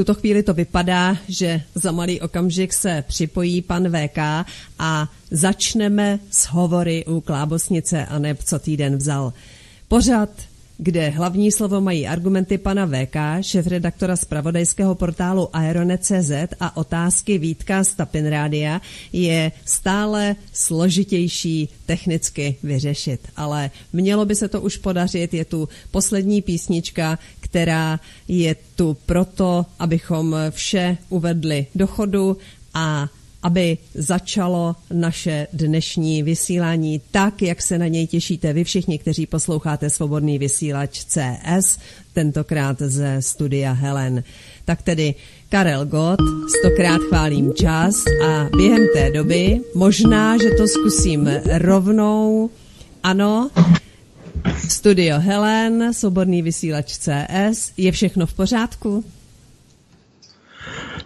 Tuto chvíli to vypadá, že za malý okamžik se připojí pan VK a začneme s hovory u Klábosnice a neb co týden vzal. Pořad, kde hlavní slovo mají argumenty pana VK, šéf-redaktora zpravodajského portálu Aeronet.cz a otázky Vítka z Tapin Rádia, je stále složitější technicky vyřešit. Ale mělo by se to už podařit, je tu poslední písnička, která je tu proto, abychom vše uvedli do chodu a aby začalo naše dnešní vysílání tak, jak se na něj těšíte vy všichni, kteří posloucháte Svobodný vysílač CS, tentokrát ze studia Helen. Tak tedy Karel Gott, stokrát chválím čas a během té doby možná, že to zkusím rovnou. Ano, studio Helen, Svobodný vysílač CS, je všechno v pořádku?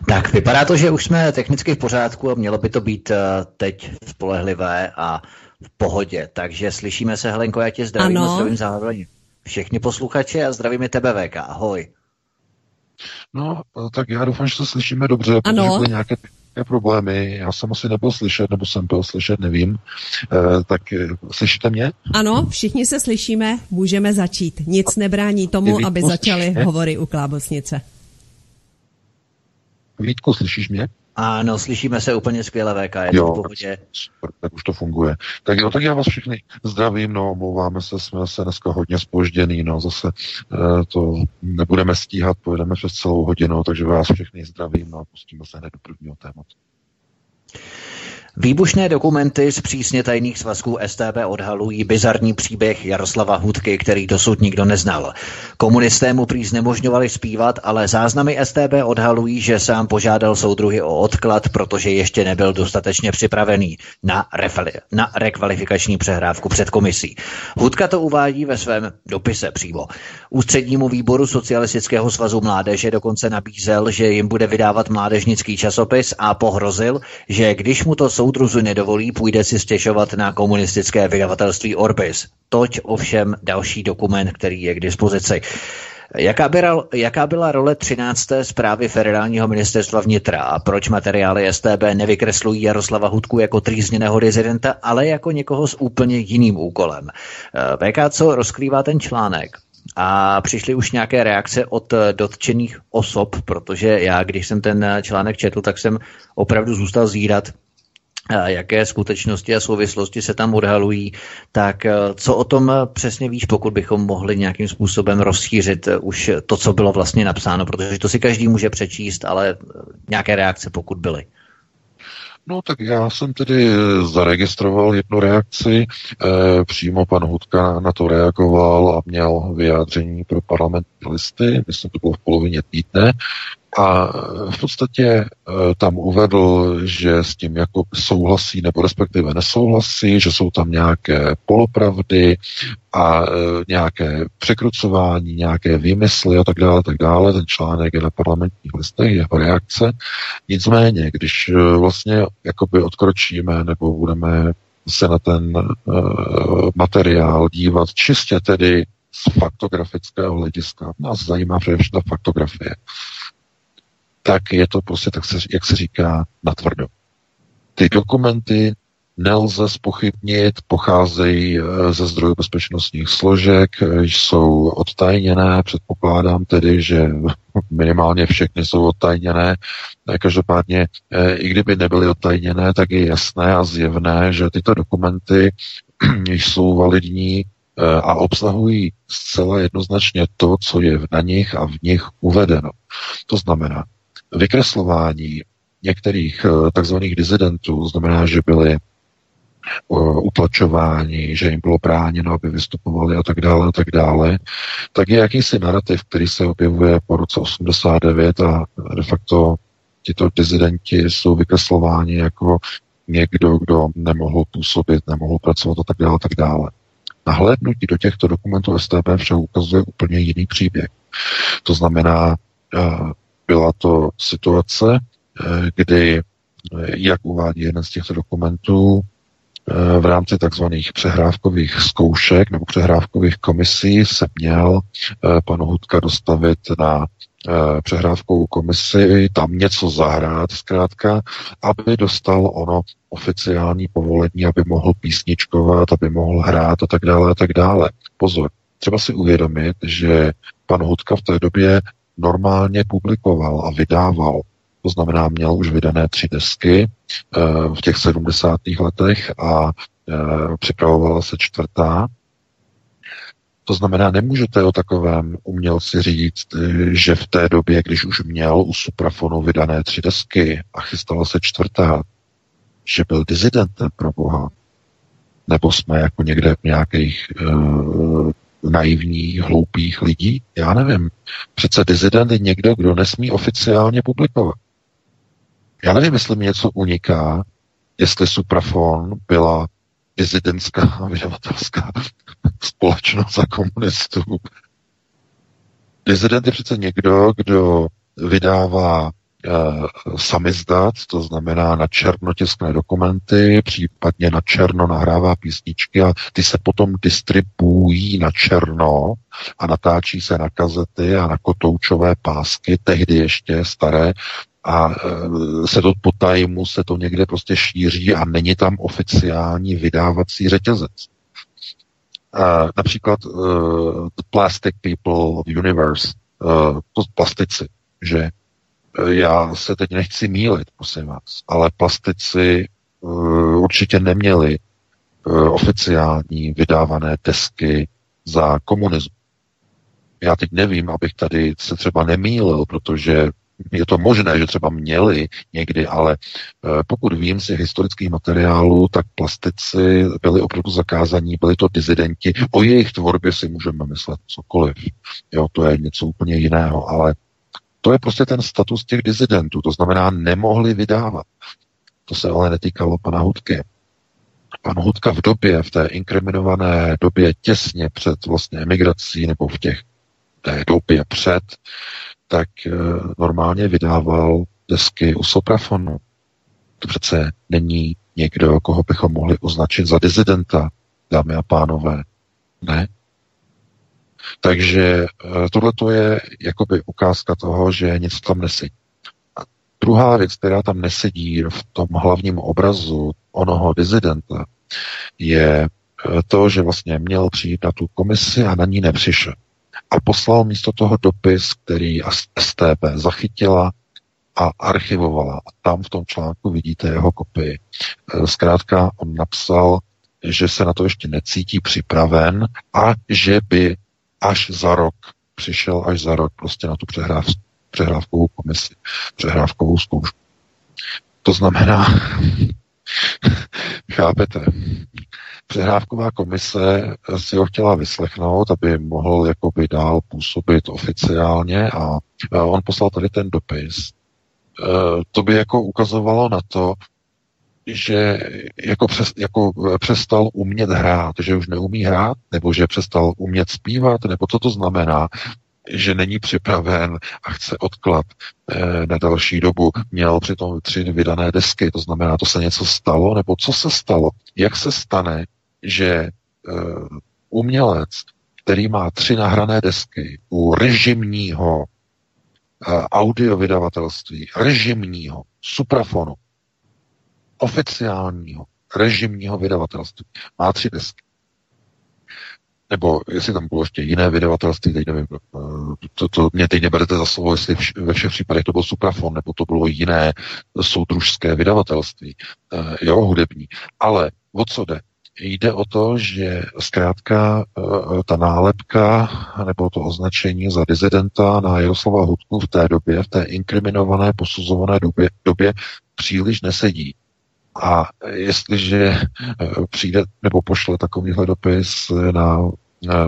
Tak vypadá to, že už jsme technicky v pořádku a mělo by to být uh, teď spolehlivé a v pohodě. Takže slyšíme se, Helenko, já tě zdravím ano. a zdravím zároveň všechny posluchače a zdravím tebe, VK. Ahoj. No, tak já doufám, že to slyšíme dobře, ano. protože byly nějaké nějaké problémy. Já jsem asi nebyl slyšet, nebo jsem byl slyšet, nevím. E, tak eh, slyšíte mě? Ano, všichni se slyšíme, můžeme začít. Nic nebrání tomu, aby začaly hovory u Klábosnice. Vítku, slyšíš mě? Ano, slyšíme se úplně skvěle, VK, je jo, to v pohodě. Super, tak už to funguje. Tak jo, tak já vás všechny zdravím, no, omlouváme se, jsme se dneska hodně spožděný, no, zase e, to nebudeme stíhat, pojedeme přes celou hodinu, takže vás všechny zdravím, no, a pustíme se hned do prvního tématu. Výbušné dokumenty z přísně tajných svazků STB odhalují bizarní příběh Jaroslava Hudky, který dosud nikdo neznal. Komunisté mu prý znemožňovali zpívat, ale záznamy STB odhalují, že sám požádal soudruhy o odklad, protože ještě nebyl dostatečně připravený na, refali- na rekvalifikační přehrávku před komisí. Hudka to uvádí ve svém dopise přímo. Ústřednímu výboru Socialistického svazu mládeže dokonce nabízel, že jim bude vydávat mládežnický časopis a pohrozil, že když mu to soudruzu nedovolí, půjde si stěžovat na komunistické vydavatelství Orbis. Toť ovšem další dokument, který je k dispozici. Jaká byla, jaká byla role 13. zprávy federálního ministerstva vnitra a proč materiály STB nevykreslují Jaroslava Hudku jako trýzněného dizidenta, ale jako někoho s úplně jiným úkolem? Eh, VK, co rozkrývá ten článek? A přišly už nějaké reakce od eh, dotčených osob, protože já, když jsem ten eh, článek četl, tak jsem opravdu zůstal zírat, jaké skutečnosti a souvislosti se tam odhalují, tak eh, co o tom přesně víš, pokud bychom mohli nějakým způsobem rozšířit eh, už to, co bylo vlastně napsáno, protože to si každý může přečíst, ale eh, nějaké reakce, pokud byly. No tak já jsem tedy zaregistroval jednu reakci, e, přímo pan Hudka na to reagoval a měl vyjádření pro parlamentní listy, myslím, to bylo v polovině týdne, a v podstatě e, tam uvedl, že s tím jako souhlasí nebo respektive nesouhlasí, že jsou tam nějaké polopravdy a e, nějaké překrucování, nějaké výmysly a tak dále, tak dále. Ten článek je na parlamentních listech, jeho reakce. Nicméně, když e, vlastně jakoby odkročíme nebo budeme se na ten uh, materiál dívat čistě tedy z faktografického hlediska. Nás zajímá především ta faktografie tak je to prostě, tak se, jak se říká, natvrdo. Ty dokumenty nelze spochybnit, pocházejí eh, ze zdrojů bezpečnostních složek, jsou odtajněné, předpokládám tedy, že minimálně všechny jsou odtajněné. Eh, každopádně, eh, i kdyby nebyly odtajněné, tak je jasné a zjevné, že tyto dokumenty jsou validní a obsahují zcela jednoznačně to, co je na nich a v nich uvedeno. To znamená, vykreslování některých eh, takzvaných dizidentů, znamená, že byli utlačování, že jim bylo bráněno, aby vystupovali a tak dále a tak dále, tak je jakýsi narrativ, který se objevuje po roce 89 a de facto tito dizidenti jsou vykreslováni jako někdo, kdo nemohl působit, nemohl pracovat a tak dále, a tak dále. Nahlédnutí do těchto dokumentů STB však ukazuje úplně jiný příběh. To znamená, eh, byla to situace, eh, kdy, eh, jak uvádí jeden z těchto dokumentů, v rámci takzvaných přehrávkových zkoušek nebo přehrávkových komisí se měl pan Hudka dostavit na přehrávkovou komisi, tam něco zahrát zkrátka, aby dostal ono oficiální povolení, aby mohl písničkovat, aby mohl hrát a tak dále a tak dále. Pozor, třeba si uvědomit, že pan Hudka v té době normálně publikoval a vydával. To znamená, měl už vydané tři desky v těch 70. letech a připravovala se čtvrtá. To znamená, nemůžete o takovém umělci říct, že v té době, když už měl u Suprafonu vydané tři desky a chystala se čtvrtá, že byl dizidentem pro Boha. Nebo jsme jako někde v nějakých uh, naivních, hloupých lidí? Já nevím. Přece dizident je někdo, kdo nesmí oficiálně publikovat. Já nevím, jestli mi něco uniká, jestli Suprafon byla dizidentská vydavatelská společnost za komunistů. Dizident je přece někdo, kdo vydává samizdat, to znamená na černo dokumenty, případně na černo nahrává písničky a ty se potom distribuují na černo a natáčí se na kazety a na kotoučové pásky, tehdy ještě staré, a uh, se to po tajmu se to někde prostě šíří a není tam oficiální vydávací řetězec. Uh, například uh, Plastic People of Universe, uh, to plastici, že já se teď nechci mílit, prosím vás, ale plastici uh, určitě neměli uh, oficiální vydávané desky za komunismu. Já teď nevím, abych tady se třeba nemýlil, protože je to možné, že třeba měli někdy, ale pokud vím z historických materiálů, tak plastici byli opravdu zakázaní, byli to dizidenti. O jejich tvorbě si můžeme myslet cokoliv. Jo, to je něco úplně jiného, ale to je prostě ten status těch dizidentů, to znamená, nemohli vydávat. To se ale netýkalo pana Hudky. Pan Hudka v době, v té inkriminované době těsně před vlastně emigrací nebo v těch té době před, tak e, normálně vydával desky u soprafonu. To přece není někdo, koho bychom mohli označit za dizidenta, dámy a pánové. Ne, takže eh, tohle je jakoby ukázka toho, že něco tam nesedí. A druhá věc, která tam nesedí v tom hlavním obrazu onoho dizidenta, je eh, to, že vlastně měl přijít na tu komisi a na ní nepřišel. A poslal místo toho dopis, který STB zachytila a archivovala. A tam v tom článku vidíte jeho kopii. Eh, zkrátka on napsal, že se na to ještě necítí připraven a že by až za rok, přišel až za rok prostě na tu přehráv, přehrávkovou komisi, přehrávkovou zkoušku. To znamená, chápete, přehrávková komise si ho chtěla vyslechnout, aby mohl jakoby dál působit oficiálně a on poslal tady ten dopis. E, to by jako ukazovalo na to, že jako, přes, jako přestal umět hrát, že už neumí hrát, nebo že přestal umět zpívat, nebo co to znamená, že není připraven a chce odklad eh, na další dobu. Měl přitom tři vydané desky, to znamená, to se něco stalo, nebo co se stalo? Jak se stane, že eh, umělec, který má tři nahrané desky u režimního eh, audiovydavatelství, režimního, suprafonu, oficiálního režimního vydavatelství. Má tři desky. Nebo jestli tam bylo ještě jiné vydavatelství, teď nevím, eh, to, to mě teď neberete za slovo, jestli vš, ve všech případech to byl Suprafon, nebo to bylo jiné soudružské vydavatelství, uh, jo, hudební. Ale o co jde? Jde o to, že zkrátka uh, ta nálepka nebo to označení za dizidenta na Jaroslava Hudku v té době, v té inkriminované, posuzované době, době příliš nesedí. A jestliže eh, přijde nebo pošle takovýhle dopis na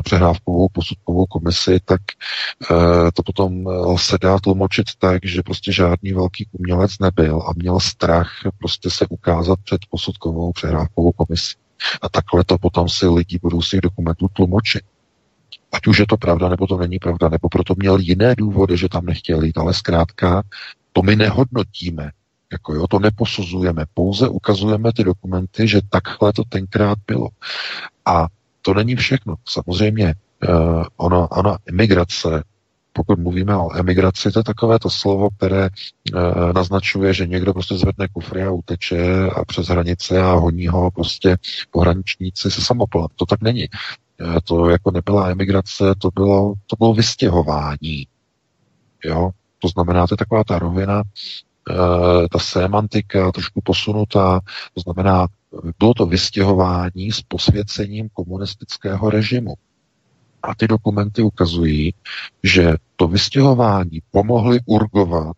přehrávkovou posudkovou komisi, tak to potom se dá tlumočit tak, že prostě žádný velký umělec nebyl a měl strach prostě se ukázat před posudkovou přehrávkovou komisí. A takhle to potom si lidi budou těch dokumentů tlumočit. Ať už je to pravda, nebo to není pravda, nebo proto měl jiné důvody, že tam nechtěl jít, ale zkrátka to my nehodnotíme, jako jo, to neposuzujeme, pouze ukazujeme ty dokumenty, že takhle to tenkrát bylo. A to není všechno. Samozřejmě uh, ona, ona emigrace, pokud mluvíme o emigraci, to je takové to slovo, které uh, naznačuje, že někdo prostě zvedne kufry a uteče a přes hranice a honí ho prostě pohraničníci se samoplat. To tak není. Uh, to jako nebyla emigrace, to bylo, to bylo vystěhování. Jo? To znamená, to je taková ta rovina, ta semantika trošku posunutá, to znamená, bylo to vystěhování s posvěcením komunistického režimu. A ty dokumenty ukazují, že to vystěhování pomohly urgovat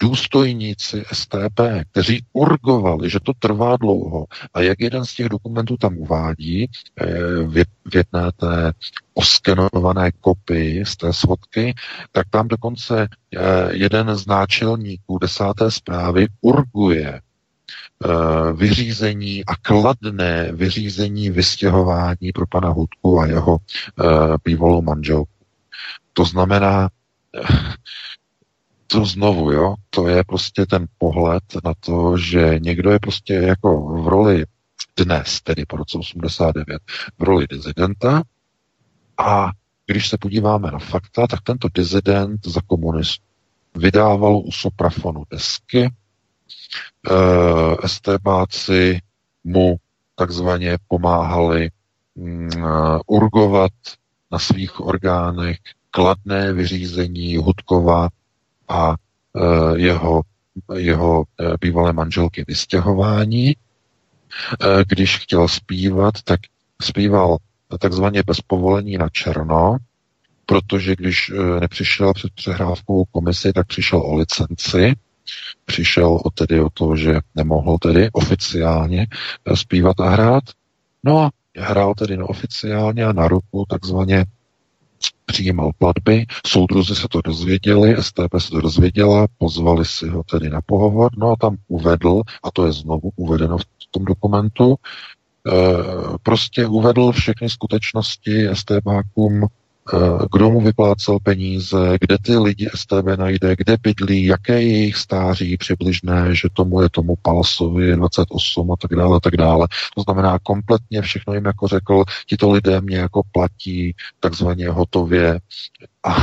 důstojníci STP, kteří urgovali, že to trvá dlouho. A jak jeden z těch dokumentů tam uvádí, eh, v jedné té oskenované kopii z té svodky, tak tam dokonce eh, jeden z náčelníků desáté zprávy urguje Eh, vyřízení a kladné vyřízení vystěhování pro pana Hudku a jeho bývalou manželku. To znamená, to znovu, jo, to je prostě ten pohled na to, že někdo je prostě jako v roli dnes, tedy po roce 89, v roli dizidenta. A když se podíváme na fakta, tak tento dizident za komunistů vydával u Soprafonu desky, uh, eh, STBáci mu takzvaně pomáhali uh, urgovat na svých orgánech kladné vyřízení Hudkova a uh, jeho, jeho uh, bývalé manželky vystěhování. Uh, když chtěl zpívat, tak zpíval takzvaně bez povolení na černo, protože když nepřišel před přehrávkou komisi, tak přišel o licenci přišel o tedy o to, že nemohl tedy oficiálně zpívat a hrát. No a hrál tedy neoficiálně a na ruku takzvaně přijímal platby, soudruzi se to dozvěděli, STP se to dozvěděla, pozvali si ho tedy na pohovor, no a tam uvedl, a to je znovu uvedeno v tom dokumentu, e, prostě uvedl všechny skutečnosti STBákům Eh, kdo mu vyplácel peníze, kde ty lidi STB najde, kde bydlí, jaké je jejich stáří přibližné, že tomu je tomu Palsovi 28 a tak dále, a tak dále. To znamená kompletně všechno jim jako řekl, tito lidé mě jako platí takzvaně hotově. A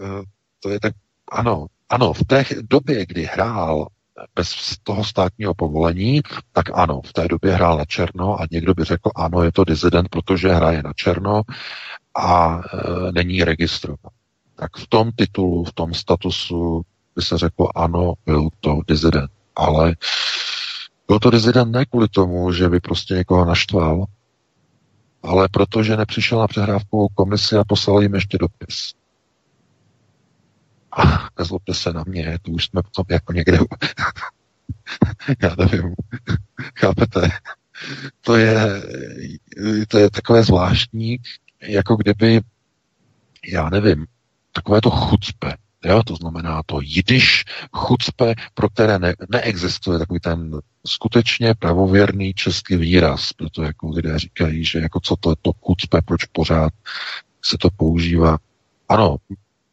eh, to je tak, ano, ano, v té době, kdy hrál bez toho státního povolení, tak ano, v té době hrál na černo a někdo by řekl, ano, je to dizident, protože hraje na černo a e, není registrován. Tak v tom titulu, v tom statusu by se řeklo, ano, byl to dizident. Ale byl to dizident ne kvůli tomu, že by prostě někoho naštval, ale protože nepřišel na přehrávkovou komisi a poslal jim ještě dopis. A nezlobte se na mě, tu už jsme potom jako někde, já nevím, chápete? To je, to je takové zvláštní, jako kdyby, já nevím, takové to chucpe, Jo, to znamená to jidiš chucpe, pro které ne, neexistuje takový ten skutečně pravověrný český výraz, proto jako lidé říkají, že jako co to je to chucpe, proč pořád se to používá. Ano,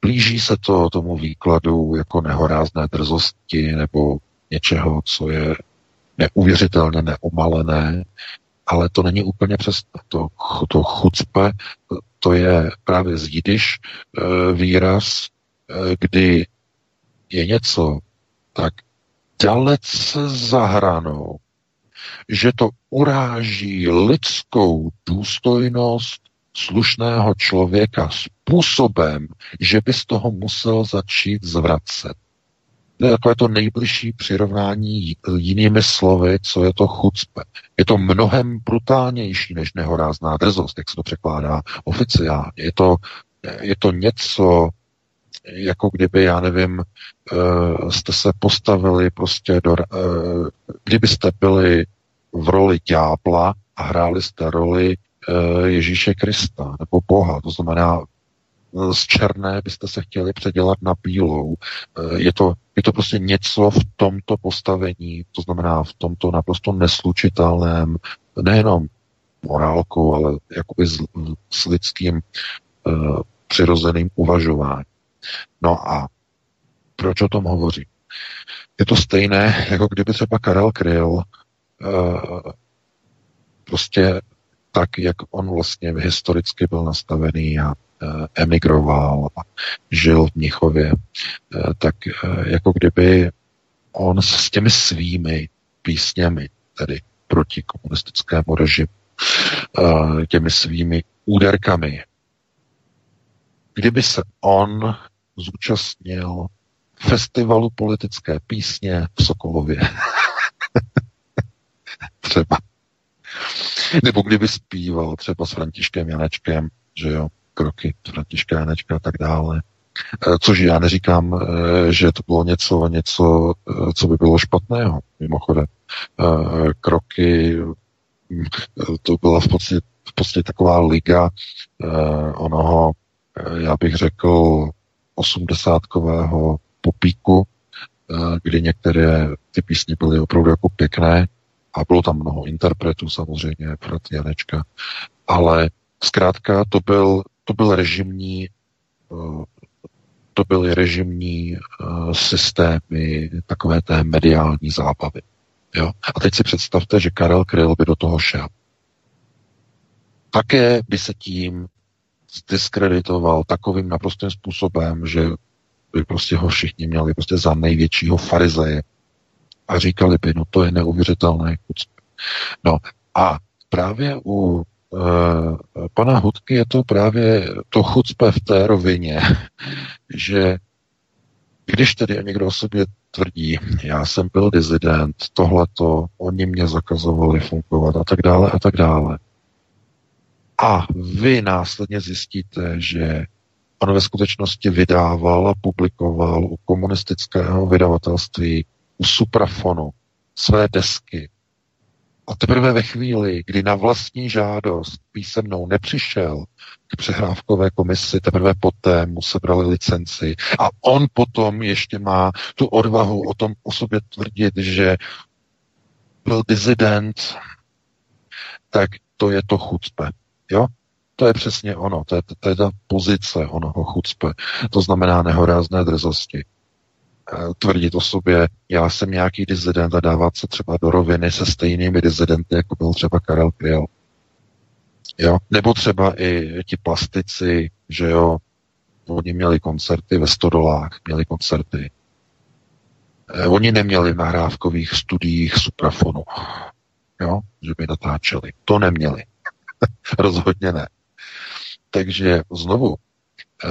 blíží se to tomu výkladu jako nehorázné drzosti nebo něčeho, co je neuvěřitelně neomalené, ale to není úplně přes to, to chucpe, to je právě z jidiš eh, výraz, eh, kdy je něco tak dalece za hranou, že to uráží lidskou důstojnost slušného člověka způsobem, že by z toho musel začít zvracet. Takové to nejbližší přirovnání jinými slovy, co je to chucpe. Je to mnohem brutálnější než nehorázná drzost, jak se to překládá oficiálně. Je to, je to něco jako kdyby, já nevím, jste se postavili prostě do, kdybyste byli v roli ďábla a hráli jste roli Ježíše Krista nebo Boha, to znamená z černé byste se chtěli předělat na bílou. Je to, je to prostě něco v tomto postavení, to znamená v tomto naprosto neslučitelném, nejenom morálkou, ale jakoby s, s lidským uh, přirozeným uvažováním. No a proč o tom hovořím? Je to stejné, jako kdyby třeba Karel Kryl uh, prostě tak, jak on vlastně historicky byl nastavený a emigroval a žil v Mnichově, uh, tak uh, jako kdyby on s těmi svými písněmi, tedy proti komunistickému režimu, těmi svými úderkami. Kdyby se on zúčastnil festivalu politické písně v Sokolově. třeba. Nebo kdyby zpíval třeba s Františkem Janečkem, že jo, kroky Františka Janečka a tak dále. E, což já neříkám, e, že to bylo něco, něco, e, co by bylo špatného, mimochodem. Kroky to byla v podstatě, v podstatě taková liga eh, onoho, eh, já bych řekl, osmdesátkového popíku, eh, kdy některé ty písně byly opravdu jako pěkné a bylo tam mnoho interpretů samozřejmě, Frat Janečka, ale zkrátka to byl, to byl režimní eh, to byly režimní uh, systémy takové té mediální zábavy. Jo? A teď si představte, že Karel Kryl by do toho šel. Také by se tím zdiskreditoval takovým naprostým způsobem, že by prostě ho všichni měli prostě za největšího farizeje a říkali by, no to je neuvěřitelné No a právě u e, pana Hudky je to právě to chucpe v té rovině, že když tedy někdo o sobě tvrdí, já jsem byl dizident, tohleto, oni mě zakazovali fungovat a tak dále a tak dále. A vy následně zjistíte, že on ve skutečnosti vydával a publikoval u komunistického vydavatelství, u Suprafonu své desky, a teprve ve chvíli, kdy na vlastní žádost písemnou nepřišel k přehrávkové komisi, teprve poté mu sebrali licenci. A on potom ještě má tu odvahu o tom o sobě tvrdit, že byl dizident, tak to je to chucpe. Jo? To je přesně ono, to je, to je ta pozice onoho chucpe. To znamená nehorázné drzosti. Eh, tvrdit o sobě, já jsem nějaký dizident a dávat se třeba do roviny se stejnými dizidenty, jako byl třeba Karel Kryl. Jo? Nebo třeba i ti plastici, že jo, oni měli koncerty ve stodolách, měli koncerty. Eh, oni neměli v nahrávkových studiích suprafonu, jo, že by natáčeli. To neměli. Rozhodně ne. Takže znovu, eh,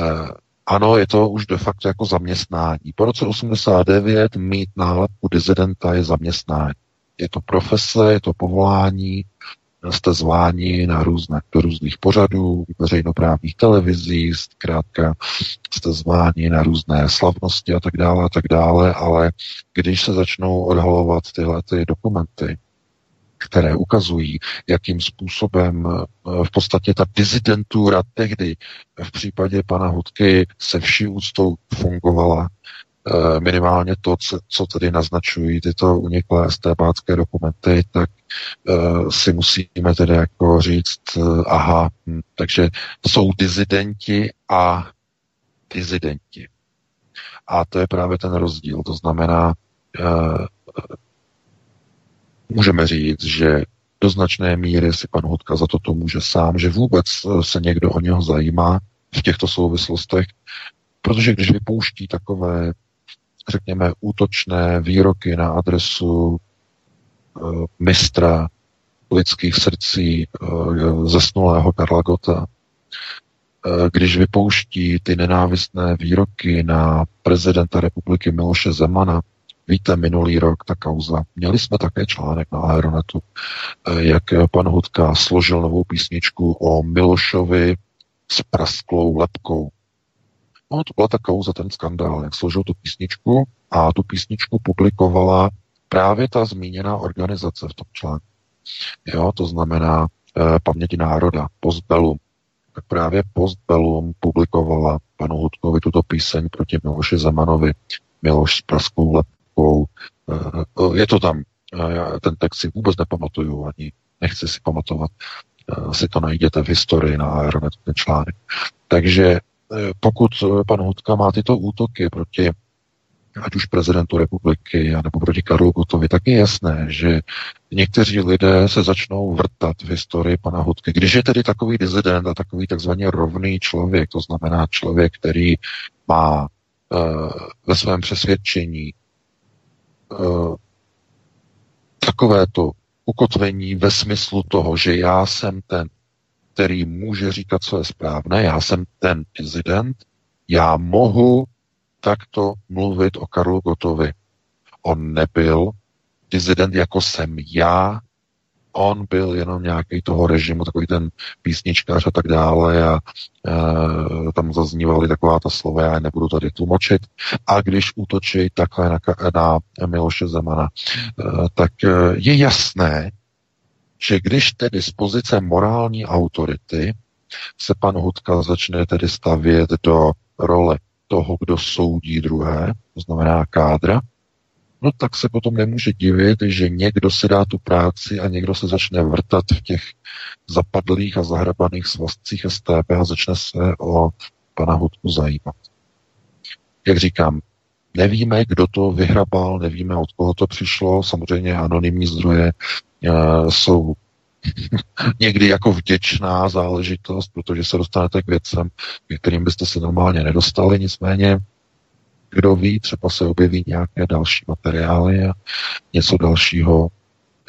ano, je to už de facto jako zaměstnání. Po roce 89 mít nálepku dizidenta je zaměstnání. Je to profese, je to povolání, jste zváni na různé, do různých pořadů, veřejnoprávních televizí, zkrátka jste zváni na různé slavnosti a tak dále a tak dále, ale když se začnou odhalovat tyhle ty dokumenty, které ukazují, jakým způsobem eh, v podstatě ta dizidentura tehdy v případě pana Hudky se vší úctou fungovala, eh, minimálně to, co tedy naznačují tyto uniklé stébácké dokumenty, tak eh, si musíme tedy jako říct, aha, hm, takže jsou dizidenti a dizidenti. A to je právě ten rozdíl. To znamená, Můžeme říct, že do značné míry si pan Hodka za toto může sám, že vůbec eh, se někdo o něho zajímá v těchto souvislostech, protože když vypouští takové, řekněme, útočné výroky na adresu uh, mistra lidských srdcí uh, zesnulého Karla Gota, když vypouští ty nenávistné výroky na prezidenta republiky Miloše Zemana, Víte, minulý rok ta kauza, měli jsme také článek na Aeronetu, eh, jak pan Hudka složil novou písničku o Milošovi s prasklou lepkou. No, to byla ta kauza, ten skandál, jak složil tu písničku a tu písničku publikovala právě ta zmíněná organizace v tom článku. Jo, to znamená e, paměti národa, Postbellum. Tak právě Postbellum publikovala panu Hudkovi tuto píseň proti Miloši Zemanovi. Miloš s praskou lepkou. E, je to tam. Já ten text si vůbec nepamatuju, ani nechci si pamatovat. E, si to najděte v historii na Aeronetu, ten článek. Takže pokud pan Hudka má tyto útoky proti ať už prezidentu republiky, nebo proti Karlu Gotovi, tak je jasné, že někteří lidé se začnou vrtat v historii pana Hudky. Když je tedy takový dizident a takový takzvaně rovný člověk, to znamená člověk, který má ve svém přesvědčení takovéto ukotvení ve smyslu toho, že já jsem ten, který může říkat, co je správné, já jsem ten dizident, já mohu takto mluvit o Karlu Gotovi. On nebyl dizident jako jsem já, on byl jenom nějaký toho režimu, takový ten písničkář a tak dále a e, tam zaznívaly taková ta slova, já nebudu tady tlumočit. A když útočí takhle na, na Miloše Zemana, e, tak e, je jasné, že když tedy z pozice morální autority se pan Hudka začne tedy stavět do role toho, kdo soudí druhé, to znamená kádra, no tak se potom nemůže divit, že někdo si dá tu práci a někdo se začne vrtat v těch zapadlých a zahrabaných svazcích STP a začne se o pana Hudku zajímat. Jak říkám, nevíme, kdo to vyhrabal, nevíme, od koho to přišlo, samozřejmě anonymní zdroje e, jsou někdy jako vděčná záležitost, protože se dostanete k věcem, kterým byste se normálně nedostali, nicméně kdo ví, třeba se objeví nějaké další materiály a něco dalšího,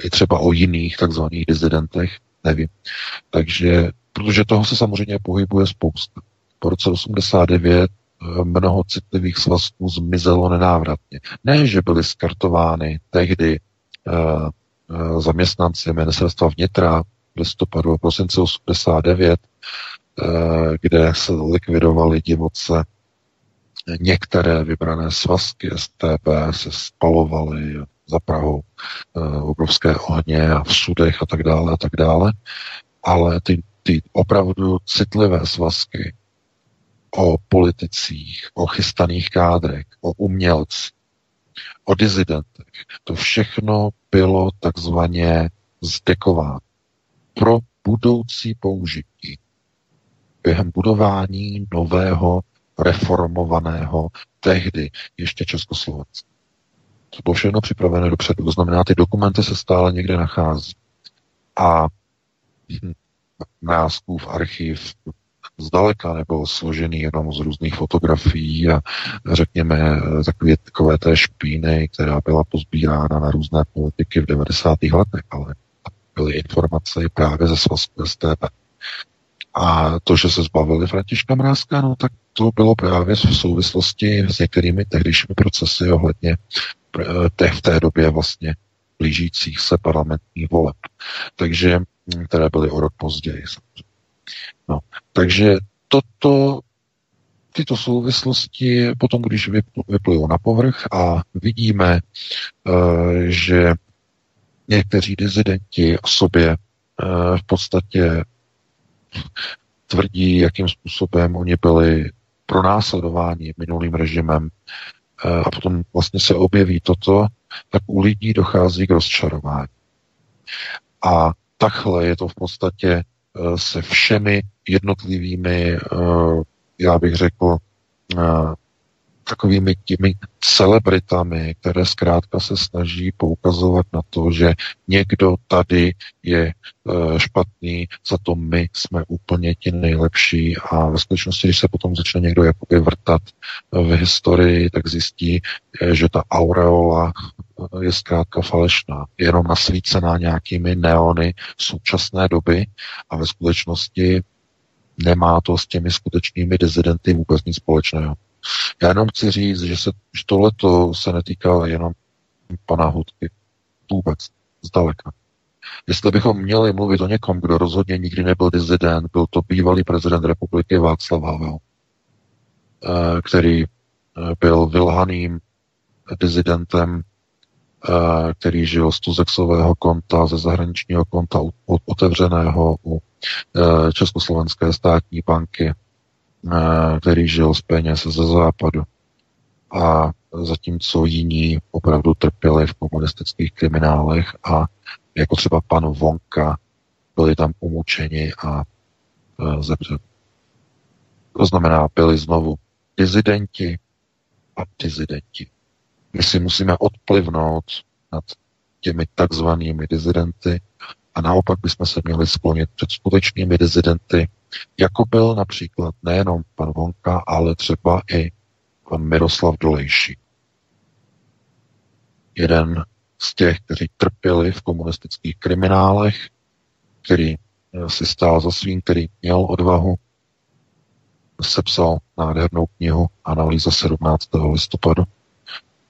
i třeba o jiných takzvaných dizidentech, nevím. Takže, protože toho se samozřejmě pohybuje spousta. Po roce 89 eh, mnoho citlivých svazků zmizelo nenávratně. Ne, že byly skartovány tehdy uh, zaměstnanci ministerstva vnitra v listopadu a prosince 89, eh, kde se likvidovali divoce některé vybrané svazky STP se spalovaly za Prahou eh, obrovské ohně a v sudech a tak dále a tak dále. Ale ty, ty opravdu citlivé svazky o politicích, o chystaných kádrech, o umělcích, o dizidentech. To všechno bylo takzvaně zdekováno pro budoucí použití během budování nového reformovaného tehdy ještě Československa. To bylo všechno připravené dopředu, to znamená, ty dokumenty se stále někde nachází. A v archiv zdaleka nebyl složený jenom z různých fotografií a řekněme takové, takové té špíny, která byla pozbírána na různé politiky v 90. letech, ale byly informace právě ze svazku STB. A to, že se zbavili Františka Mrázka, no tak to bylo právě v souvislosti s některými tehdejšími procesy ohledně té, v té době vlastně blížících se parlamentních voleb. Takže, které byly o rok později. No, takže toto, tyto souvislosti potom, když vyplujou na povrch a vidíme, uh, že někteří dizidenti o sobě uh, v podstatě tvrdí, jakým způsobem oni byli pronásledováni minulým režimem uh, a potom vlastně se objeví toto, tak u lidí dochází k rozčarování. A takhle je to v podstatě Eh, se všemi jednotlivými, eh, já bych řekl, eh, takovými těmi celebritami, které zkrátka se snaží poukazovat na to, že někdo tady je špatný, za to my jsme úplně ti nejlepší a ve skutečnosti, když se potom začne někdo jakoby vrtat v historii, tak zjistí, že ta aureola je zkrátka falešná, je jenom nasvícená nějakými neony současné doby a ve skutečnosti nemá to s těmi skutečnými dizidenty vůbec nic společného. Já jenom chci říct, že, se, že tohleto se netýká jenom pana Hudky. Vůbec. Zdaleka. Jestli bychom měli mluvit o někom, kdo rozhodně nikdy nebyl dizident, byl to bývalý prezident republiky Václav Havel. který byl vylhaným dizidentem, který žil z tuzexového konta, ze zahraničního konta otevřeného u Československé státní banky, který žil z peněz ze západu. A zatímco jiní opravdu trpěli v komunistických kriminálech a jako třeba pan Vonka byli tam umučeni a e, zemřeli. To znamená, byli znovu dizidenti a dizidenti. My si musíme odplivnout nad těmi takzvanými dizidenty a naopak bychom se měli sklonit před skutečnými dizidenty, jako byl například nejenom pan Vonka, ale třeba i pan Miroslav Dolejší. Jeden z těch, kteří trpěli v komunistických kriminálech, který eh, si stál za svým, který měl odvahu, sepsal nádhernou knihu Analýza 17. listopadu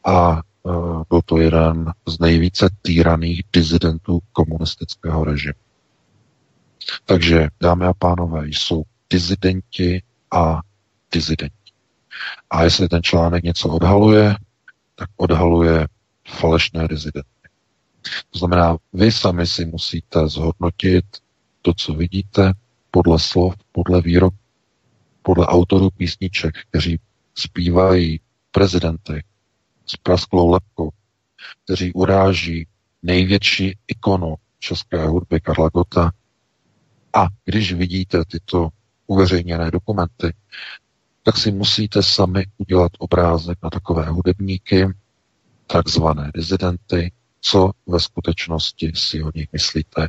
a uh, byl to jeden z nejvíce týraných dizidentů komunistického režimu. Takže, dámy a pánové, jsou dizidenti a dizidenti. A jestli ten článek něco odhaluje, tak odhaluje falešné dizidenty. To znamená, vy sami si musíte zhodnotit to, co vidíte, podle slov, podle výrok, podle autorů písniček, kteří zpívají prezidenty s prasklou lepkou, kteří uráží největší ikonu české hudby Karla Gota. A když vidíte tyto uveřejněné dokumenty, tak si musíte sami udělat obrázek na takové hudebníky, takzvané dizidenty, co ve skutečnosti si o nich myslíte.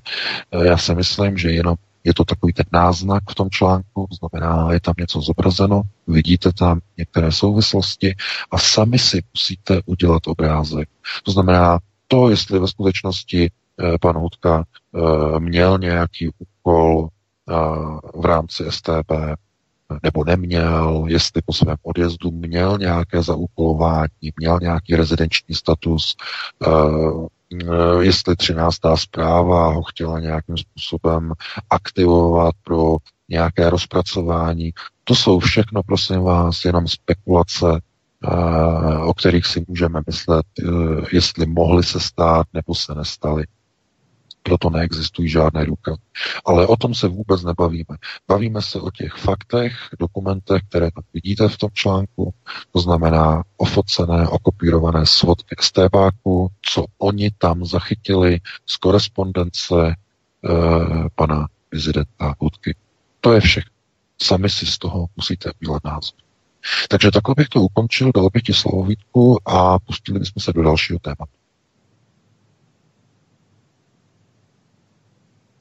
E, já si myslím, že jenom je to takový ten náznak v tom článku, znamená, je tam něco zobrazeno, vidíte tam některé souvislosti a sami si musíte udělat obrázek. To znamená, to, jestli ve skutečnosti eh, pan Hudka eh, měl nějaký úkol v rámci STB, nebo neměl, jestli po svém odjezdu měl nějaké zaúkolování, měl nějaký rezidenční status, uh, jestli 13. zpráva ho chtěla nějakým způsobem aktivovat pro nějaké rozpracování. To jsou všechno, prosím vás, jenom spekulace, o kterých si můžeme myslet, uh, jestli mohly se stát nebo se nestaly proto neexistují žádné důkazy. Ale o tom se vůbec nebavíme. Bavíme se o těch faktech, dokumentech, které tam vidíte v tom článku, to znamená ofocené, okopírované svodky STBáku, co oni tam zachytili z korespondence e, pana prezidenta Hudky. To je všechno. Sami si z toho musíte udělat názor. Takže takhle bych to ukončil, dal bych ti slovo Vítku a pustili bychom se do dalšího tématu.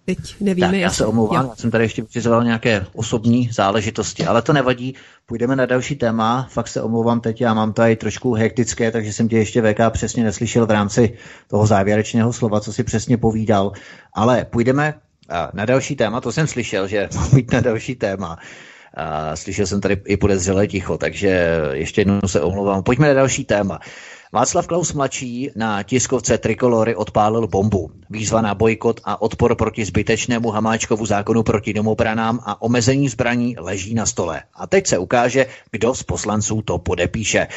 Teď nevíme, tak, já se omlouvám, já jsem tady ještě vyřizoval nějaké osobní záležitosti, ale to nevadí. Půjdeme na další téma. Fakt se omlouvám teď, já mám tady trošku hektické, takže jsem tě ještě VK přesně neslyšel v rámci toho závěrečného slova, co si přesně povídal. Ale půjdeme na další téma, to jsem slyšel, že mám být na další téma. A slyšel jsem tady i podezřelé ticho, takže ještě jednou se omlouvám. Pojďme na další téma. Václav Klaus mladší na tiskovce Trikolory odpálil bombu. Výzva na bojkot a odpor proti zbytečnému Hamáčkovu zákonu proti domobranám a omezení zbraní leží na stole. A teď se ukáže, kdo z poslanců to podepíše.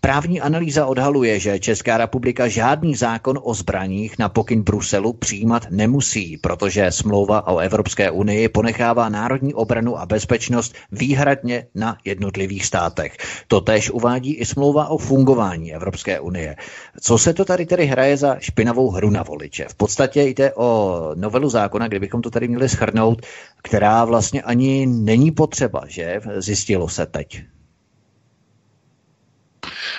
Právní analýza odhaluje, že Česká republika žádný zákon o zbraních na pokyn Bruselu přijímat nemusí, protože smlouva o Evropské unii ponechává národní obranu a bezpečnost výhradně na jednotlivých státech. Totež uvádí i smlouva o fungování Evropské unie. Co se to tady tedy hraje za špinavou hru na voliče? V podstatě jde o novelu zákona, kdybychom to tady měli schrnout, která vlastně ani není potřeba, že? Zjistilo se teď.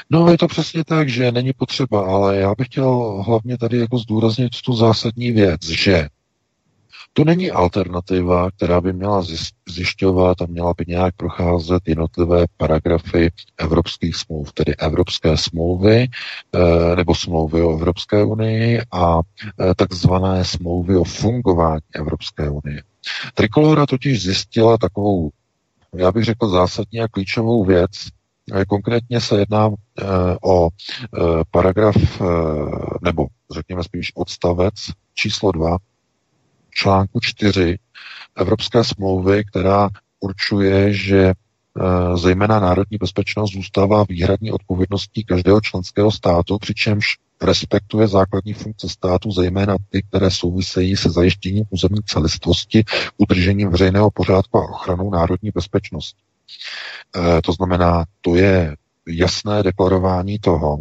No, je to přesně tak, že není potřeba, ale já bych chtěl hlavně tady jako zdůraznit tu zásadní věc, že to není alternativa, která by měla zjišťovat a měla by nějak procházet jednotlivé paragrafy evropských smluv, tedy evropské smlouvy eh, nebo smlouvy o Evropské unii a eh, takzvané smlouvy o fungování Evropské unie. Trikolora totiž zjistila takovou, já bych řekl, zásadní a klíčovou věc, eh, Konkrétně se jedná o paragraf, nebo řekněme spíš odstavec číslo 2 článku 4 Evropské smlouvy, která určuje, že zejména národní bezpečnost zůstává výhradní odpovědností každého členského státu, přičemž respektuje základní funkce státu, zejména ty, které souvisejí se zajištěním územní celistvosti, udržením veřejného pořádku a ochranou národní bezpečnosti. E, to znamená, to je jasné deklarování toho,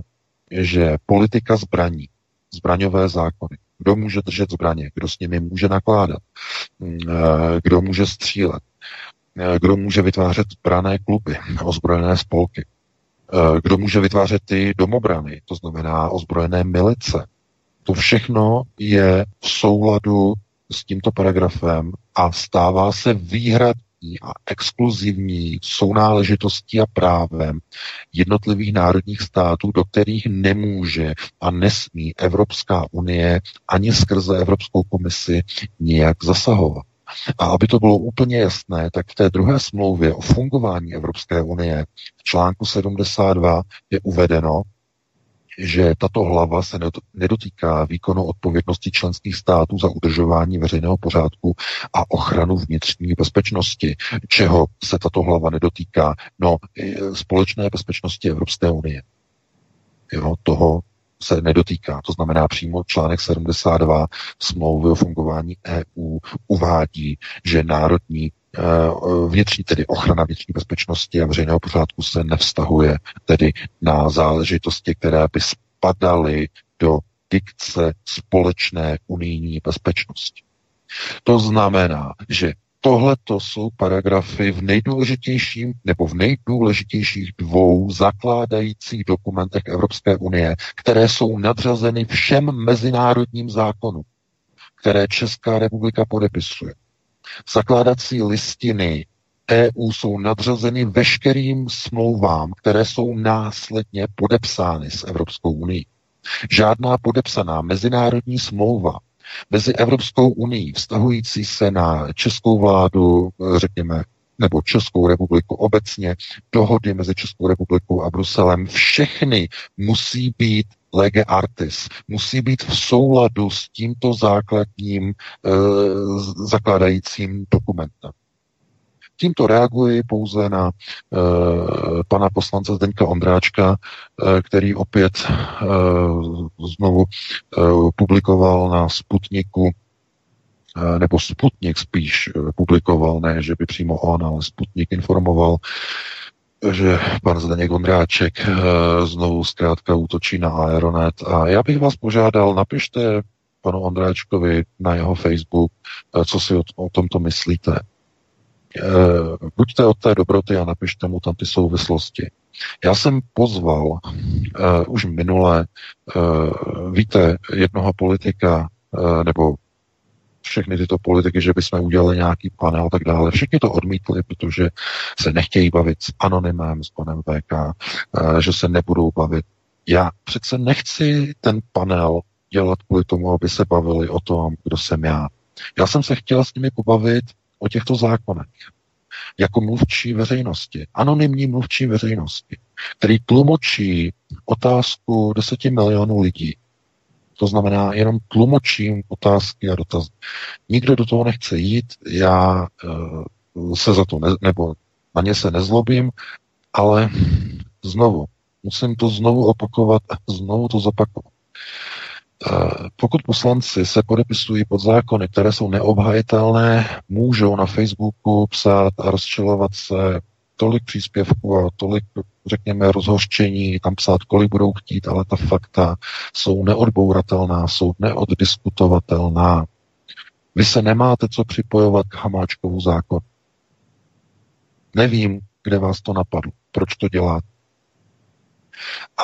že politika zbraní, zbraňové zákony, kdo může držet zbraně, kdo s nimi může nakládat, mm, e, kdo může střílet, e, kdo může vytvářet zbrané kluby, ozbrojené spolky, Eh, kdo může vytvářet ty domobrany, to znamená ozbrojené milice. To všechno je v souladu s tímto paragrafem a stává se výhradní a exkluzivní sounáležitostí a právem jednotlivých národních států, do kterých nemůže a nesmí Evropská unie ani skrze Evropskou komisi nijak zasahovat. A aby to bylo úplně jasné, tak v té druhé smlouvě o fungování Evropské unie v článku 72 je uvedeno, že tato hlava se nedotýká výkonu odpovědnosti členských států za udržování veřejného pořádku a ochranu vnitřní bezpečnosti. Čeho se tato hlava nedotýká? No, společné bezpečnosti Evropské unie. Jo, toho se nedotýká. To znamená přímo článek 72 smlouvy o fungování EU uvádí, že národní vnitřní, tedy ochrana vnitřní bezpečnosti a veřejného pořádku se nevztahuje tedy na záležitosti, které by spadaly do dikce společné unijní bezpečnosti. To znamená, že Tohle to jsou paragrafy v nejdůležitějším nebo v nejdůležitějších dvou zakládajících dokumentech Evropské unie, které jsou nadřazeny všem mezinárodním zákonům, které Česká republika podepisuje. Zakládací listiny EU jsou nadřazeny veškerým smlouvám, které jsou následně podepsány s Evropskou unii. Žádná podepsaná mezinárodní smlouva mezi Evropskou unii, vztahující se na českou vládu, řekněme, nebo Českou republiku obecně, dohody mezi Českou republikou a Bruselem, všechny musí být lege artis, musí být v souladu s tímto základním e, zakládajícím dokumentem. Tímto reaguji pouze na e, pana poslance Zdeňka Ondráčka, e, který opět e, znovu e, publikoval na Sputniku nebo Sputnik spíš publikoval, ne, že by přímo on, ale Sputnik informoval, že pan Zdeněk Ondráček znovu zkrátka útočí na Aeronet. A já bych vás požádal, napište panu Ondráčkovi na jeho Facebook, co si o, o tomto myslíte. Eh, buďte od té dobroty a napište mu tam ty souvislosti. Já jsem pozval uh, už minule, uh, víte, jednoho politika, uh, nebo všechny tyto politiky, že bychom udělali nějaký panel a tak dále. Všichni to odmítli, protože se nechtějí bavit s anonymem, s panem VK, uh, že se nebudou bavit. Já přece nechci ten panel dělat kvůli tomu, aby se bavili o tom, kdo jsem já. Já jsem se chtěl s nimi pobavit o těchto zákonech jako mluvčí veřejnosti, anonymní mluvčí veřejnosti, který tlumočí otázku deseti milionů lidí. To znamená, jenom tlumočím otázky a dotazy. Nikdo do toho nechce jít, já uh, se za to ne, nebo na ně se nezlobím, ale znovu, musím to znovu opakovat a znovu to zopakovat. Eh, pokud poslanci se podepisují pod zákony, které jsou neobhajitelné, můžou na Facebooku psát a rozčilovat se tolik příspěvků a tolik, řekněme, rozhořčení, tam psát, kolik budou chtít, ale ta fakta jsou neodbouratelná, jsou neoddiskutovatelná. Vy se nemáte co připojovat k Hamáčkovu zákonu. Nevím, kde vás to napadlo, proč to děláte.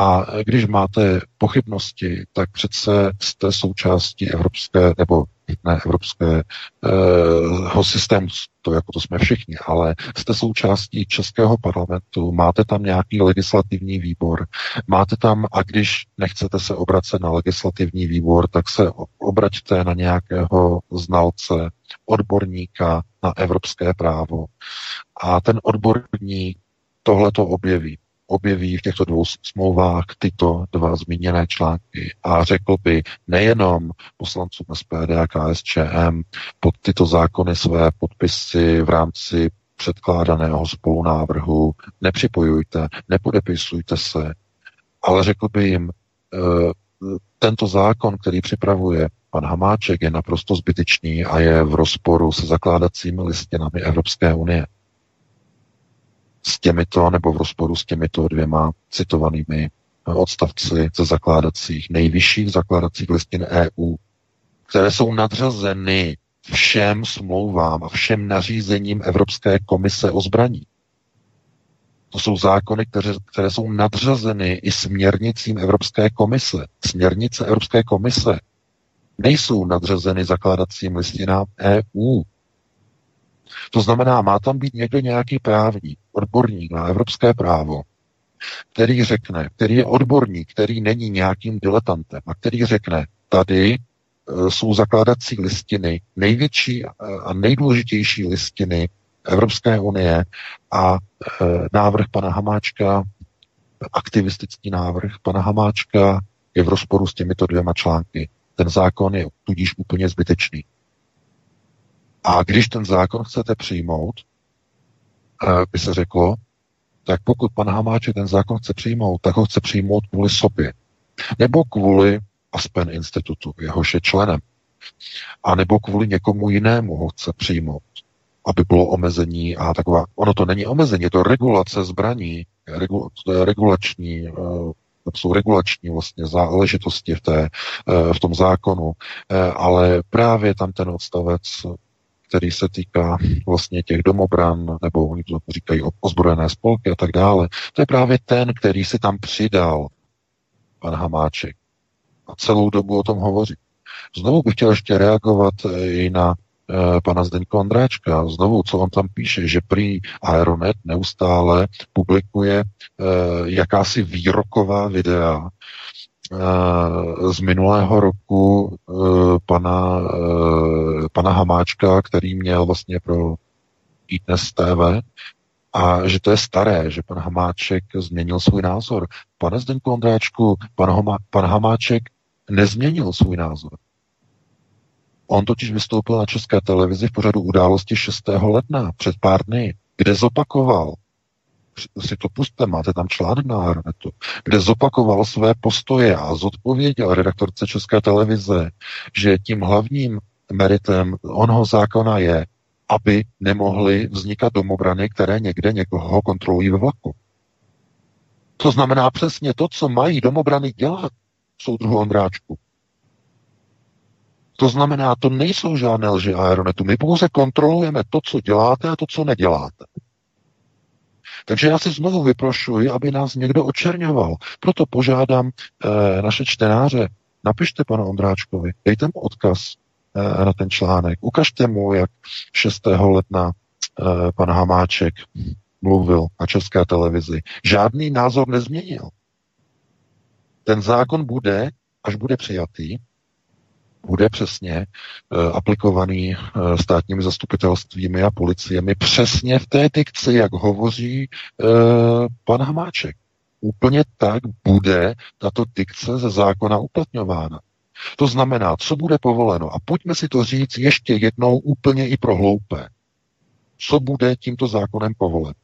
A když máte pochybnosti, tak přece jste součástí evropské, nebo ne evropského eh, systému, to jako to jsme všichni, ale jste součástí Českého parlamentu, máte tam nějaký legislativní výbor, máte tam, a když nechcete se obracet na legislativní výbor, tak se obraťte na nějakého znalce, odborníka na evropské právo. A ten odborník tohle to objeví objeví v těchto dvou smlouvách tyto dva zmíněné články a řekl by nejenom poslancům SPD a KSČM pod tyto zákony své podpisy v rámci předkládaného spolunávrhu nepřipojujte, nepodepisujte se, ale řekl by jim, eh, tento zákon, který připravuje pan Hamáček, je naprosto zbytečný a je v rozporu se zakládacími listinami Evropské unie. S těmito, nebo v rozporu s těmito dvěma citovanými odstavci ze zakládacích, nejvyšších zakládacích listin EU, které jsou nadřazeny všem smlouvám a všem nařízením Evropské komise o zbraní. To jsou zákony, které, které jsou nadřazeny i směrnicím Evropské komise. Směrnice Evropské komise nejsou nadřazeny zakládacím listinám EU. To znamená, má tam být někdo nějaký právník, odborník na evropské právo, který řekne, který je odborník, který není nějakým diletantem a který řekne, tady e, jsou zakládací listiny, největší a nejdůležitější listiny Evropské unie a e, návrh pana Hamáčka, aktivistický návrh pana Hamáčka je v rozporu s těmito dvěma články. Ten zákon je tudíž úplně zbytečný. A když ten zákon chcete přijmout, e, by se řeklo, tak pokud pan Hamáček ten zákon chce přijmout, tak ho chce přijmout kvůli sobě. Nebo kvůli Aspen institutu, jehož je členem. A nebo kvůli někomu jinému ho chce přijmout aby bylo omezení a taková, ono to není omezení, je to regulace zbraní, regul, to je regulační, eh, to jsou regulační vlastně záležitosti v, té, eh, v tom zákonu, eh, ale právě tam ten odstavec, který se týká vlastně těch domobran, nebo oni to říkají ozbrojené spolky a tak dále, to je právě ten, který si tam přidal pan Hamáček. A celou dobu o tom hovoří. Znovu bych chtěl ještě reagovat i na Eh, pana Zdeňka Ondráčka. Znovu, co on tam píše, že prý Aeronet neustále publikuje eh, jakási výroková videa eh, z minulého roku pana, pana Hamáčka, který měl vlastně pro iDnes TV, a že to je staré, že pan Hamáček změnil svůj názor. Pane Zdeňku Ondráčku, pan, Homa, pan Hamáček nezměnil svůj názor. On totiž vystoupil na české televizi v pořadu události 6. ledna, před pár dny, kde zopakoval, si to puste, máte tam článek na Aeronetu, kde zopakoval své postoje a zodpověděl redaktorce České televize, že tím hlavním meritem onoho zákona je, aby nemohly vznikat domobrany, které někde někoho kontrolují ve vlaku. To znamená přesně to, co mají domobrany dělat, soudruhu Ondráčku. To znamená, to nejsou žádné lži aeronetu. My pouze kontrolujeme to, co děláte a to, co neděláte. Takže já si znovu vyprošuji, aby nás někdo očerňoval. Proto požádám e, naše čtenáře, napište panu Ondráčkovi, dejte mu odkaz e, na ten článek, ukažte mu, jak 6. ledna e, pan Hamáček mluvil na české televizi. Žádný názor nezměnil. Ten zákon bude, až bude přijatý, bude přesně uh, aplikovaný uh, státními zastupitelstvími a policiemi přesně v té dikci, jak hovoří uh, pan Hamáček. Úplně tak bude tato dikce ze zákona uplatňována. To znamená, co bude povoleno. A pojďme si to říct ještě jednou úplně i pro hloupé. Co bude tímto zákonem povoleno?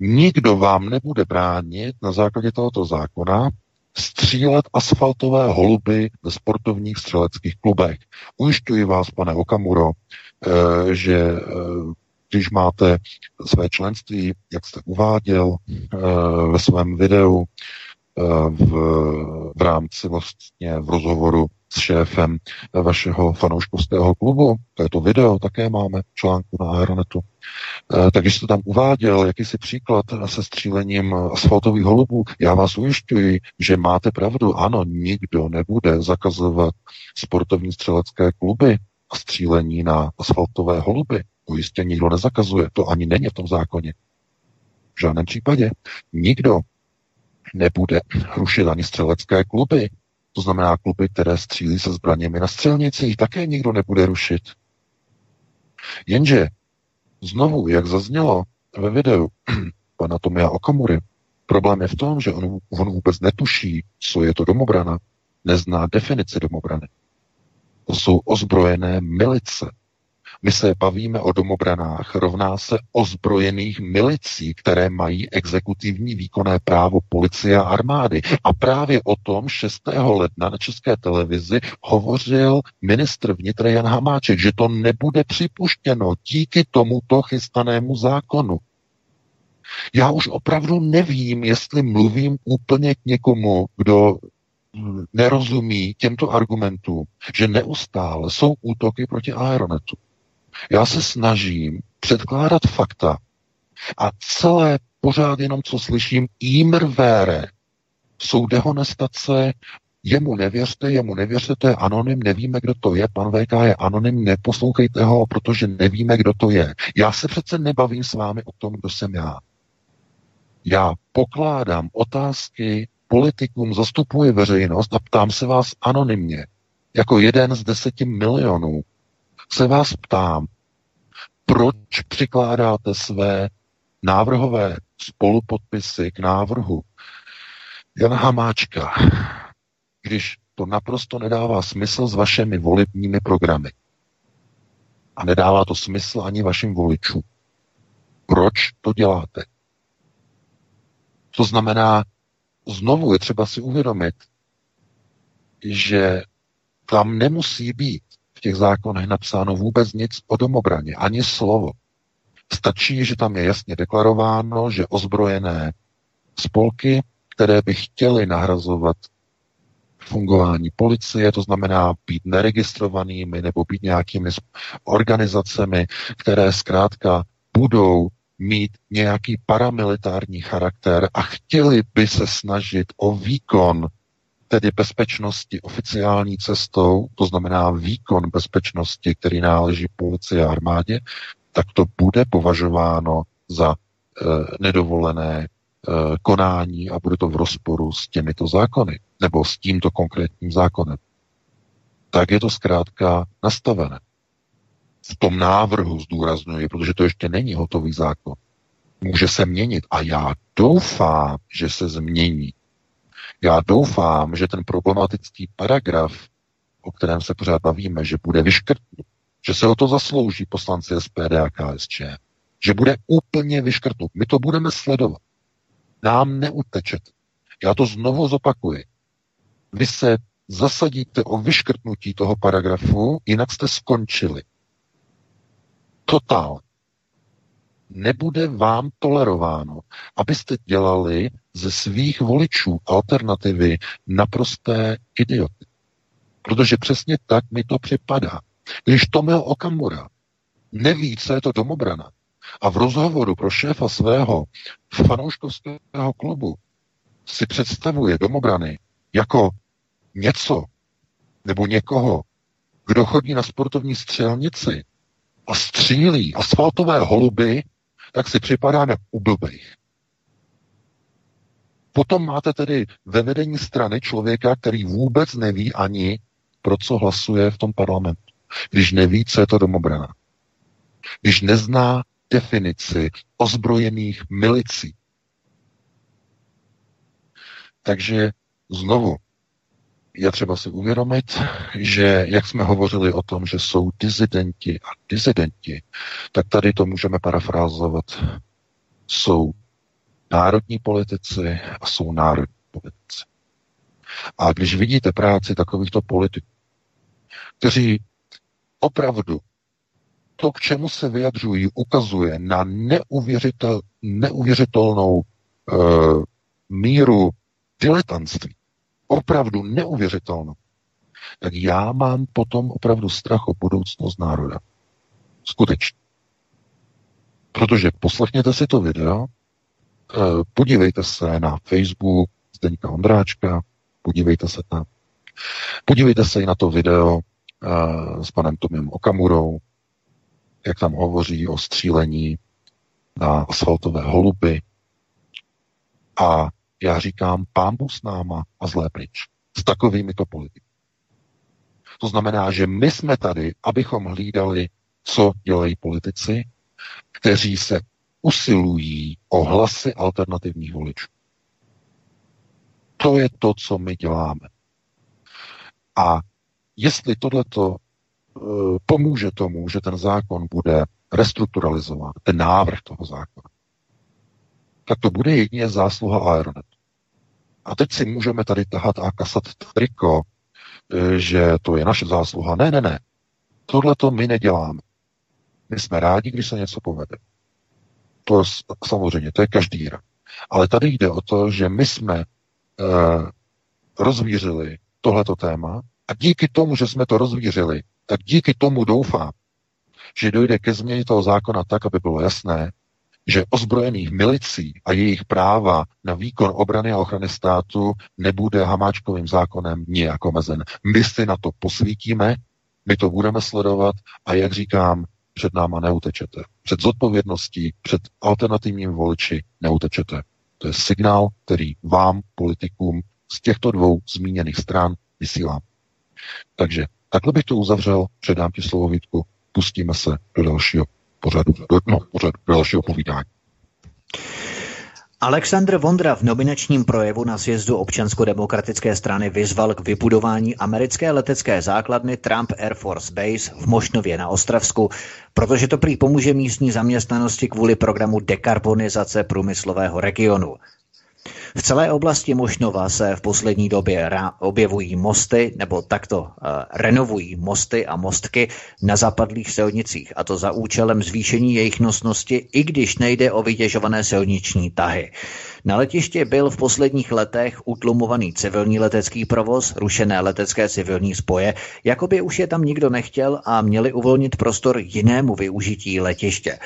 Nikdo vám nebude bránit na základě tohoto zákona střílet asfaltové holuby ve sportovních střeleckých klubech. Ujišťuji vás, pane Okamuro, eh, že eh, když máte své členství, jak jste uváděl eh, ve svém videu, v, v rámci vlastně v rozhovoru s šéfem vašeho fanouškovského klubu. To je to video, také máme článku na Aeronetu. E, takže jste tam uváděl jakýsi příklad se střílením asfaltových holubů. Já vás ujišťuji, že máte pravdu. Ano, nikdo nebude zakazovat sportovní střelecké kluby a střílení na asfaltové holuby. To jistě nikdo nezakazuje. To ani není v tom zákoně. V žádném případě. Nikdo nebude rušit ani střelecké kluby. To znamená kluby, které střílí se zbraněmi na střelnicích, také nikdo nebude rušit. Jenže znovu, jak zaznělo ve videu pana Tomia Okamury, problém je v tom, že on, on vůbec netuší, co je to domobrana, nezná definici domobrany. To jsou ozbrojené milice. My se bavíme o domobranách, rovná se ozbrojených milicí, které mají exekutivní výkonné právo policie a armády. A právě o tom 6. ledna na České televizi hovořil ministr vnitra Jan Hamáček, že to nebude připuštěno díky tomuto chystanému zákonu. Já už opravdu nevím, jestli mluvím úplně k někomu, kdo nerozumí těmto argumentům, že neustále jsou útoky proti Aeronetu. Já se snažím předkládat fakta a celé pořád jenom, co slyším, ímr vére, jsou dehonestace, jemu nevěřte, jemu nevěřte, to je anonym, nevíme, kdo to je, pan VK je anonym, neposlouchejte ho, protože nevíme, kdo to je. Já se přece nebavím s vámi o tom, kdo jsem já. Já pokládám otázky politikům, zastupuji veřejnost a ptám se vás anonymně. Jako jeden z deseti milionů se vás ptám, proč přikládáte své návrhové spolupodpisy k návrhu Jana Hamáčka, když to naprosto nedává smysl s vašimi volebními programy. A nedává to smysl ani vašim voličům. Proč to děláte? To znamená, znovu je třeba si uvědomit, že tam nemusí být těch zákonech napsáno vůbec nic o domobraně, ani slovo. Stačí, že tam je jasně deklarováno, že ozbrojené spolky, které by chtěly nahrazovat fungování policie, to znamená být neregistrovanými nebo být nějakými organizacemi, které zkrátka budou mít nějaký paramilitární charakter a chtěli by se snažit o výkon tedy bezpečnosti oficiální cestou, to znamená výkon bezpečnosti, který náleží policii a armádě, tak to bude považováno za e, nedovolené e, konání a bude to v rozporu s těmito zákony, nebo s tímto konkrétním zákonem. Tak je to zkrátka nastavené v tom návrhu zdůraznuju, protože to ještě není hotový zákon. Může se měnit a já doufám, že se změní. Já doufám, že ten problematický paragraf, o kterém se pořád bavíme, že bude vyškrtnut, že se o to zaslouží poslanci SPD a KSČ, že bude úplně vyškrtnut. My to budeme sledovat. Nám neutečet. Já to znovu zopakuji. Vy se zasadíte o vyškrtnutí toho paragrafu, jinak jste skončili totál. Nebude vám tolerováno, abyste dělali ze svých voličů alternativy naprosté idioty. Protože přesně tak mi to připadá. Když Tomio Okamura neví, co je to domobrana, a v rozhovoru pro šéfa svého fanouškovského klubu si představuje domobrany jako něco nebo někoho, kdo chodí na sportovní střelnici a střílí asfaltové holuby, tak si připadáme u blbých. Potom máte tedy ve vedení strany člověka, který vůbec neví ani, pro co hlasuje v tom parlamentu. Když neví, co je to domobrana. Když nezná definici ozbrojených milicí. Takže znovu, je třeba si uvědomit, že jak jsme hovořili o tom, že jsou dizidenti a dizidenti, tak tady to můžeme parafrázovat. Jsou národní politici a jsou národní politici. A když vidíte práci takovýchto politiků, kteří opravdu to, k čemu se vyjadřují, ukazuje na neuvěřitel, neuvěřitelnou uh, míru diletantství, opravdu neuvěřitelnou, tak já mám potom opravdu strach o budoucnost národa. Skutečně. Protože poslechněte si to video, eh, podívejte se na Facebook Zdeňka Ondráčka, podívejte se tam. Podívejte se i na to video eh, s panem Tomem Okamurou, jak tam hovoří o střílení na asfaltové holuby. A já říkám, pámbu s náma a zlé pryč. S takovými to politiky. To znamená, že my jsme tady, abychom hlídali, co dělají politici, kteří se usilují o hlasy alternativních voličů. To je to, co my děláme. A jestli tohleto pomůže tomu, že ten zákon bude restrukturalizován, ten návrh toho zákona, tak to bude jedině zásluha Aeronetu. A teď si můžeme tady tahat a kasat triko, e, že to je naše zásluha. Ne, ne, ne. Tohle to my neděláme. My jsme rádi, když se něco povede. To samozřejmě, to je každý rok. Ale tady jde o to, že my jsme e, rozvířili tohleto téma a díky tomu, že jsme to rozvířili, tak díky tomu doufám, že dojde ke změně toho zákona tak, aby bylo jasné, že ozbrojených milicí a jejich práva na výkon obrany a ochrany státu nebude hamáčkovým zákonem nijak omezen. My si na to posvítíme, my to budeme sledovat a jak říkám, před náma neutečete. Před zodpovědností, před alternativním voliči neutečete. To je signál, který vám, politikům z těchto dvou zmíněných stran vysílám. Takže takhle bych to uzavřel, předám ti slovo Vítku, pustíme se do dalšího pořadu, do, no, pořadu, do dalšího povídání. Aleksandr Vondra v nominačním projevu na sjezdu občansko-demokratické strany vyzval k vybudování americké letecké základny Trump Air Force Base v Mošnově na Ostravsku, protože to prý pomůže místní zaměstnanosti kvůli programu dekarbonizace průmyslového regionu. V celé oblasti Mošnova se v poslední době objevují mosty, nebo takto uh, renovují mosty a mostky na zapadlých silnicích, a to za účelem zvýšení jejich nosnosti, i když nejde o vytěžované silniční tahy. Na letiště byl v posledních letech utlumovaný civilní letecký provoz, rušené letecké civilní spoje, jako by už je tam nikdo nechtěl a měli uvolnit prostor jinému využití letiště.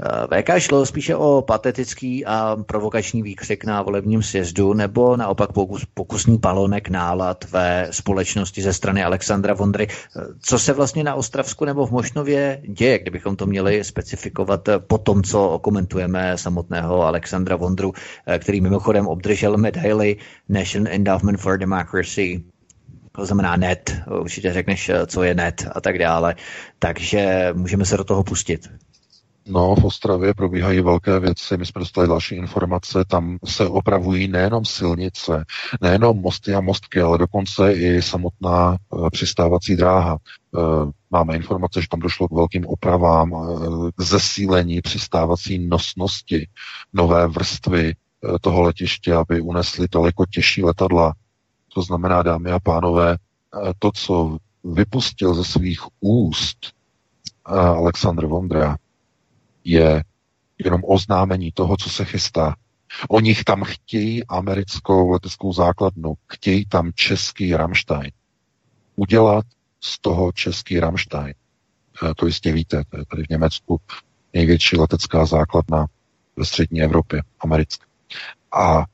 Eh, VK šlo spíše o patetický a provokační výkřik na volebním sjezdu nebo naopak pokus, pokusný palonek nálad ve společnosti ze strany Alexandra Vondry. Eh, co se vlastně na Ostravsku nebo v Mošnově děje, kdybychom to měli specifikovat po tom, co komentujeme samotného Alexandra Vondru, eh, který mimochodem obdržel medaili National Endowment for Democracy to znamená net, určitě řekneš, co je net a tak dále. Takže můžeme se do toho pustit. No, v Ostravě probíhají velké věci, my jsme dostali další informace, tam se opravují nejenom silnice, nejenom mosty a mostky, ale dokonce i samotná e, přistávací dráha. E, máme informace, že tam došlo k velkým opravám, e, k zesílení přistávací nosnosti, nové vrstvy e, toho letiště, aby unesli daleko těžší letadla. To znamená, dámy a pánové, to, co vypustil ze svých úst Aleksandr Vondra, je jenom oznámení toho, co se chystá. Oni tam chtějí americkou leteckou základnu, chtějí tam český Rammstein. Udělat z toho český Rammstein. E, to jistě víte, to je tady v Německu největší letecká základna ve střední Evropě, americká. A e,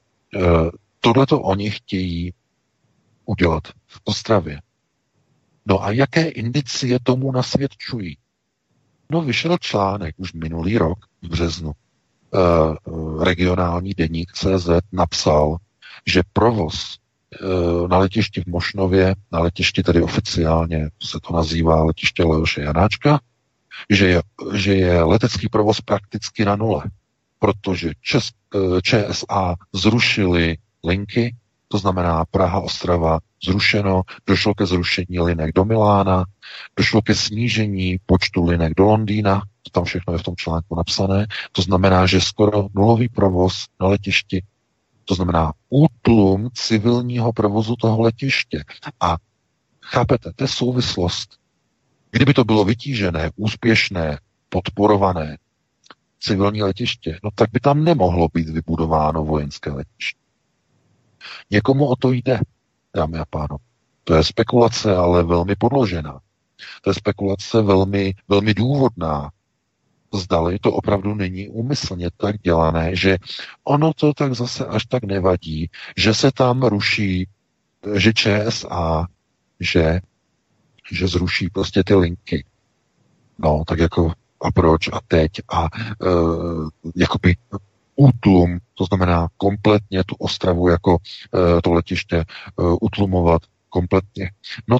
tohleto oni chtějí udělat v Ostravě. No a jaké indicie tomu nasvědčují? No, vyšel článek už minulý rok v březnu. E, regionální deník CZ napsal, že provoz e, na letišti v Mošnově, na letišti tedy oficiálně se to nazývá letiště Leoše Janáčka, že je, že je letecký provoz prakticky na nule, protože Čes, ČSA zrušili linky, to znamená Praha, Ostrava, zrušeno, došlo ke zrušení linek do Milána, došlo ke snížení počtu linek do Londýna, to tam všechno je v tom článku napsané, to znamená, že skoro nulový provoz na letišti, to znamená útlum civilního provozu toho letiště. A chápete, to je souvislost. Kdyby to bylo vytížené, úspěšné, podporované civilní letiště, no tak by tam nemohlo být vybudováno vojenské letiště. Někomu o to jde dámy a pánové. To je spekulace, ale velmi podložená. To je spekulace velmi, velmi důvodná. Zdali to opravdu není úmyslně tak dělané, že ono to tak zase až tak nevadí, že se tam ruší, že ČSA, že, že zruší prostě ty linky. No, tak jako a proč a teď a uh, jakoby útlum, to znamená kompletně tu Ostravu jako e, to letiště e, utlumovat kompletně. No,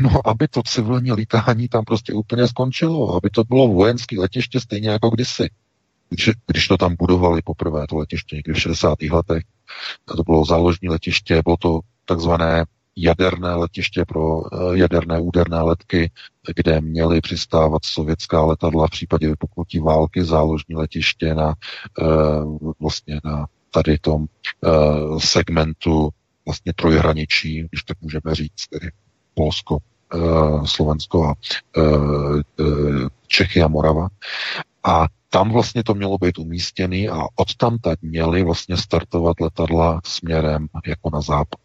no, aby to civilní lítání tam prostě úplně skončilo, aby to bylo vojenské letiště stejně jako kdysi. Když, když to tam budovali poprvé, to letiště někdy v 60. letech, to bylo záložní letiště, bylo to takzvané jaderné letiště pro eh, jaderné úderné letky, kde měly přistávat sovětská letadla v případě vypuknutí války, záložní letiště na eh, vlastně na tady tom segmentu vlastně trojhraničí, když tak můžeme říct, tedy Polsko, Slovensko a Čechy a Morava. A tam vlastně to mělo být umístěný a odtamtať měly vlastně startovat letadla směrem jako na západ.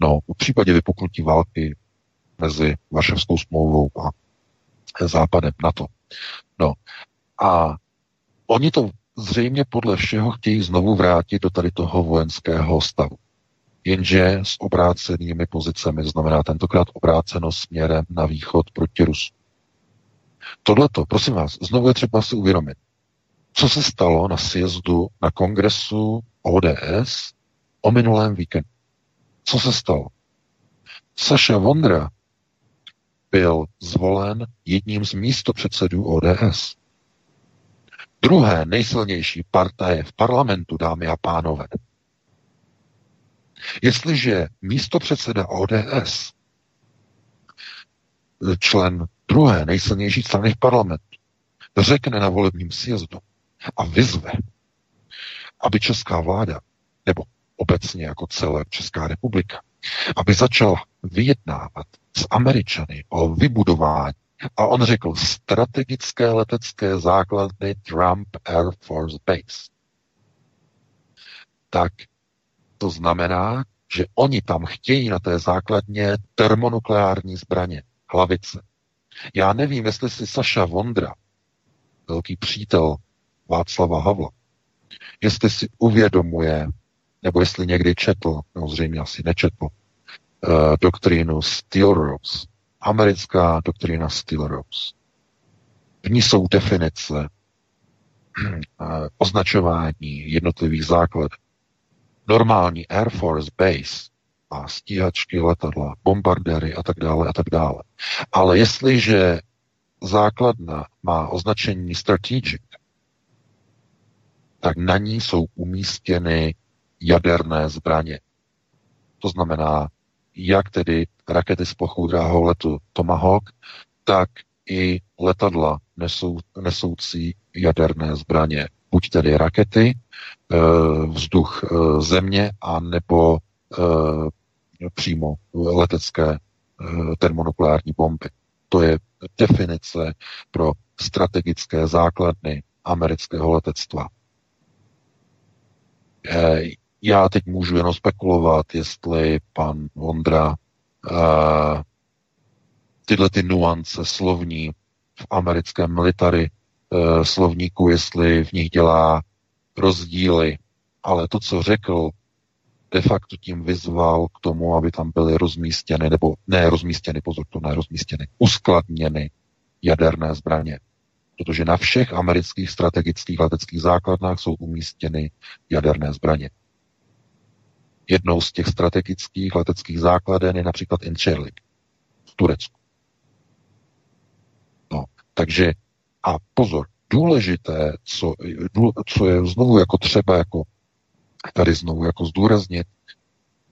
No, v případě vypuknutí války mezi Varšavskou smlouvou a západem NATO. No, a oni to zřejmě podle všeho chtějí znovu vrátit do tady toho vojenského stavu. Jenže s obrácenými pozicemi, znamená tentokrát obráceno směrem na východ proti Rusu. Tohleto, prosím vás, znovu je třeba si uvědomit. Co se stalo na sjezdu na kongresu ODS o minulém víkendu? Co se stalo? Saša Vondra byl zvolen jedním z místopředsedů ODS. Druhé nejsilnější partaje v parlamentu, dámy a pánové. Jestliže místopředseda ODS, člen druhé nejsilnější strany v parlamentu, řekne na volebním sjezdu a vyzve, aby česká vláda, nebo obecně jako celé Česká republika, aby začal vyjednávat s Američany o vybudování a on řekl strategické letecké základny Trump Air Force Base. Tak to znamená, že oni tam chtějí na té základně termonukleární zbraně, hlavice. Já nevím, jestli si Saša Vondra, velký přítel Václava Havla, jestli si uvědomuje, nebo jestli někdy četl, no zřejmě asi nečetl, uh, doktrínu Steel Rose, americká doktrína Steel Rose. V ní jsou definice, uh, označování jednotlivých základů. Normální Air Force Base má stíhačky, letadla, bombardéry a tak dále a tak dále. Ale jestliže základna má označení strategic, tak na ní jsou umístěny jaderné zbraně. To znamená, jak tedy rakety s plochou dráhou letu Tomahawk, tak i letadla nesou, nesoucí jaderné zbraně. Buď tedy rakety, eh, vzduch eh, země, a nebo eh, přímo letecké termonukleární bomby. To je definice pro strategické základny amerického letectva. Já teď můžu jenom spekulovat, jestli pan Vondra uh, tyhle ty nuance slovní v americkém military uh, slovníku, jestli v nich dělá rozdíly. Ale to, co řekl, de facto tím vyzval k tomu, aby tam byly rozmístěny, nebo ne rozmístěny, pozor, to ne rozmístěny, uskladněny jaderné zbraně. Protože na všech amerických strategických leteckých základnách jsou umístěny jaderné zbraně. Jednou z těch strategických leteckých základen je například Incirlik v Turecku. No, takže a pozor, důležité, co, co je znovu jako třeba jako tady znovu jako zdůraznit,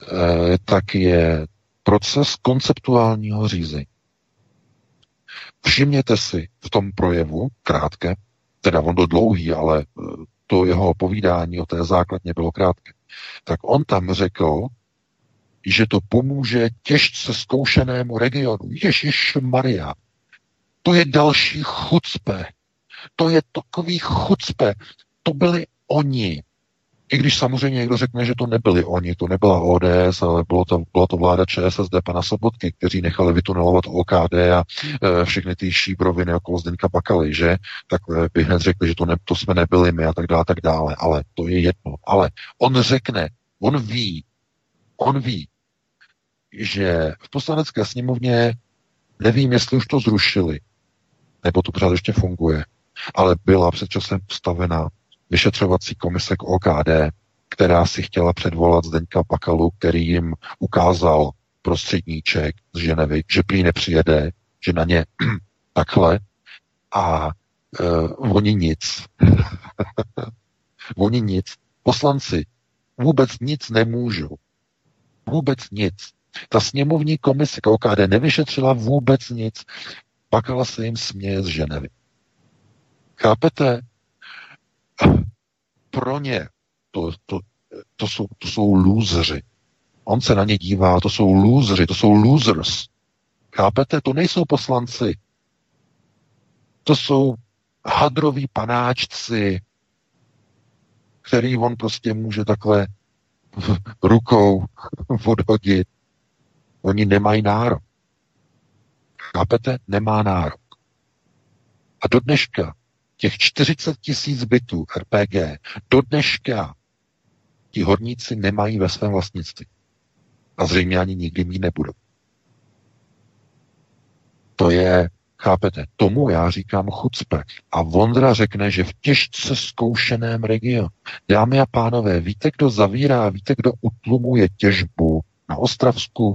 eh, tak je proces konceptuálního řízení. Všimněte si v tom projevu, krátké, teda on byl dlouhý, ale eh, to jeho povídání o té základně bylo krátké, tak on tam řekl, že to pomůže těžce zkoušenému regionu. Ježíš Maria, to je další chucpe. To je takový chucpe. To byli oni. I když samozřejmě někdo řekne, že to nebyli oni, to nebyla ODS, ale bylo to, byla to vláda ČSSD pana Sobotky, kteří nechali vytunelovat OKD a e, všechny ty šíbroviny okolo Zdeňka Bakaly, že? Tak e, by hned řekli, že to, ne, to jsme nebyli my a tak dále, tak dále. Ale to je jedno. Ale on řekne, on ví, on ví, že v poslanecké sněmovně nevím, jestli už to zrušili, nebo to pořád ještě funguje, ale byla před časem postavena vyšetřovací komise k OKD, která si chtěla předvolat Zdeňka Pakalu, který jim ukázal prostředníček z Ženevy, že prý nepřijede, že na ně takhle a uh, oni nic. oni nic. Poslanci vůbec nic nemůžou. Vůbec nic. Ta sněmovní komise k OKD nevyšetřila vůbec nic. Bakala se jim směje z Ženevy. Chápete? Pro ně to, to, to, jsou, to jsou lůzři. On se na ně dívá, to jsou lůzři, to jsou losers. Chápete? To nejsou poslanci. To jsou hadroví panáčci, který on prostě může takhle rukou odhodit. Oni nemají nárok. Chápete? Nemá nárok. A do dneška těch 40 tisíc bytů RPG, do dneška ti horníci nemají ve svém vlastnictví. A zřejmě ani nikdy mít nebudou. To je, chápete, tomu já říkám chucpe. A Vondra řekne, že v těžce zkoušeném regionu. Dámy a pánové, víte, kdo zavírá, víte, kdo utlumuje těžbu na Ostravsku,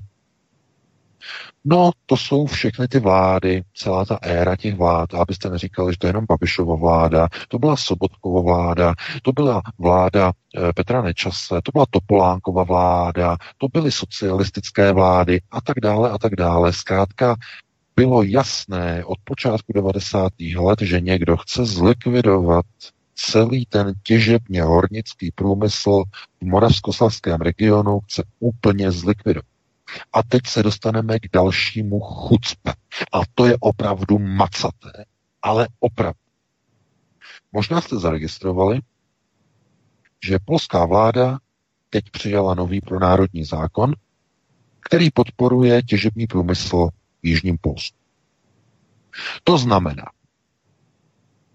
No, to jsou všechny ty vlády, celá ta éra těch vlád, abyste neříkali, že to je jenom Babišova vláda, to byla Sobotkova vláda, to byla vláda e, Petra Nečase, to byla Topolánkova vláda, to byly socialistické vlády a tak dále a tak dále. Zkrátka bylo jasné od počátku 90. let, že někdo chce zlikvidovat celý ten těžebně hornický průmysl v moravskoslavském regionu, chce úplně zlikvidovat. A teď se dostaneme k dalšímu chucpe. A to je opravdu macaté. Ale opravdu. Možná jste zaregistrovali, že polská vláda teď přijala nový pronárodní zákon, který podporuje těžební průmysl v Jižním Polsku. To znamená,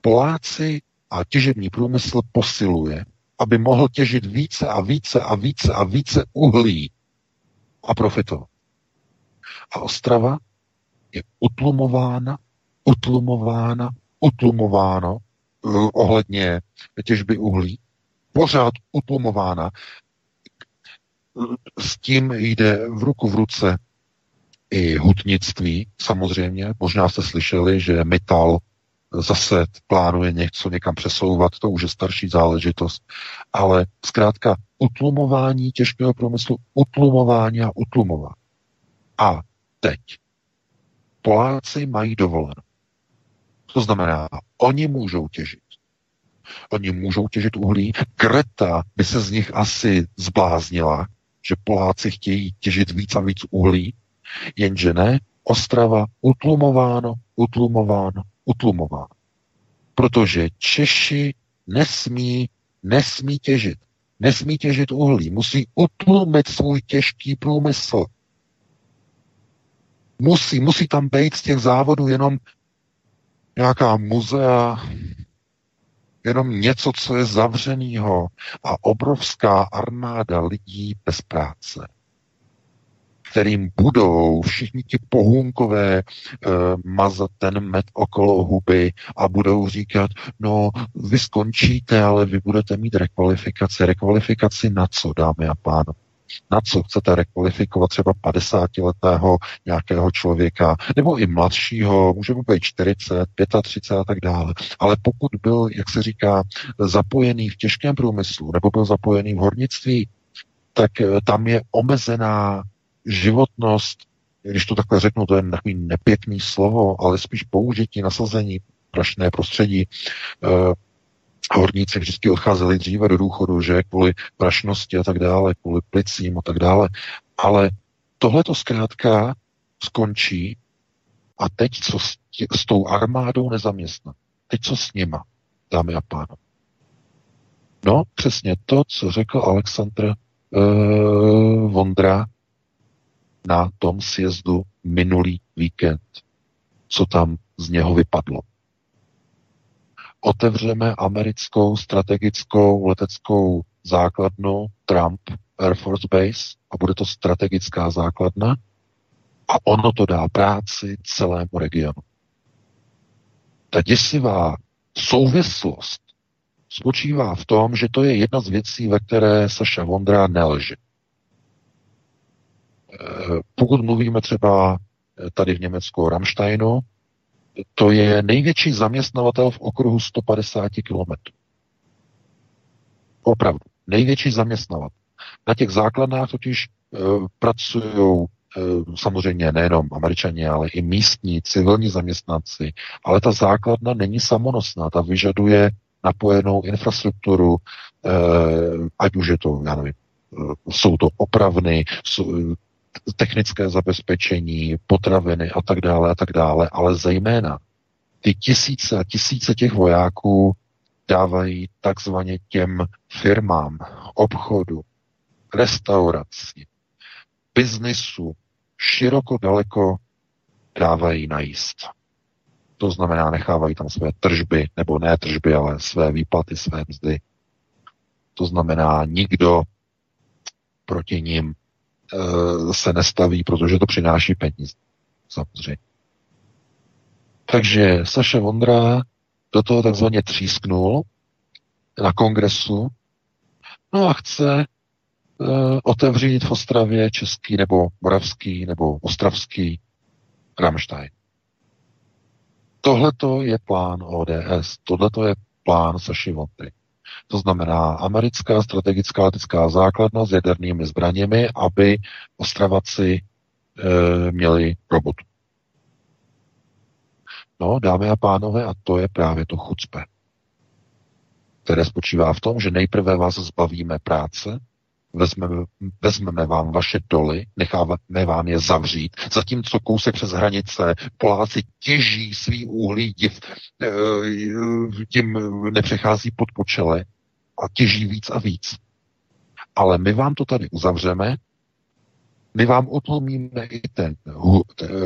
Poláci a těžební průmysl posiluje, aby mohl těžit více a více a více a více uhlí a profitovat. A Ostrava je utlumována, utlumována, utlumováno uh, ohledně těžby uhlí, pořád utlumována. S tím jde v ruku v ruce i hutnictví, samozřejmě. Možná jste slyšeli, že metal zase plánuje něco někam přesouvat, to už je starší záležitost, ale zkrátka utlumování těžkého průmyslu, utlumování a utlumování. A teď Poláci mají dovoleno. To znamená, oni můžou těžit. Oni můžou těžit uhlí. Greta by se z nich asi zbláznila, že Poláci chtějí těžit víc a víc uhlí, jenže ne, Ostrava utlumováno, utlumováno, utlumováno. Protože Češi nesmí, nesmí těžit. Nesmí těžit uhlí. Musí utlumit svůj těžký průmysl. Musí, musí tam být z těch závodů jenom nějaká muzea, jenom něco, co je zavřenýho a obrovská armáda lidí bez práce kterým budou všichni ti pohůnkové uh, mazat ten med okolo huby a budou říkat, no vy skončíte, ale vy budete mít rekvalifikaci. Rekvalifikaci na co, dámy a pánové? Na co chcete rekvalifikovat třeba 50-letého nějakého člověka, nebo i mladšího, může být 40, 35 a tak dále. Ale pokud byl, jak se říká, zapojený v těžkém průmyslu, nebo byl zapojený v hornictví, tak eh, tam je omezená životnost, když to takhle řeknu, to je takový nepěkný slovo, ale spíš použití, nasazení, prašné prostředí. Uh, horníci vždycky odcházeli dříve do důchodu, že kvůli prašnosti a tak dále, kvůli plicím a tak dále. Ale tohle to zkrátka skončí a teď co s, tě, s tou armádou nezaměstná? Teď co s nima, dámy a pánové? No, přesně to, co řekl Aleksandr uh, Vondra na tom sjezdu minulý víkend, co tam z něho vypadlo. Otevřeme americkou strategickou leteckou základnu Trump Air Force Base a bude to strategická základna a ono to dá práci celému regionu. Ta děsivá souvislost spočívá v tom, že to je jedna z věcí, ve které Saša Vondra nelže. Pokud mluvíme třeba tady v Německu o Rammsteinu, to je největší zaměstnavatel v okruhu 150 kilometrů. Opravdu. Největší zaměstnavatel. Na těch základnách totiž e, pracují samozřejmě nejenom američani, ale i místní civilní zaměstnanci, ale ta základna není samonosná, ta vyžaduje napojenou infrastrukturu, eh, ať už je to, já nevím, jsou to opravny, jsou, technické zabezpečení, potraviny a tak dále a tak dále, ale zejména ty tisíce a tisíce těch vojáků dávají takzvaně těm firmám, obchodu, restaurací, biznisu široko daleko dávají najíst. To znamená, nechávají tam své tržby, nebo ne tržby, ale své výplaty, své mzdy. To znamená, nikdo proti ním se nestaví, protože to přináší peníze. Samozřejmě. Takže Saša Vondra do toho takzvaně třísknul na kongresu, no a chce uh, otevřít v Ostravě český nebo moravský nebo ostravský Rammstein. Tohle je plán ODS, tohle je plán Saši Vondry. To znamená americká strategická letecká základna s jadernými zbraněmi, aby Ostravaci e, měli robotu. No, dámy a pánové, a to je právě to chucpe, které spočívá v tom, že nejprve vás zbavíme práce, vezmeme, vezmeme vám vaše doly, necháme vám je zavřít, zatímco kousek přes hranice Poláci těží svý uhlí, div, eh, tím nepřechází pod počele a těží víc a víc. Ale my vám to tady uzavřeme, my vám utlumíme i ten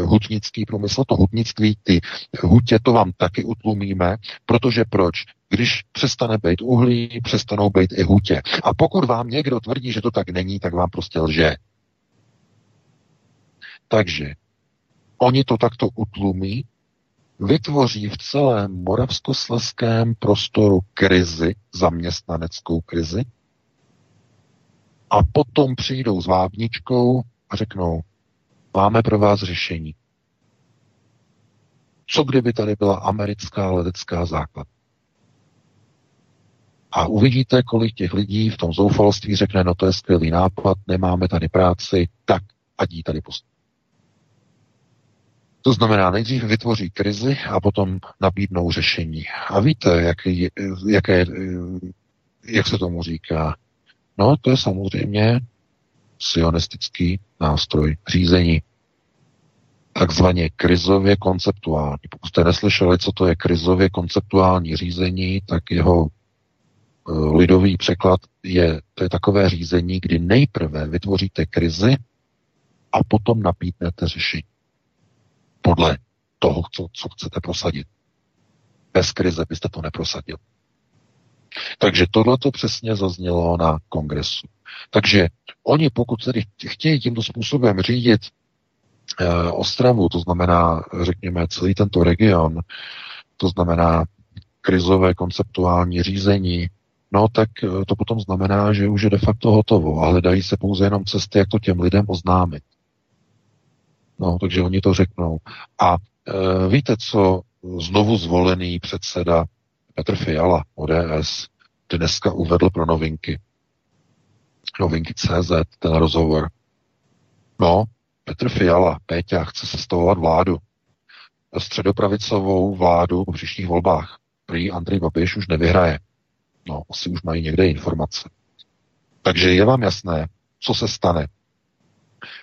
hutnický průmysl, to hutnictví, ty hutě, to vám taky utlumíme, protože proč? Když přestane být uhlí, přestanou být i hutě. A pokud vám někdo tvrdí, že to tak není, tak vám prostě lže. Takže oni to takto utlumí, vytvoří v celém moravskosleském prostoru krizi, zaměstnaneckou krizi, a potom přijdou s vábničkou a řeknou, máme pro vás řešení. Co kdyby tady byla americká letecká základ? A uvidíte, kolik těch lidí v tom zoufalství řekne, no to je skvělý nápad, nemáme tady práci, tak ať jí tady postaví. To znamená, nejdřív vytvoří krizi a potom nabídnou řešení. A víte, jak, jaké, jak se tomu říká? No, to je samozřejmě sionistický nástroj řízení. Takzvaně krizově konceptuální. Pokud jste neslyšeli, co to je krizově konceptuální řízení, tak jeho eh, lidový překlad je, to je takové řízení, kdy nejprve vytvoříte krizi a potom napítnete řešení. Podle toho, co, co chcete prosadit. Bez krize byste to neprosadil. Takže tohle to přesně zaznělo na kongresu. Takže oni, pokud tedy chtějí tímto způsobem řídit eh, Ostravu, to znamená, řekněme, celý tento region, to znamená krizové konceptuální řízení, no tak eh, to potom znamená, že už je de facto hotovo a hledají se pouze jenom cesty, jak to těm lidem oznámit. No, takže oni to řeknou. A e, víte, co znovu zvolený předseda Petr Fiala, ODS, dneska uvedl pro novinky. Novinky CZ, ten rozhovor. No, Petr Fiala, Péťa, chce sestavovat vládu. Středopravicovou vládu po příštích volbách. Prý Andrej Babiš už nevyhraje. No, asi už mají někde informace. Takže je vám jasné, co se stane,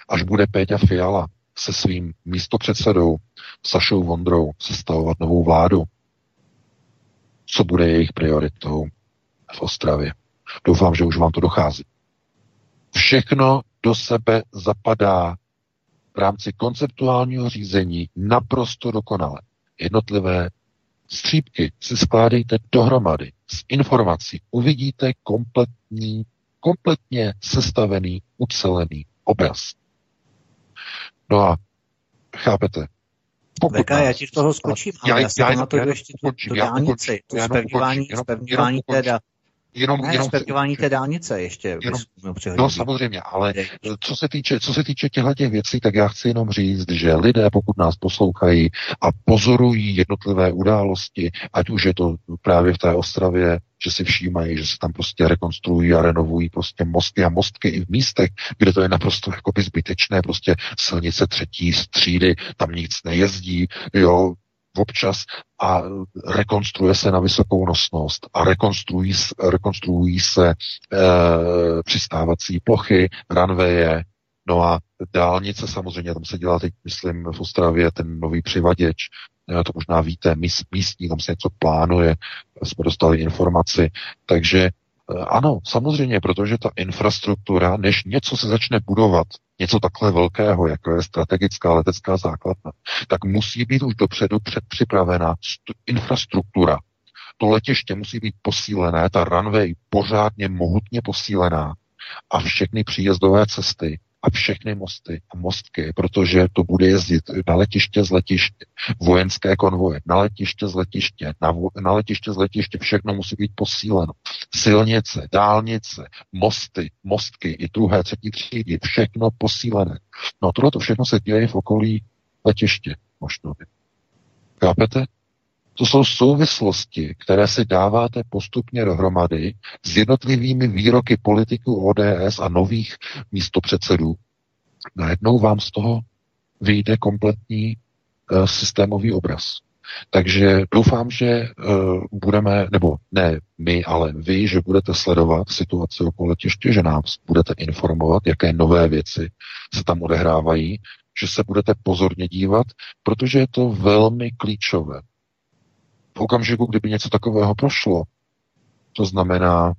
až bude Péťa Fiala se svým místopředsedou Sašou Vondrou sestavovat novou vládu. Co bude jejich prioritou v Ostravě? Doufám, že už vám to dochází. Všechno do sebe zapadá v rámci konceptuálního řízení naprosto dokonale. Jednotlivé střípky si skládejte dohromady s informací. Uvidíte kompletní, kompletně sestavený, ucelený obraz. No a chápete, pokud nás, já ti toho skočím, já, já, já, já, to ještě tu, tu dálnici, to spevňování, spevňování teda jenom, ne, jenom respektování té dálnice ještě. Jenom, no samozřejmě, ale co se týče, co se týče těchto těch věcí, tak já chci jenom říct, že lidé, pokud nás poslouchají a pozorují jednotlivé události, ať už je to právě v té Ostravě, že si všímají, že se tam prostě rekonstruují a renovují prostě mosty a mostky i v místech, kde to je naprosto jakoby zbytečné, prostě silnice třetí střídy, tam nic nejezdí, jo, občas a rekonstruuje se na vysokou nosnost a rekonstruují, rekonstruují se e, přistávací plochy, ranveje, no a dálnice samozřejmě, tam se dělá teď, myslím, v Ostravě ten nový přivaděč, e, to možná víte, míst, místní, tam se něco plánuje, jsme dostali informaci, takže ano, samozřejmě, protože ta infrastruktura, než něco se začne budovat, něco takhle velkého, jako je strategická letecká základna, tak musí být už dopředu předpřipravena infrastruktura. To letiště musí být posílené, ta runway pořádně mohutně posílená a všechny příjezdové cesty a všechny mosty a mostky, protože to bude jezdit na letiště z letiště, vojenské konvoje, na letiště z letiště, na, vo, na letiště z letiště, všechno musí být posíleno. Silnice, dálnice, mosty, mostky i druhé, třetí třídy, všechno posílené. No tohle to všechno se děje v okolí letiště možná. Chápete? To jsou souvislosti, které si dáváte postupně dohromady s jednotlivými výroky politiků ODS a nových místopředsedů. Najednou vám z toho vyjde kompletní uh, systémový obraz. Takže doufám, že uh, budeme, nebo ne my, ale vy, že budete sledovat situaci okolo letiště, že nám budete informovat, jaké nové věci se tam odehrávají, že se budete pozorně dívat, protože je to velmi klíčové okamžiku, kdyby něco takového prošlo, to znamená, e,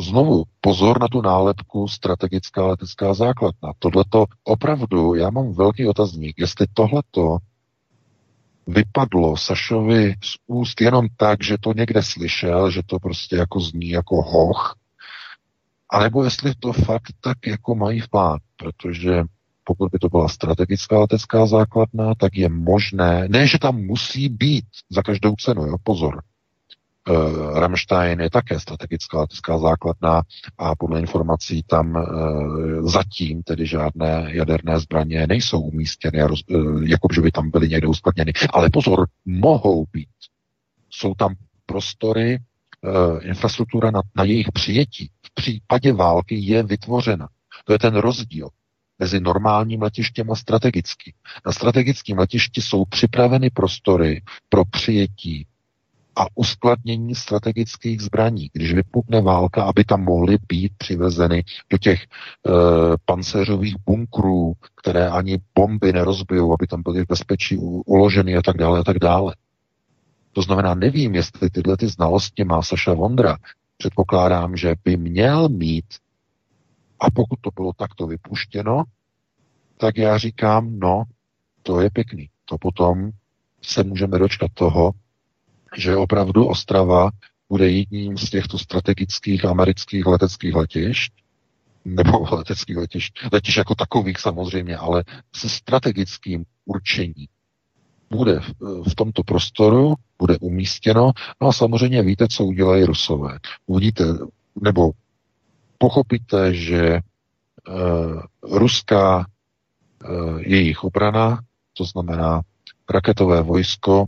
znovu, pozor na tu nálepku strategická letecká základna. Tohleto opravdu, já mám velký otazník, jestli tohleto vypadlo Sašovi z úst jenom tak, že to někde slyšel, že to prostě jako zní jako hoch, anebo jestli to fakt tak jako mají v plán, protože pokud by to byla strategická letecká základna, tak je možné, ne, že tam musí být za každou cenu, jo, pozor. Uh, Rammstein je také strategická letecká základna a podle informací tam uh, zatím tedy žádné jaderné zbraně nejsou umístěny, uh, jako by tam byly někde uskladněny. Ale pozor, mohou být. Jsou tam prostory, infrastruktura na, na jejich přijetí. V případě války je vytvořena. To je ten rozdíl mezi normálním letištěm a strategickým. Na strategickém letišti jsou připraveny prostory pro přijetí a uskladnění strategických zbraní. Když vypukne válka, aby tam mohly být přivezeny do těch e, pancéřových bunkrů, které ani bomby nerozbijou, aby tam byly v bezpečí uloženy a tak dále a tak dále. To znamená, nevím, jestli tyhle ty znalosti má Saša Vondra. Předpokládám, že by měl mít a pokud to bylo takto vypuštěno, tak já říkám, no, to je pěkný. To potom se můžeme dočkat toho, že opravdu Ostrava bude jedním z těchto strategických amerických leteckých letišť, nebo leteckých letišť, letišť jako takových samozřejmě, ale se strategickým určením. Bude v, tomto prostoru, bude umístěno, no a samozřejmě víte, co udělají Rusové. Uvidíte, nebo pochopíte, že uh, ruská uh, jejich obrana, to znamená raketové vojsko,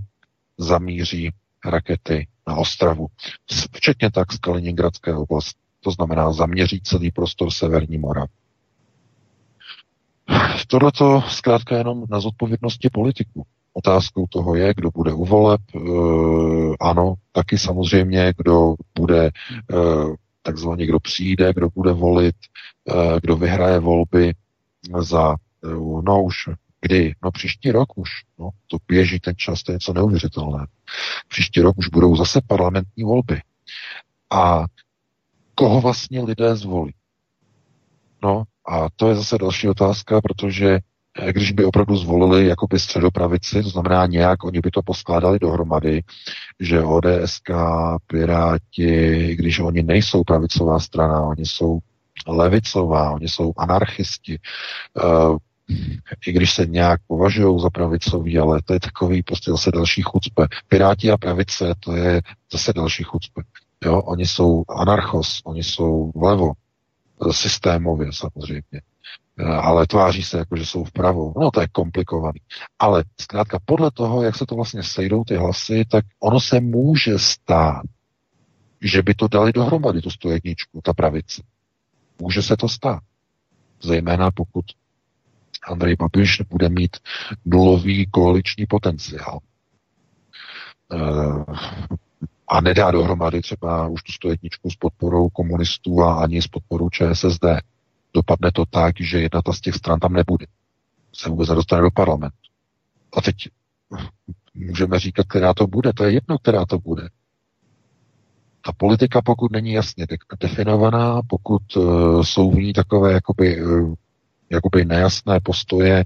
zamíří rakety na Ostravu, včetně tak z Kaliningradské oblasti. To znamená zaměří celý prostor Severní Morav. Tohle to zkrátka jenom na zodpovědnosti politiků. Otázkou toho je, kdo bude u voleb. E, ano, taky samozřejmě, kdo bude e, takzvaně kdo přijde, kdo bude volit, eh, kdo vyhraje volby za, eh, no už kdy? No příští rok už, no to běží ten čas, to je něco neuvěřitelné. Příští rok už budou zase parlamentní volby. A koho vlastně lidé zvolí? No a to je zase další otázka, protože když by opravdu zvolili jakoby středopravici, to znamená nějak, oni by to poskládali dohromady, že ODSK, Piráti, když oni nejsou pravicová strana, oni jsou levicová, oni jsou anarchisti, uh, i když se nějak považují za pravicový, ale to je takový prostě zase další chucpe. Piráti a pravice, to je zase další chucpe. Jo, oni jsou anarchos, oni jsou vlevo, systémově samozřejmě. Eh, ale tváří se jako, že jsou vpravo. No to je komplikovaný. Ale zkrátka podle toho, jak se to vlastně sejdou ty hlasy, tak ono se může stát, že by to dali dohromady, tu stojedničku, ta pravice. Může se to stát. Zejména pokud Andrej Babiš bude mít nulový koaliční potenciál. Eh, a nedá dohromady třeba už tu stojetničku s podporou komunistů a ani s podporou ČSSD. Dopadne to tak, že jedna ta z těch stran tam nebude. Se vůbec nedostane do parlamentu. A teď můžeme říkat, která to bude. To je jedno, která to bude. Ta politika, pokud není jasně definovaná, pokud uh, jsou v ní takové jakoby, uh, jakoby nejasné postoje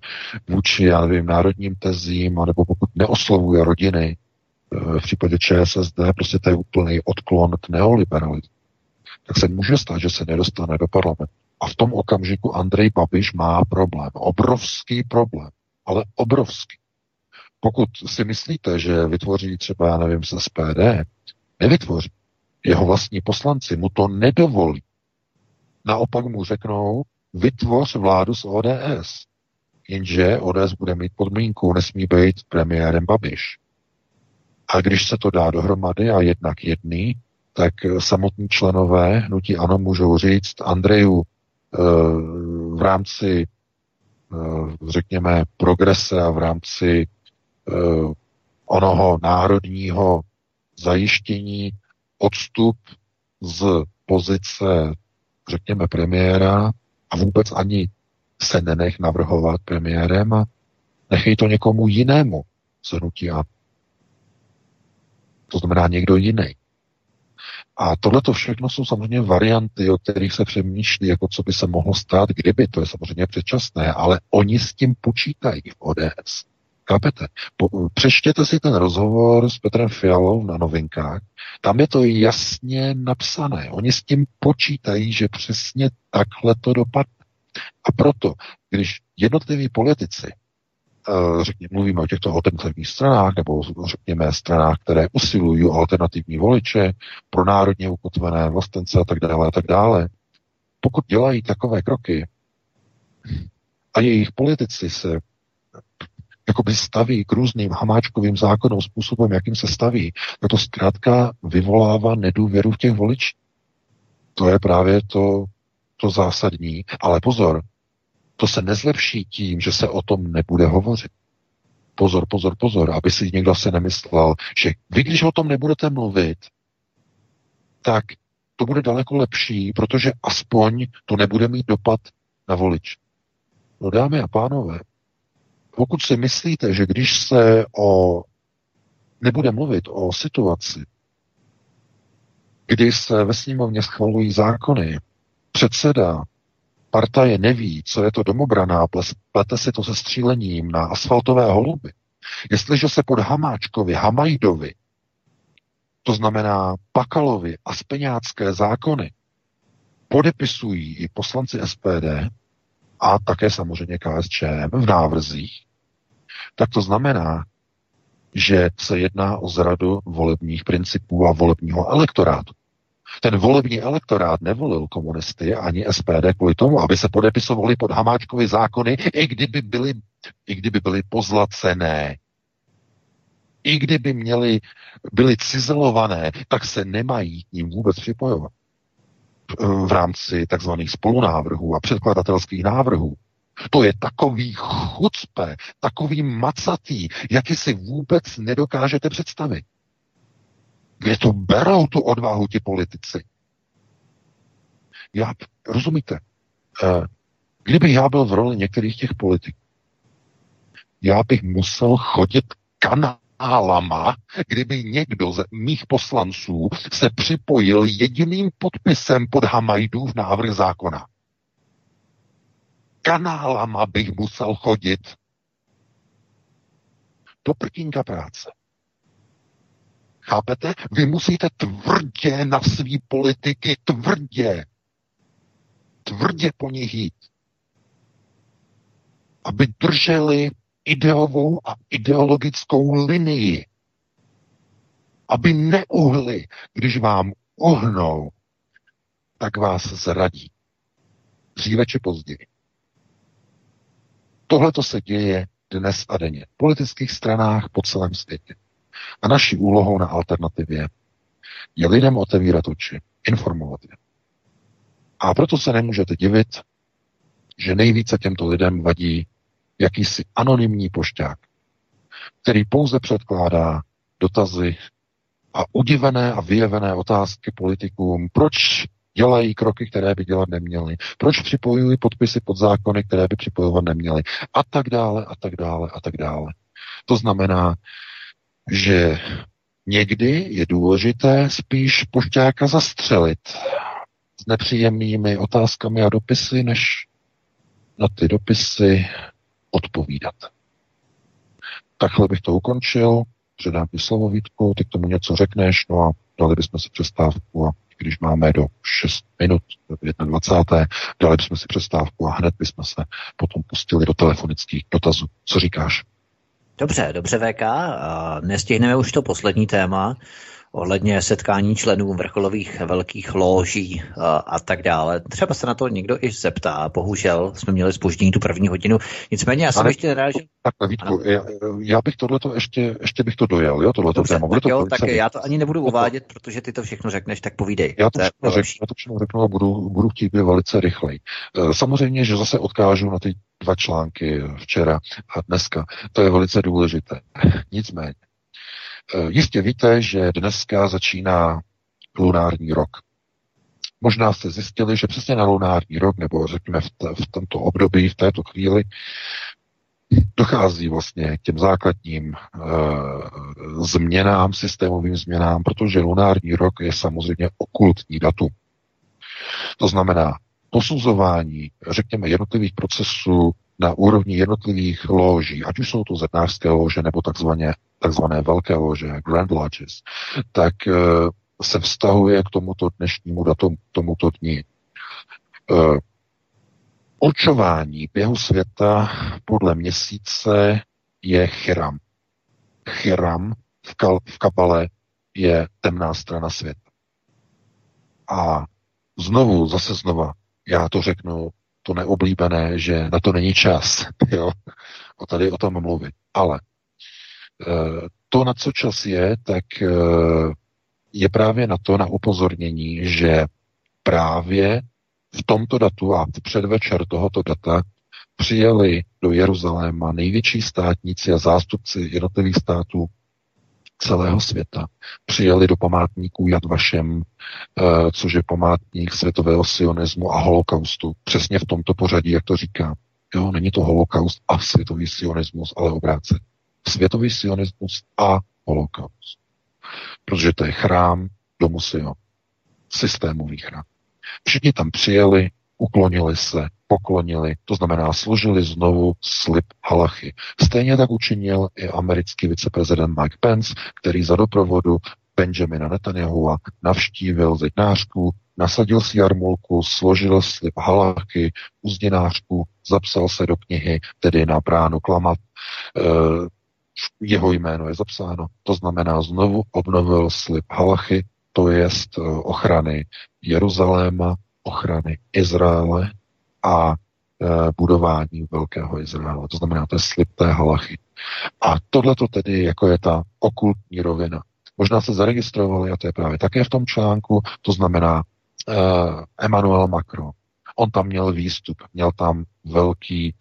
vůči, já nevím, národním tezím, anebo pokud neoslovuje rodiny, v případě ČSSD prostě to je úplný odklon k neoliberalismu, tak se může stát, že se nedostane do parlamentu. A v tom okamžiku Andrej Babiš má problém. Obrovský problém. Ale obrovský. Pokud si myslíte, že vytvoří třeba, já nevím, z SPD, nevytvoří. Jeho vlastní poslanci mu to nedovolí. Naopak mu řeknou, vytvoř vládu s ODS. Jenže ODS bude mít podmínku, nesmí být premiérem Babiš. A když se to dá dohromady a jednak jedný, tak samotní členové hnutí ANO můžou říct Andreju v rámci, eh, řekněme, progrese a v rámci eh, onoho národního zajištění odstup z pozice, řekněme, premiéra a vůbec ani se nenech navrhovat premiérem a nechej to někomu jinému z hnutí ANO. To znamená někdo jiný. A tohle to všechno jsou samozřejmě varianty, o kterých se přemýšlí, jako co by se mohlo stát, kdyby, to je samozřejmě předčasné, ale oni s tím počítají v ODS. Po, přečtěte si ten rozhovor s Petrem Fialou na novinkách. Tam je to jasně napsané. Oni s tím počítají, že přesně takhle to dopadne. A proto, když jednotliví politici řekněme, mluvíme o těchto alternativních stranách, nebo řekněme stranách, které usilují o alternativní voliče, pro národně ukotvené vlastence a tak dále a tak dále. Pokud dělají takové kroky a jejich politici se jakoby staví k různým hamáčkovým zákonům způsobem, jakým se staví, tak to zkrátka vyvolává nedůvěru v těch voličích. To je právě to, to zásadní. Ale pozor, to se nezlepší tím, že se o tom nebude hovořit. Pozor, pozor, pozor, aby si někdo se nemyslel, že vy, když o tom nebudete mluvit, tak to bude daleko lepší, protože aspoň to nebude mít dopad na volič. No dámy a pánové, pokud si myslíte, že když se o nebude mluvit o situaci, kdy se ve sněmovně schvalují zákony, předseda partaje neví, co je to domobraná, plete si to se střílením na asfaltové holuby. Jestliže se pod Hamáčkovi, Hamajdovi, to znamená Pakalovi a Speňácké zákony, podepisují i poslanci SPD a také samozřejmě KSČM v návrzích, tak to znamená, že se jedná o zradu volebních principů a volebního elektorátu. Ten volební elektorát nevolil komunisty ani SPD kvůli tomu, aby se podepisovali pod Hamáčkovi zákony, i kdyby byly, i kdyby byly pozlacené. I kdyby měli, byly cizelované, tak se nemají k ním vůbec připojovat v rámci takzvaných spolunávrhů a předkladatelských návrhů. To je takový chucpe, takový macatý, jaký si vůbec nedokážete představit. Kde to berou tu odvahu ti politici? Já, rozumíte, eh, kdybych já byl v roli některých těch politiků, já bych musel chodit kanálama, kdyby někdo z mých poslanců se připojil jediným podpisem pod Hamajdův návrh zákona. Kanálama bych musel chodit. To prkínka práce. Chápete? Vy musíte tvrdě na svý politiky, tvrdě, tvrdě po nich jít. Aby drželi ideovou a ideologickou linii. Aby neuhli, když vám ohnou, tak vás zradí. Dříve či později. Tohle to se děje dnes a denně. V politických stranách po celém světě. A naší úlohou na alternativě je lidem otevírat oči, informovat je. A proto se nemůžete divit, že nejvíce těmto lidem vadí jakýsi anonymní pošťák, který pouze předkládá dotazy a udivené a vyjevené otázky politikům, proč dělají kroky, které by dělat neměli, proč připojují podpisy pod zákony, které by připojovat neměli a tak dále a tak dále a tak dále. To znamená, že někdy je důležité spíš pošťáka zastřelit s nepříjemnými otázkami a dopisy, než na ty dopisy odpovídat. Takhle bych to ukončil, předám ti slovo Vítku, ty k tomu něco řekneš, no a dali bychom si přestávku a když máme do 6 minut, 21. dali bychom si přestávku a hned bychom se potom pustili do telefonických dotazů. Co říkáš? Dobře, dobře VK, nestihneme už to poslední téma, ohledně setkání členů vrcholových velkých loží a, a tak dále. Třeba se na to někdo i zeptá. Bohužel jsme měli spoždění tu první hodinu. Nicméně já jsem ještě narážel... Tak Vítku, já, já, bych tohleto ještě, ještě bych to dojel, jo, tohleto Dobře, téma. tak, to jo, tak já to ani nebudu uvádět, protože ty to všechno řekneš, tak povídej. Já to, všechno, řek, já to všechno řeknu a budu, budu chtít být velice rychlej. E, samozřejmě, že zase odkážu na ty dva články včera a dneska. To je velice důležité. Nicméně, jistě víte, že dneska začíná lunární rok. Možná jste zjistili, že přesně na lunární rok, nebo řekněme v, t- v tomto období, v této chvíli, dochází vlastně k těm základním e, změnám, systémovým změnám, protože lunární rok je samozřejmě okultní datum. To znamená posuzování, řekněme, jednotlivých procesů na úrovni jednotlivých loží, ať už jsou to zednářské lože nebo takzvané, takzvané velké lože, Grand Lodges, tak e, se vztahuje k tomuto dnešnímu datu, tomuto dní. E, očování běhu světa podle měsíce je Chiram. Chiram v, kal, v kabale je temná strana světa. A znovu, zase znova, já to řeknu to neoblíbené, že na to není čas. Jo? O tady o tom mluvit. Ale eh, to, na co čas je, tak eh, je právě na to, na upozornění, že právě v tomto datu a v předvečer tohoto data přijeli do Jeruzaléma největší státníci a zástupci jednotlivých států celého světa přijeli do památníků Jad Vašem, eh, což je památník světového sionismu a holokaustu. Přesně v tomto pořadí, jak to říkám. Jo, není to holokaust a světový sionismus, ale obráce. Světový sionismus a holokaust. Protože to je chrám domu Sion. Systémový chrám. Všichni tam přijeli, uklonili se, poklonili, to znamená složili znovu slib halachy. Stejně tak učinil i americký viceprezident Mike Pence, který za doprovodu Benjamina Netanyahua navštívil zednářku, nasadil si jarmulku, složil slib halachy, uzdinářku, zapsal se do knihy, tedy na bránu klamat. E, jeho jméno je zapsáno, to znamená znovu obnovil slib halachy, to jest eh, ochrany Jeruzaléma, ochrany Izraele a e, budování Velkého Izraele. To znamená, to je slib té halachy. A tohle to tedy jako je ta okultní rovina. Možná se zaregistrovali, a to je právě také v tom článku, to znamená e, Emmanuel Macron. On tam měl výstup, měl tam velký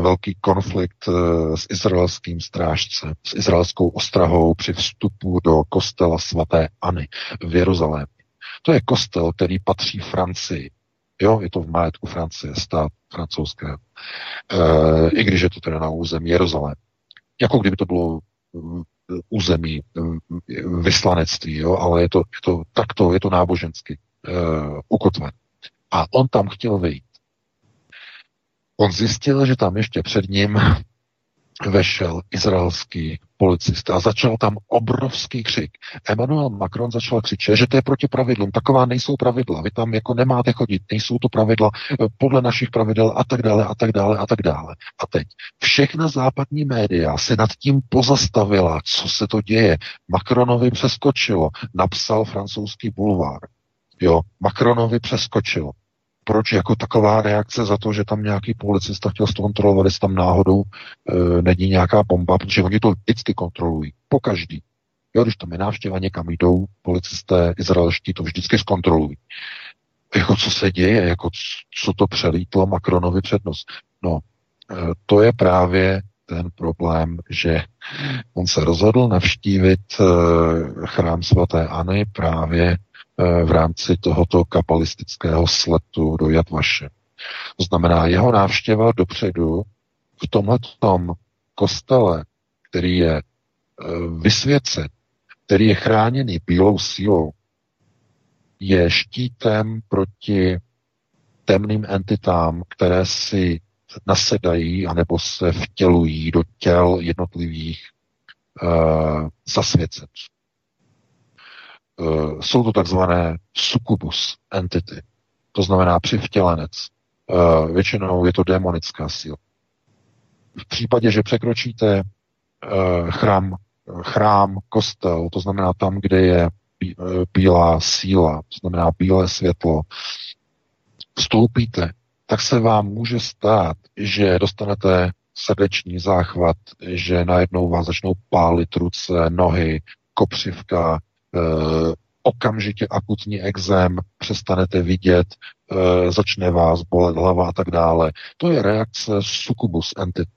velký konflikt e, s izraelským strážcem, s izraelskou ostrahou při vstupu do kostela svatéAny v Jeruzalémě. To je kostel, který patří Francii. Jo, je to v majetku Francie, stát francouzské. E, I když je to teda na území Jeruzalém. Jako kdyby to bylo eh, území eh, vyslanectví, jo, ale je to, je to takto, je to nábožensky e, ukotven. A on tam chtěl vyjít. On zjistil, že tam ještě před ním vešel izraelský policista a začal tam obrovský křik. Emmanuel Macron začal křičet, že to je proti pravidlům, taková nejsou pravidla, vy tam jako nemáte chodit, nejsou to pravidla eh, podle našich pravidel a tak dále a tak dále a tak dále. A teď všechna západní média se nad tím pozastavila, co se to děje. Macronovi přeskočilo, napsal francouzský bulvár. Jo, Macronovi přeskočilo proč jako taková reakce za to, že tam nějaký policista chtěl zkontrolovat, jestli tam náhodou e, není nějaká bomba, protože oni to vždycky kontrolují, po každý. Jo, když tam je návštěva, někam jdou, policisté izraelští to vždycky zkontrolují. Jako co se děje, jako co to přelítlo Macronovi přednost. No, e, to je právě ten problém, že on se rozhodl navštívit e, chrám svatéAny právě v rámci tohoto kapalistického sletu do Jadvaše. To znamená, jeho návštěva dopředu v tomhletom kostele, který je eh, vysvěcen, který je chráněný bílou sílou, je štítem proti temným entitám, které si nasedají anebo se vtělují do těl jednotlivých uh, zasvěcenců. Eh, jsou to takzvané sukubus entity, to znamená přivtělenec. Eh, většinou je to démonická síla. V případě, že překročíte eh, chrám, chrám, kostel, to znamená tam, kde je bílá síla, to znamená bílé světlo, vstoupíte, tak se vám může stát, že dostanete srdeční záchvat, že najednou vás začnou pálit ruce, nohy, kopřivka, okamžitě akutní exém, přestanete vidět, e, začne vás bolet hlava a tak dále. To je reakce sukubus entit.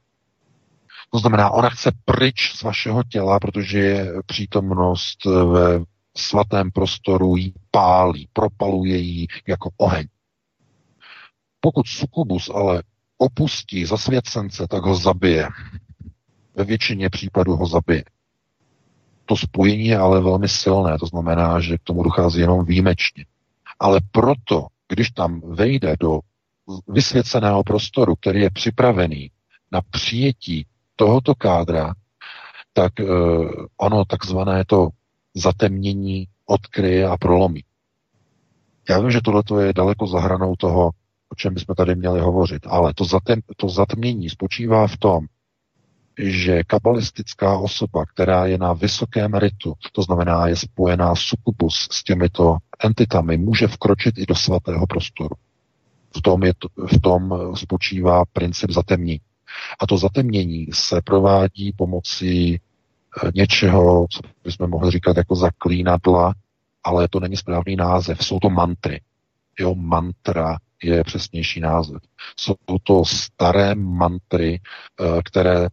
To znamená, ona chce pryč z vašeho těla, protože je přítomnost ve svatém prostoru jí pálí, propaluje jí jako oheň. Pokud sukubus ale opustí zasvěcence, tak ho zabije. Ve většině případů ho zabije to spojení je ale velmi silné, to znamená, že k tomu dochází jenom výjimečně. Ale proto, když tam vejde do vysvěceného prostoru, který je připravený na přijetí tohoto kádra, tak eh, ono takzvané to zatemnění odkryje a prolomí. Já vím, že tohle je daleko za hranou toho, o čem bychom tady měli hovořit, ale to, zatem, to zatmění spočívá v tom, že kabalistická osoba, která je na vysokém ritu, to znamená je spojená sukubus s těmito entitami, může vkročit i do svatého prostoru. V tom, je v tom spočívá princip zatemní. A to zatemnění se provádí pomocí eh, něčeho, co bychom mohli říkat jako zaklínadla, ale to není správný název, jsou to mantry. Jo, mantra je přesnější název. Jsou to staré mantry, eh, které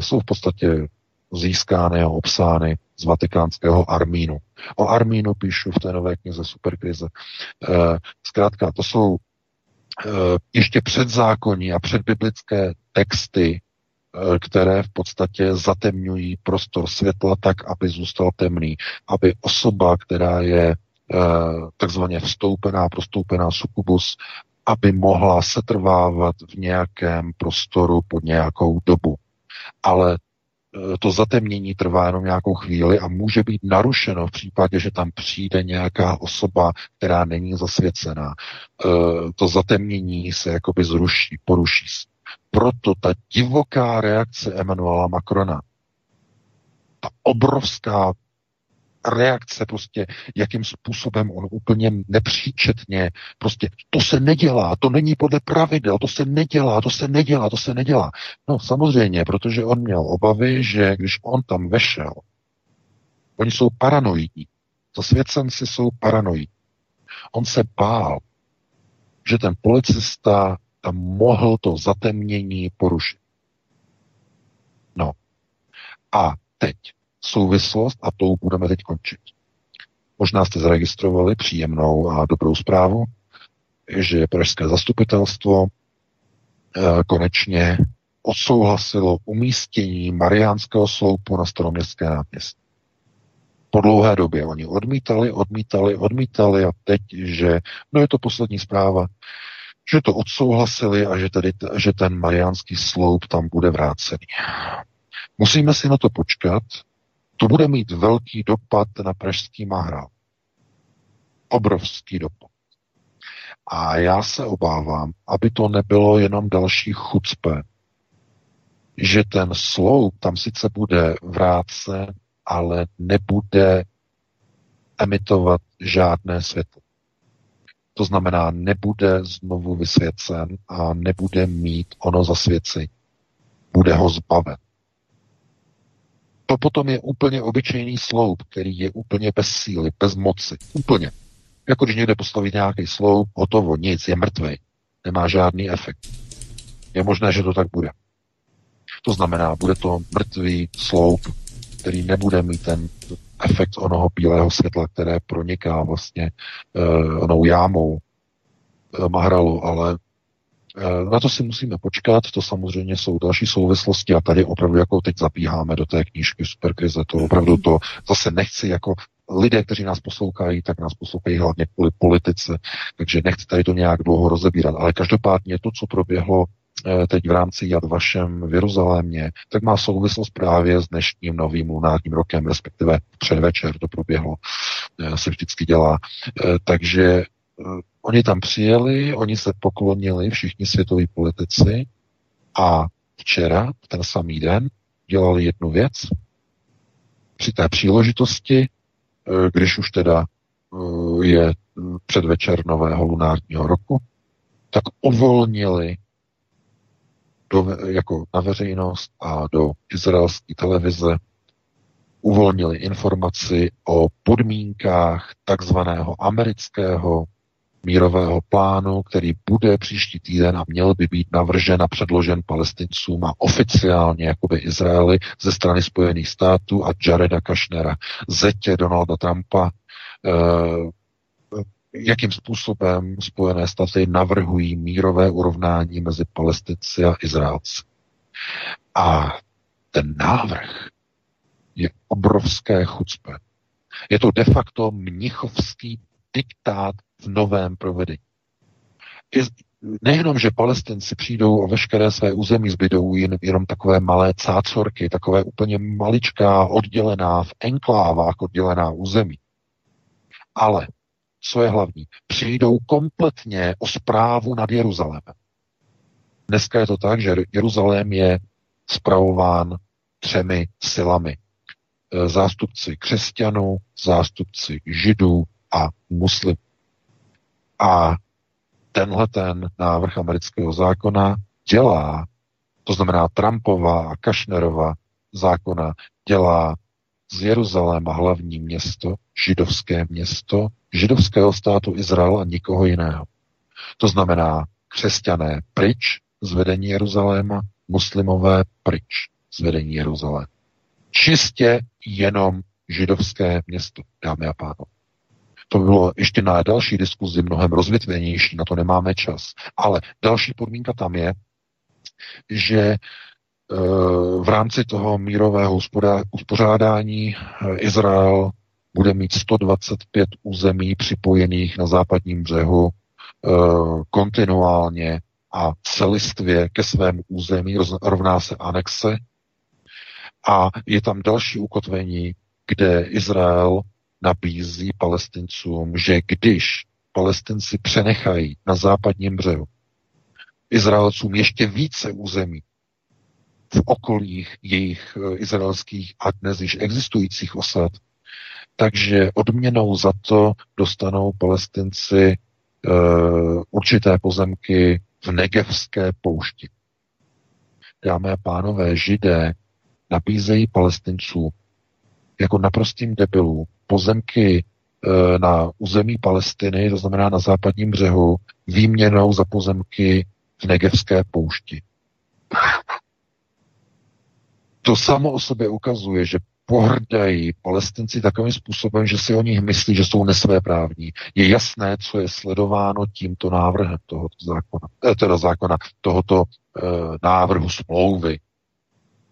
jsou v podstatě získány a obsány z vatikánského Armínu. O Armínu píšu v té nové knize Superkrize. Eh, zkrátka, to jsou eh, ještě předzákonní a předbiblické texty, které v podstatě zatemňují prostor světla tak, aby zůstal temný, aby osoba, která je takzvaně vstoupená, prostoupená sukubus, aby mohla setrvávat v nějakém prostoru po nějakou dobu ale e, to zatemnění trvá jenom nějakou chvíli a může být narušeno v případě, že tam přijde nějaká osoba, která není zasvěcená. E, to zatemnění se jakoby zruší, poruší. Proto ta divoká reakce Emanuela Macrona, ta obrovská reakce, prostě jakým způsobem on úplně nepříčetně, prostě to se nedělá, to není podle pravidel, to se nedělá, to se nedělá, to se nedělá. No samozřejmě, protože on měl obavy, že když on tam vešel, oni jsou paranoidní, zasvěcenci jsou paranoidní. On se bál, že ten policista tam mohl to zatemnění porušit. No. A teď souvislost a tou budeme teď končit. Možná jste zaregistrovali příjemnou a dobrou zprávu, že Pražské zastupitelstvo eh, konečně odsouhlasilo umístění Mariánského sloupu na staroměstské náměstí. Po dlouhé době oni odmítali, odmítali, odmítali a teď, že no je to poslední zpráva, že to odsouhlasili a že, tedy, že ten mariánský sloup tam bude vrácený. Musíme si na to počkat. To bude mít velký dopad na pražský Mahrál. Obrovský dopad. A já se obávám, aby to nebylo jenom další chucpe, že ten sloup tam sice bude vrácen, ale nebude emitovat žádné světlo. To znamená, nebude znovu vysvěcen a nebude mít ono zasvěcení. Bude ho zbaven. To potom je úplně obyčejný sloup, který je úplně bez síly, bez moci. Úplně. Jako když někde postaví nějaký sloup, hotovo, nic, je mrtvý. Nemá žádný efekt. Je možné, že to tak bude. To znamená, bude to mrtvý sloup, který nebude mít ten efekt onoho bílého světla, které proniká vlastně uh, onou jámou uh, Mahralu, ale na to si musíme počkat, to samozřejmě jsou další souvislosti a tady opravdu jako teď zapíháme do té knížky Superkrize, to opravdu to zase nechci jako lidé, kteří nás poslouchají, tak nás poslouchají hlavně kvůli politice, takže nechci tady to nějak dlouho rozebírat, ale každopádně to, co proběhlo Eh, teď v rámci Jad Vašem v Jeruzalémě, tak má souvislost právě s dnešním novým lunárním rokem, respektive předvečer to proběhlo, eh, se vždycky dělá. Eh, takže oni tam přijeli, oni se poklonili, všichni světoví politici a včera, ten samý den, dělali jednu věc. Při té příležitosti, když už teda je předvečer nového lunárního roku, tak uvolnili do, jako na veřejnost a do izraelské televize uvolnili informaci o podmínkách takzvaného amerického mírového plánu, který bude příští týden a měl by být navržen a předložen palestincům a oficiálně jakoby Izraeli ze strany Spojených států a Jareda Kašnera, zetě Donalda Trumpa, eh, jakým způsobem Spojené státy navrhují mírové urovnání mezi Palestinci a Izraelci. A ten návrh je obrovské chucpe. Je to de facto mnichovský diktát v novém provedení. Nejenom, že palestinci přijdou o veškeré své území, zbydou jen, jenom takové malé cácorky, takové úplně maličká, oddělená, v enklávách oddělená území. Ale co je hlavní, přijdou kompletně o zprávu nad Jeruzalémem. Dneska je to tak, že Jeruzalém je spravován třemi silami. E, zástupci křesťanů, zástupci židů a muslimů. A tenhle ten návrh amerického zákona dělá, to znamená Trumpova a Kašnerova zákona, dělá z Jeruzaléma hlavní město, židovské město, židovského státu Izrael a nikoho jiného. To znamená křesťané pryč z vedení Jeruzaléma, muslimové pryč z vedení Jeruzaléma. Čistě jenom židovské město, dámy a pánové. To by bylo ještě na další diskuzi mnohem rozvětvenější, na to nemáme čas. Ale další podmínka tam je, že e, v rámci toho mírového uspořádání e, Izrael bude mít 125 území připojených na západním břehu e, kontinuálně a celistvě ke svému území, rovná se anexe. A je tam další ukotvení, kde Izrael nabízí palestincům, že když palestinci přenechají na západním břehu Izraelcům ještě více území v okolích jejich e, izraelských a dnes již existujících osad, takže odměnou za to dostanou palestinci uh, určité pozemky v Negevské poušti. Dámy a pánové, židé nabízejí palestinců jako naprostým debilů pozemky uh, na území Palestiny, to znamená na západním břehu, výměnou za pozemky v Negevské poušti. To samo o sobě ukazuje, že pohrdají palestinci takovým způsobem, že si o nich myslí, že jsou nesvéprávní. Je jasné, co je sledováno tímto návrhem tohoto zákona, eh, teda zákona, tohoto eh, návrhu smlouvy.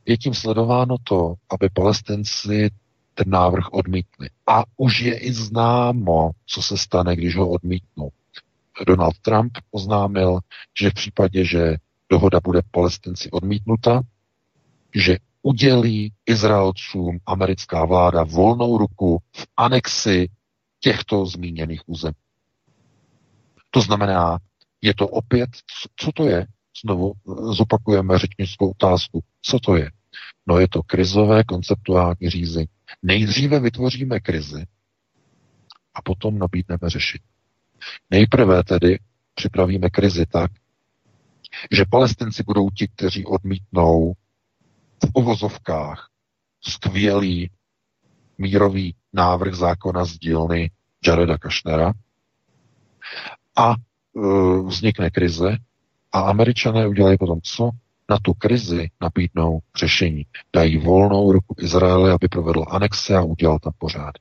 Je tím sledováno to, aby palestinci ten návrh odmítli. A už je i známo, co se stane, když ho odmítnou. Donald Trump oznámil, že v případě, že dohoda bude palestinci odmítnuta, že udělí Izraelcům americká vláda volnou ruku v anexi těchto zmíněných území. To znamená, je to opět, co to je? Znovu zopakujeme řečnickou otázku. Co to je? No je to krizové konceptuální řízení. Nejdříve vytvoříme krizi a potom nabídneme řešení. Nejprve tedy připravíme krizi tak, že palestinci budou ti, kteří odmítnou v uvozovkách skvělý mírový návrh zákona z dílny Jareda Kašnera a e, vznikne krize a američané udělají potom co? Na tu krizi nabídnou řešení. Dají volnou ruku Izraeli, aby provedl anexe a udělal tam pořád.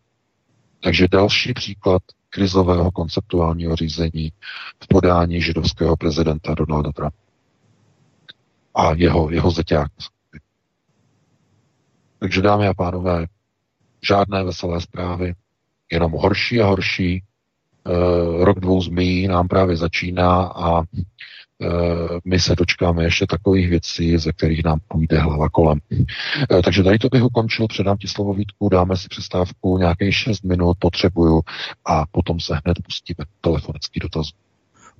Takže další příklad krizového konceptuálního řízení v podání židovského prezidenta Donalda Trumpa a jeho, jeho zeťák. Takže dámy a pánové, žádné veselé zprávy, jenom horší a horší. E, rok dvou zmí nám právě začíná a my se dočkáme ještě takových věcí, ze kterých nám půjde hlava kolem. E, takže tady to bych ukončil, předám ti slovo Vítku, dáme si přestávku nějakých 6 minut, potřebuju a potom se hned pustíme telefonický dotaz.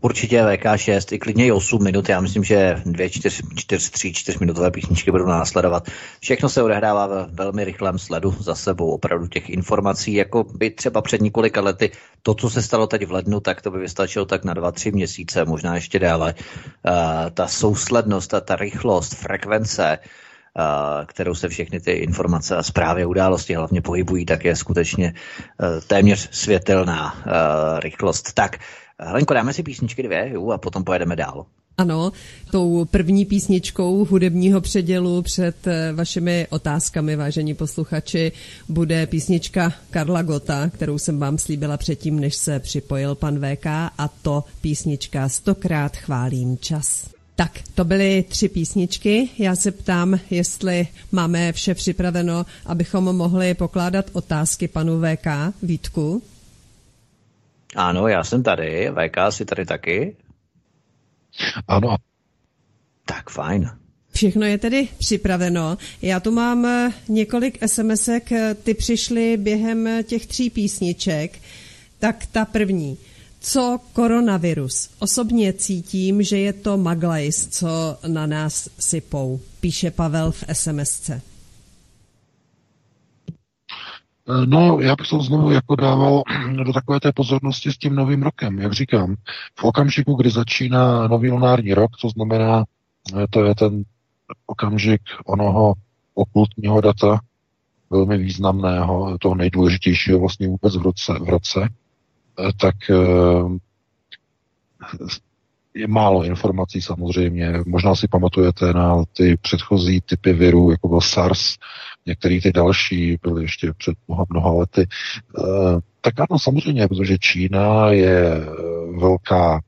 Určitě VK6, i klidně i 8 minut, já myslím, že 2, 4, 4 3, 4 minutové písničky budou následovat. Všechno se odehrává ve velmi rychlém sledu za sebou, opravdu těch informací, jako by třeba před několika lety, to, co se stalo teď v lednu, tak to by vystačilo tak na 2-3 měsíce, možná ještě déle. Uh, ta souslednost a ta rychlost, frekvence, Uh, kterou se všechny ty informace a zprávy a události hlavně pohybují, tak je skutečně uh, téměř světelná rychlost. Tak, Helenko, dáme si písničky dvě jo, a potom pojedeme dál. Ano, tou první písničkou hudebního předělu před eh, vašimi otázkami, vážení posluchači, bude písnička Karla Gota, kterou jsem vám slíbila předtím, než se připojil pan VK, a to písnička Stokrát chválím čas. Tak, to byly tři písničky. Já se ptám, jestli máme vše připraveno, abychom mohli pokládat otázky panu VK Vítku. Ano, já jsem tady. VK si tady taky? Ano. Tak fajn. Všechno je tedy připraveno. Já tu mám eh, několik SMSek, eh, ty přišly během eh, těch tří písniček. Tak ta první. Co koronavirus? Osobně cítím, že je to maglajs, co na nás sypou, píše Pavel v SMSce. Eh, no, já bych to znovu jako dával do takové té pozornosti s tím novým rokem, jak říkám. V okamžiku, kdy začíná nový lunární rok, to znamená, eh, to je ten okamžik onoho okultního data, velmi významného, toho nejdůležitějšího vlastně vůbec v roce, v roce eh, tak je málo informací samozřejmě. Možná si pamatujete na ty předchozí typy virů, jako byl SARS, některý ty další byly ještě před mnoha, mnoha lety. E, tak ano, samozřejmě, protože Čína je eh, velká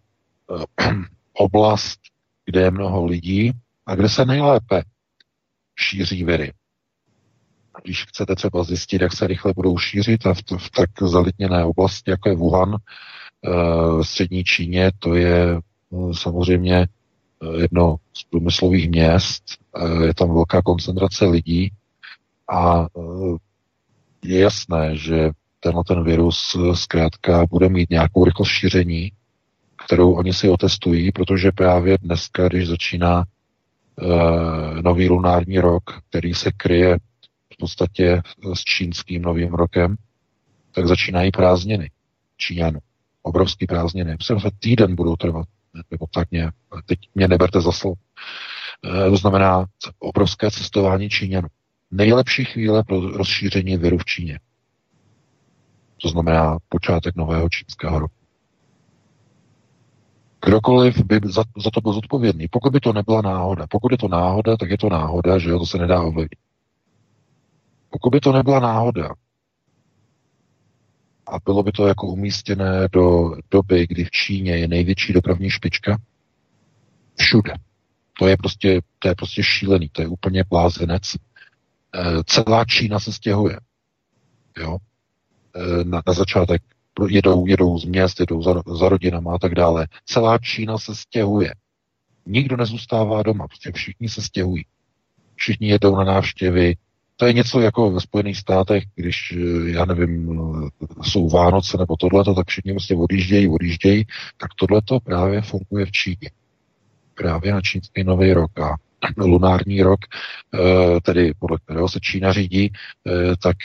e, oblast, kde je mnoho lidí a kde se nejlépe šíří viry. Když chcete třeba zjistit, jak se rychle budou šířit a v, v tak zalitněné oblasti, jako je Wuhan, v střední Číně, to je samozřejmě jedno z průmyslových měst, je tam velká koncentrace lidí a e, je jasné, že tenhle ten virus e, zkrátka bude mít nějakou rychlost šíření, kterou oni si otestují, protože právě dneska, když začíná uh, nový lunární rok, který se kryje v podstatě s čínským novým rokem, tak začínají prázdniny Číňanů. Obrovský prázdniny. Myslím, že týden budou trvat. Nebo tak nějak. Teď mě neberte za slovo. To znamená obrovské cestování Číňanů nejlepší chvíle pro rozšíření viru v Číně. To znamená počátek nového čínského roku. Kdokoliv by za, za to byl zodpovědný. Pokud by to nebyla náhoda. Pokud je to náhoda, tak je to náhoda, že jo, to se nedá ovlivnit. Pokud by to nebyla náhoda a bylo by to jako umístěné do doby, kdy v Číně je největší dopravní špička, všude. To je prostě, to je prostě šílený, to je úplně blázenec. Eh, celá Čína se stěhuje. Jo? Eh, na, na začátek jedou, jedou z měst, jedou za, za rodinama a tak dále. Celá Čína se stěhuje. Nikdo nezůstává doma, prostě všichni se stěhují. Všichni jedou na návštěvy. To je něco jako ve Spojených státech, když, eh, já nevím, jsou Vánoce nebo tohleto, tak všichni prostě odjíždějí, odjíždějí, tak tohleto právě funguje v Číně. Právě na čínský nový rok a lunární rok, eh, tedy podle kterého se Čína řídí, eh, tak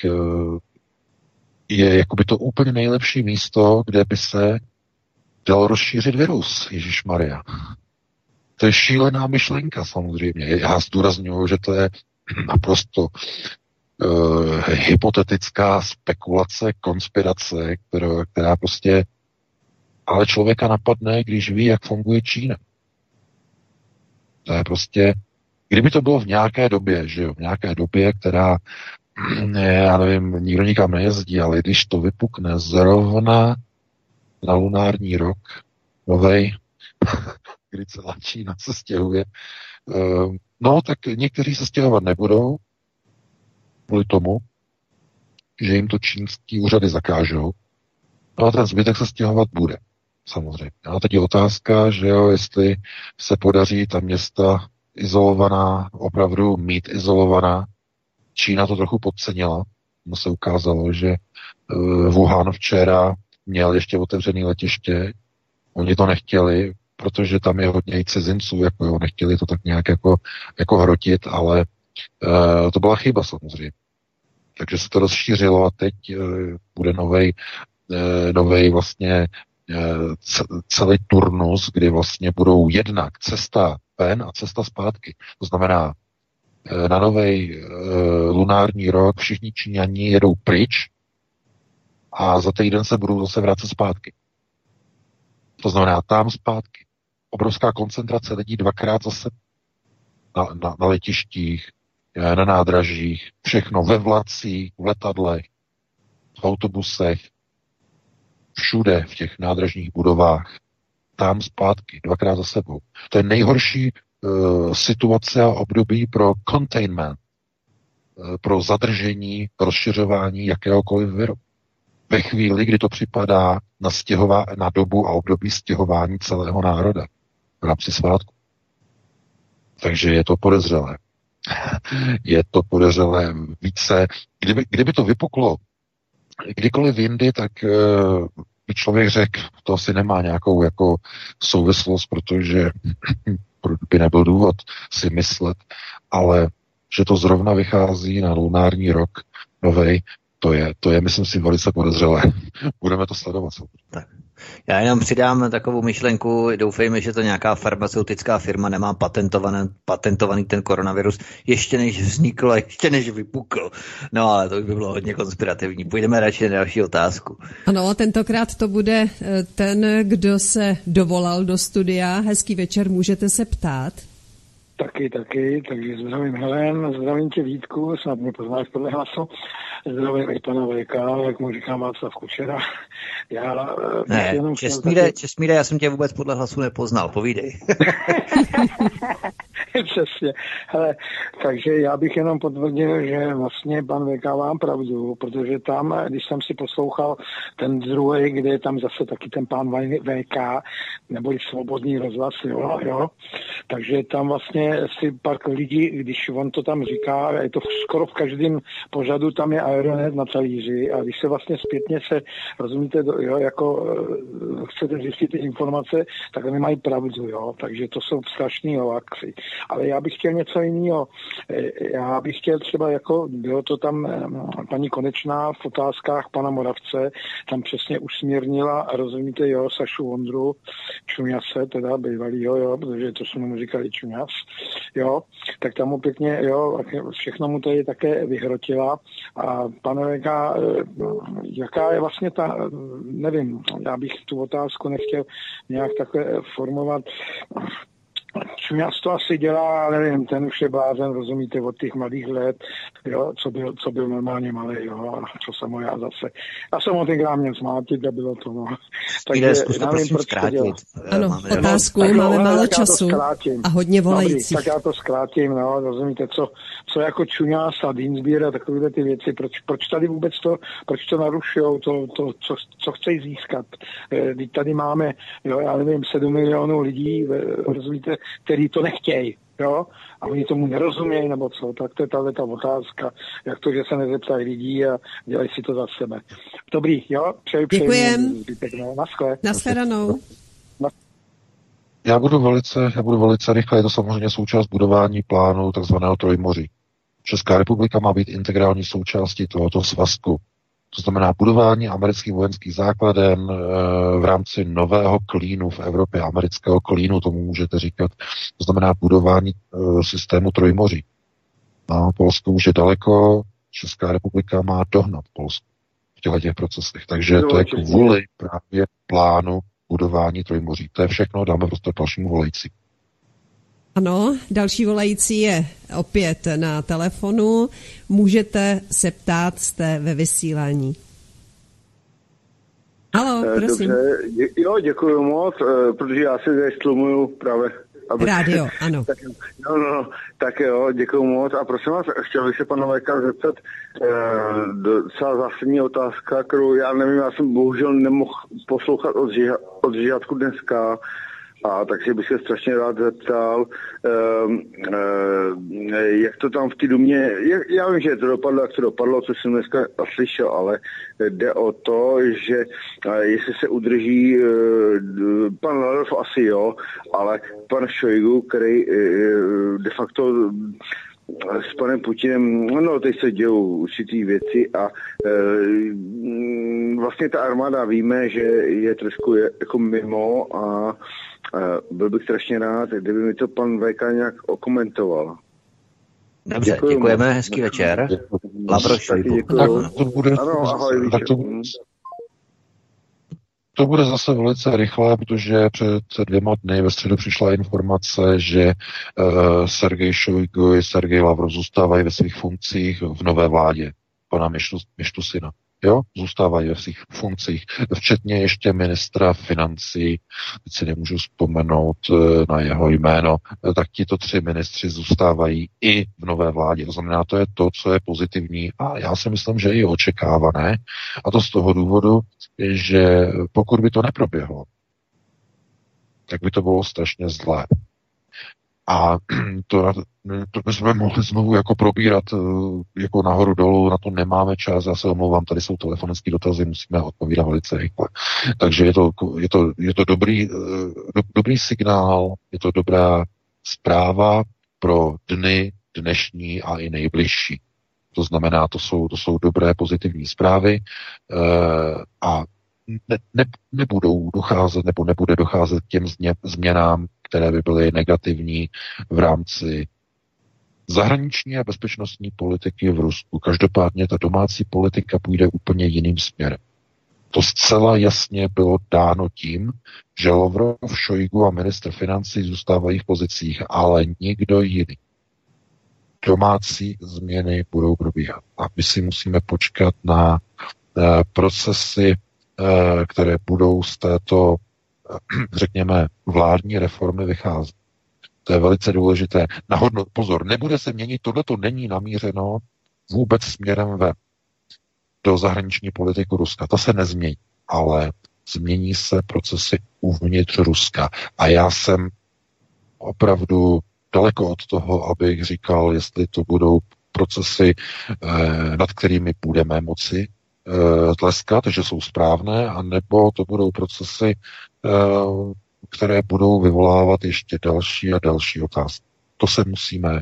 je jakoby to úplně nejlepší místo, kde by se dal rozšířit virus, Ježíš Maria. To je šílená myšlenka samozřejmě. Já zdůraznuju, že to je naprosto uh, hypotetická spekulace, konspirace, která, která prostě ale člověka napadne, když ví, jak funguje Čína. To je prostě, kdyby to bylo v nějaké době, že jo, v nějaké době, která já nevím, nikdo nikam nejezdí, ale když to vypukne zrovna na lunární rok, novej, kdy celá Čína se stěhuje, ehm, no tak někteří se stěhovat nebudou, kvůli tomu, že jim to čínský úřady zakážou, no a ten zbytek se stěhovat bude, samozřejmě. A teď je otázka, že jo, jestli se podaří ta města izolovaná, opravdu mít izolovaná, Čína to trochu podcenila. No se ukázalo, že uh, Wuhan včera měl ještě otevřený letiště. Oni to nechtěli, protože tam je hodně i cizinců, jako jo, nechtěli to tak nějak jako, jako hrotit, ale uh, to byla chyba samozřejmě. Takže se to rozšířilo a teď uh, bude novej, uh, novej vlastně celý turnus, kdy vlastně budou jednak cesta ven a cesta zpátky. To znamená, Eh, na nový uh, lunární rok všichni Číňani jedou pryč a za týden se budou zase vracet zpátky. To znamená tam zpátky. Obrovská koncentrace lidí dvakrát zase na, na, na letištích, eh, na nádražích, všechno ve vlacích, v letadlech, v autobusech, všude v těch nádražních budovách, tam zpátky, dvakrát za sebou. To je nejhorší Eh, situace a období pro containment, eh, pro zadržení, rozšiřování jakéhokoliv viru. Ve chvíli, kdy to připadá na, stěhová, na dobu a období stěhování celého národa v rámci svátku. Takže je to podezřelé. je to podezřelé více. Kdyby, kdyby to vypuklo kdykoliv jindy, tak uh, by člověk řekl, to asi nemá nějakou jako souvislost, protože by nebyl důvod si myslet, ale že to zrovna vychází na lunární rok novej, to je, to je, myslím si, velice podezřelé. Budeme to sledovat. Tak. Já jenom přidám takovou myšlenku, doufejme, že to nějaká farmaceutická firma nemá patentovaný, patentovaný ten koronavirus ještě než vznikl, ještě než vypukl. No ale to by bylo hodně konspirativní. Půjdeme radši na další otázku. Ano, tentokrát to bude eh, ten, kdo se dovolal do studia. Hezký večer, můžete se ptát. Taky, taky, takže zdravím Helen, zdravím tě Vítku, snad mě poznáš podle hlasu, zdravím i pana VK, jak mu říkám Václav Kučera. Já eh, ne, jenom Česmíre, taky... Česmíre, já jsem tě vůbec podle hlasu nepoznal, povídej. Přesně. Hele, takže já bych jenom potvrdil, že vlastně pan VK mám pravdu, protože tam, když jsem si poslouchal ten druhý, kde je tam zase taky ten pán VK, nebo svobodný rozhlas, jo, jo, takže tam vlastně si pak lidí, když on to tam říká, je to skoro v každém pořadu, tam je Aeronet na talíři a když se vlastně zpětně se, rozumíte, jo, jako eh, chcete zjistit ty informace, tak oni mají pravdu, jo, takže to jsou strašní hoaxy. Ale já bych chtěl něco jiného. Eh, já bych chtěl třeba, jako bylo to tam eh, paní Konečná v otázkách pana Moravce, tam přesně usměrnila, rozumíte, jo, Sašu Vondru, Čuňase, teda bývalýho, jo, protože to jsme mu říkali Čuňas, jo, tak tam mu pěkně, jo, všechno mu tady také vyhrotila a pane Vega, jaká je vlastně ta, nevím, já bych tu otázku nechtěl nějak takhle formovat, Čuňas to asi dělá, ale nevím, ten už je blázen, rozumíte, od těch mladých let, jo, co byl, co byl normálně malý, jo, a co jsem ho já zase. Já jsem ho tenkrát měl smátit a bylo to, no. Takže Jde, zkuste nevím, proč zkrátit. Ano, máme otázku, no, máme málo času a hodně volajících. Dobrý, tak já to zkrátím, no, rozumíte, co, co jako Čuňas a Dinsbír a takové ty věci, proč, proč tady vůbec to, proč to narušujou, to, to, co, co chcejí získat. Když eh, tady máme, jo, já nevím, 7 milionů lidí, rozumíte, který to nechtějí. Jo? A oni tomu nerozumějí, nebo co, tak to je tahle ta otázka, jak to, že se nezeptají lidí a dělají si to za sebe. Dobrý, jo, přeji, přeji Děkujem. No, naschle. Naschledanou. Já budu velice, já budu velice rychle, je to samozřejmě součást budování plánu takzvaného Trojmoří. Česká republika má být integrální součástí tohoto svazku. To znamená budování amerických vojenských základen eh, v rámci nového klínu v Evropě, amerického klínu, tomu můžete říkat. To znamená budování eh, systému Trojmoří. A Polsko už je daleko, Česká republika má dohnat Polsko v těchto těch procesech. Takže to je kvůli právě plánu budování Trojmoří. To je všechno, dáme prostě dalšímu volající. Ano, další volající je opět na telefonu. Můžete se ptát, jste ve vysílání. Halo, eh, prosím. Dobře, jo, děkuji moc, eh, protože já si zde stlumuju právě. Aby... Rádio, ano. tak, no, no, no, tak jo, děkuji moc. A prosím vás, chtěl bych se pana Vajka zeptat, eh, docela zásadní otázka, kterou já nevím, já jsem bohužel nemohl poslouchat od, žiha, od žihatku dneska, a takže bych se strašně rád zeptal, uh, uh, jak to tam v té domě, jak, já vím, že to dopadlo, jak to dopadlo, co jsem dneska slyšel, ale jde o to, že uh, jestli se udrží, uh, pan Lavrov asi jo, ale pan Šojgu, který uh, de facto s panem Putinem, no teď se dějou určitý věci a e, vlastně ta armáda víme, že je trošku jako mimo a byl bych strašně rád, kdyby mi to pan VK nějak okomentoval. Dobře, děkujeme, děkujeme hezký večer. Lavroš, tak to bude, ano, ahoj, tak to, to bude zase velice rychlé, protože před dvěma dny ve středu přišla informace, že uh, Sergej Šojgu i Sergej Lavrov zůstávají ve svých funkcích v nové vládě pana Mištu, Mištusina jo, zůstávají ve svých funkcích, včetně ještě ministra financí, teď si nemůžu vzpomenout eh, na jeho jméno, eh, tak tito tři ministři zůstávají i v nové vládě. To znamená, to je to, co je pozitivní a já si myslím, že je očekávané. A to z toho důvodu, že pokud by to neproběhlo, tak by to bylo strašně zlé. A to, to bychom mohli znovu jako probírat eh, jako nahoru dolů, na to nemáme čas, já se omlouvám, tady jsou telefonické dotazy, musíme odpovídat velice rychle. Takže je to, je to, je to dobrý, eh, do, dobrý signál, je to dobrá zpráva pro dny dnešní a i nejbližší. To znamená, to jsou, to jsou dobré pozitivní zprávy e, a ne, ne, nebudou docházet nebo nebude docházet k těm změnám, které by byly negativní v rámci zahraniční a bezpečnostní politiky v Rusku. Každopádně ta domácí politika půjde úplně jiným směrem. To zcela jasně bylo dáno tím, že Lovrov, Šojgu a ministr financí zůstávají v pozicích, ale nikdo jiný. Domácí změny budou probíhat. A my si musíme počkat na uh, procesy, které budou z této řekněme, vládní reformy vychází. To je velice důležité. Nahodno, pozor, nebude se měnit, tohle to není namířeno vůbec směrem ve do zahraniční politiku Ruska. To se nezmění, ale změní se procesy uvnitř Ruska. A já jsem opravdu daleko od toho, abych říkal, jestli to budou procesy, eh, nad kterými budeme moci Eh, tleskat, že jsou správné, anebo to budou procesy, eh, které budou vyvolávat ještě další a další otázky. To se musíme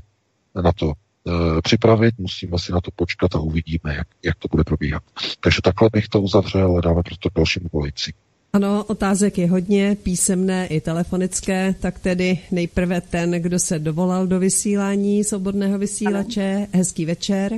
na to eh, připravit, musíme si na to počkat a uvidíme, jak, jak to bude probíhat. Takže takhle bych to uzavřel a dáme prostě dalšímu volici. Ano, otázek je hodně, písemné i telefonické, tak tedy nejprve ten, kdo se dovolal do vysílání svobodného vysílače. Hezký večer.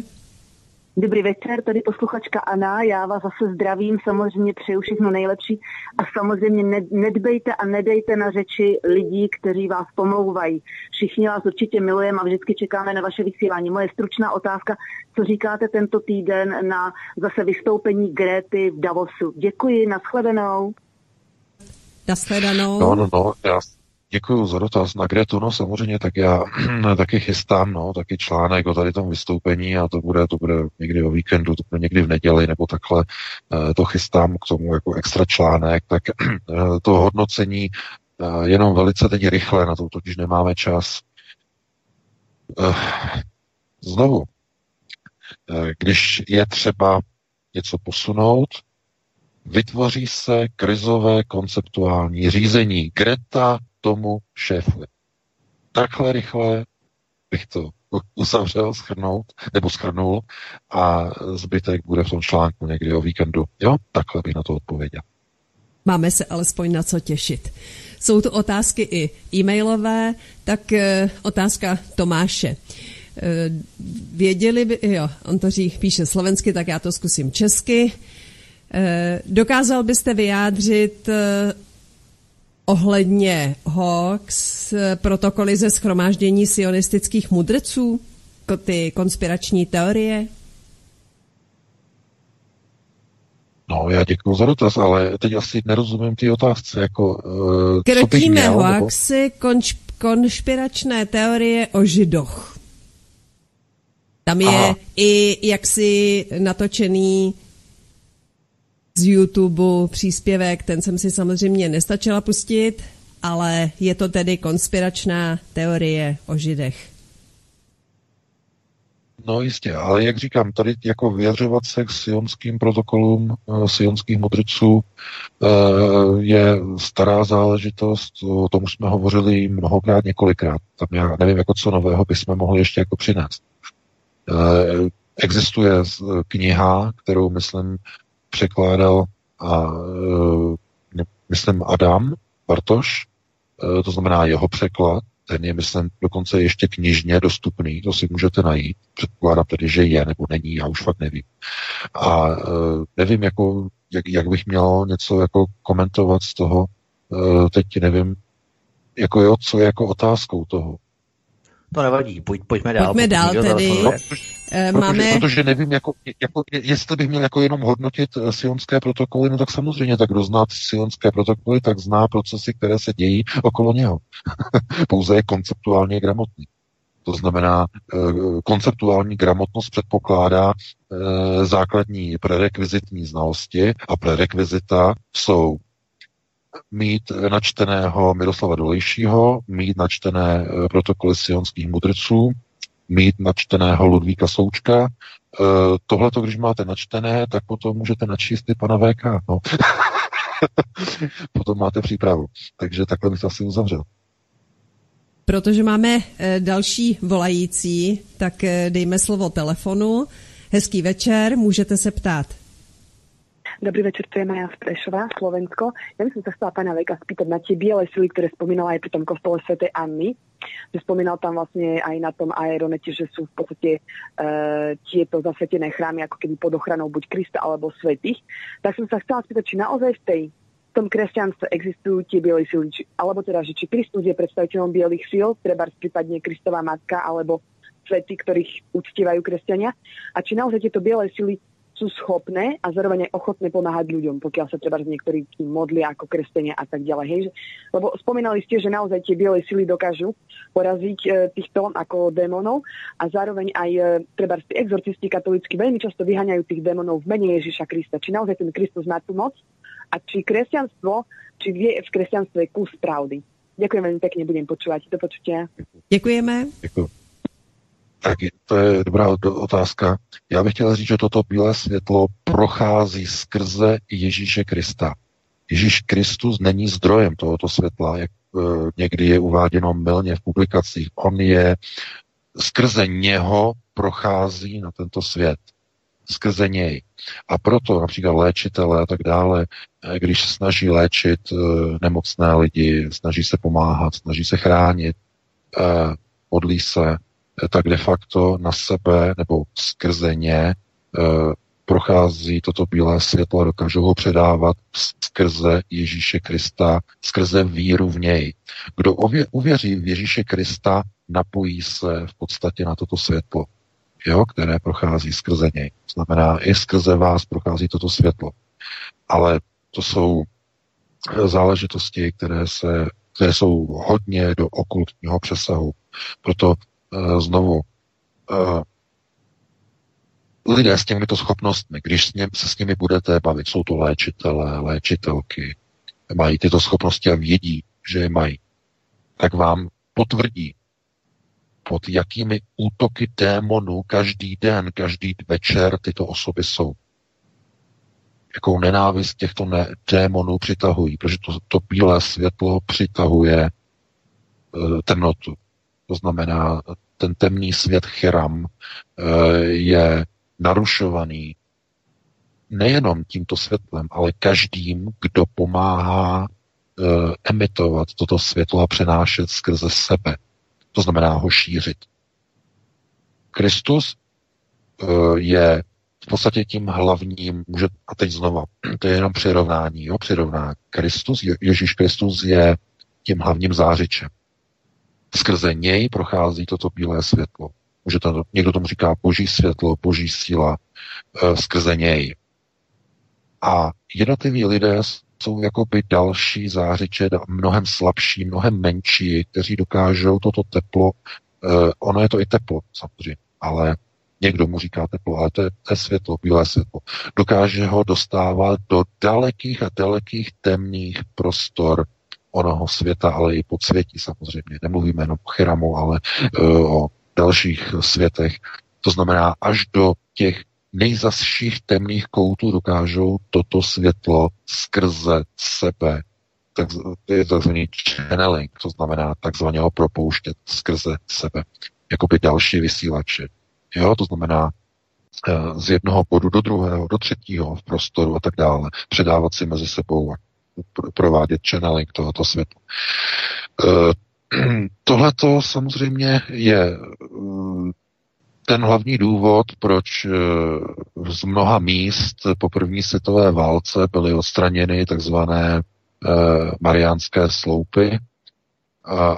Dobrý večer, tady posluchačka Anna, já vás zase zdravím, samozřejmě přeju všechno nejlepší a samozřejmě nedbejte a nedejte na řeči lidí, kteří vás pomlouvají. Všichni vás určitě milujeme a vždycky čekáme na vaše vysílání. Moje stručná otázka, co říkáte tento týden na zase vystoupení Gréty v Davosu. Děkuji, nashledanou. Nashledanou. No, no, no, já Děkuji za dotaz na Gretu, no samozřejmě, tak já taky chystám, no, taky článek o tady tom vystoupení a to bude, to bude někdy o víkendu, to bude někdy v neděli nebo takhle, eh, to chystám k tomu jako extra článek, tak eh, to hodnocení eh, jenom velice teď rychle, na to totiž nemáme čas. Znovu, když je třeba něco posunout, vytvoří se krizové konceptuální řízení. Greta tomu šéfuje. Takhle rychle bych to uzavřel, schrnout, nebo schrnul a zbytek bude v tom článku někdy o víkendu. Jo, takhle bych na to odpověděl. Máme se alespoň na co těšit. Jsou tu otázky i e-mailové, tak e, otázka Tomáše. E, věděli by, jo, on to ří, píše slovensky, tak já to zkusím česky. E, dokázal byste vyjádřit ohledně hoax, protokoly ze schromáždění sionistických mudrců, ty konspirační teorie? No, já děkuji za dotaz, ale teď asi nerozumím ty otázce. Jako, uh, Krotíme hoaxy, konč, konšpiračné teorie o židoch. Tam je Aha. i jaksi natočený z YouTube příspěvek, ten jsem si samozřejmě nestačila pustit, ale je to tedy konspiračná teorie o židech. No jistě, ale jak říkám, tady jako vyjadřovat se k sionským protokolům uh, sionských modriců uh, je stará záležitost, o tom jsme hovořili mnohokrát, několikrát. Tam já nevím, jako co nového bychom mohli ještě jako přinést. Uh, existuje kniha, kterou, myslím, překládal a e, myslím Adam Bartoš, e, to znamená jeho překlad, ten je, myslím, dokonce ještě knižně dostupný, to si můžete najít. Předpokládám tedy, že je nebo není, já už fakt nevím. A e, nevím, jako, jak, jak bych měl něco jako komentovat z toho, e, teď nevím, jako jo, co je jako otázkou toho. To nevadí, pojď, pojďme dál. Pojďme dál tedy. Eh, protože, máme... protože nevím, jako, jako, jestli bych měl jako jenom hodnotit eh, sionské protokoly, no tak samozřejmě, tak kdo zná sionské protokoly, tak zná procesy, které se dějí okolo něho. Pouze je konceptuálně gramotný. To znamená, eh, konceptuální gramotnost předpokládá základní prerekvizitní znalosti a prerekvizita jsou mít načteného Miroslava Dolejšího, mít načtené protokoly sionských mudrců, mít načteného Ludvíka Součka. E, Tohle, když máte načtené, tak potom můžete načíst i pana VK. No. potom máte přípravu. Takže takhle bych to asi uzavřel. Protože máme e, další volající, tak dejme slovo telefonu. Hezký večer, můžete se ptát. Dobrý večer, to je Maja z Prešova, Slovensko. Ja by som sa chcela pána Veka spýtať na tie biele sily, ktoré spomínala aj pri tom kostole Sv. Anny. Že spomínal tam vlastne aj na tom aeronete, že sú v podstate e, tieto zasvetené chrámy ako keby pod ochranou buď Krista alebo svetých. Tak som sa chcela spýtať, či naozaj v tej v tom kresťanstve existujú tie biele sily, či, alebo teda, že či Kristus je predstaviteľom bielých síl, treba prípadne Kristová matka, alebo svety, ktorých uctívajú kresťania. A či naozaj tieto biele sily sú schopné a zároveň aj ochotné pomáhať ľuďom, pokiaľ sa treba niektorí modlia ako kresťania a tak ďalej. Hej. Lebo spomínali ste, že naozaj tie biele sily dokážu poraziť e, týchto ako démonov a zároveň aj e, treba tí exorcisti katolícky veľmi často vyháňajú tých démonov v mene Ježiša Krista. Či naozaj ten Kristus má tú moc a či kresťanstvo, či vie v kresťanstve kus pravdy. Ďakujem veľmi pekne, budem počúvať. Do počutia. Ďakujeme. Ďakujem. Tak to je dobrá otázka. Já bych chtěl říct, že toto bílé světlo prochází skrze Ježíše Krista. Ježíš Kristus není zdrojem tohoto světla, jak e, někdy je uváděno milně v publikacích. On je skrze něho prochází na tento svět. Skrze něj. A proto například léčitele a tak dále, e, když se snaží léčit e, nemocné lidi, snaží se pomáhat, snaží se chránit, modlí se, tak de facto na sebe nebo skrze ně prochází toto bílé světlo a dokážou ho předávat skrze Ježíše Krista, skrze víru v něj. Kdo uvěří v Ježíše Krista, napojí se v podstatě na toto světlo, jo, které prochází skrze něj. Znamená, i skrze vás prochází toto světlo. Ale to jsou záležitosti, které, se, které jsou hodně do okultního přesahu. Proto znovu uh, lidé s těmito schopnostmi, když s se s nimi budete bavit, jsou to léčitelé, léčitelky, mají tyto schopnosti a vědí, že je mají, tak vám potvrdí, pod jakými útoky démonů každý den, každý večer tyto osoby jsou. Jakou nenávist těchto ne- démonů přitahují, protože to, to bílé světlo přitahuje e, temnotu. To znamená, ten temný svět Chiram e, je narušovaný nejenom tímto světlem, ale každým, kdo pomáhá e, emitovat toto světlo a přenášet skrze sebe. To znamená ho šířit. Kristus e, je v podstatě tím hlavním, může, a teď znova, to je jenom přirovnání, jo, přirovnání. Kristus, Ježíš Kristus je tím hlavním zářičem. Skrze něj prochází toto bílé světlo. Může to, někdo tomu říká boží světlo, boží síla e, skrze něj. A jednotliví lidé jsou jakoby další zářiče, mnohem slabší, mnohem menší, kteří dokážou toto teplo, e, ono je to i teplo samozřejmě, ale někdo mu říká teplo, ale to je, to je světlo, bílé světlo. Dokáže ho dostávat do dalekých a dalekých temných prostor onoho světa, ale i podsvětí samozřejmě. Nemluvíme jenom o Chiramu, ale uh, o dalších světech. To znamená, až do těch nejzasších temných koutů dokážou toto světlo skrze sebe, to je takzvaný channeling, to znamená takzvaně ho propouštět skrze sebe, jako by další vysílače. Jo, to znamená eh, z jednoho bodu do druhého, do třetího v prostoru a tak dále, předávat si mezi sebou a provádět channeling tohoto světla. Eh, Tohle to samozřejmě je mm, ten hlavní důvod, proč eh, z mnoha míst po první světové válce byly odstraněny takzvané eh, mariánské sloupy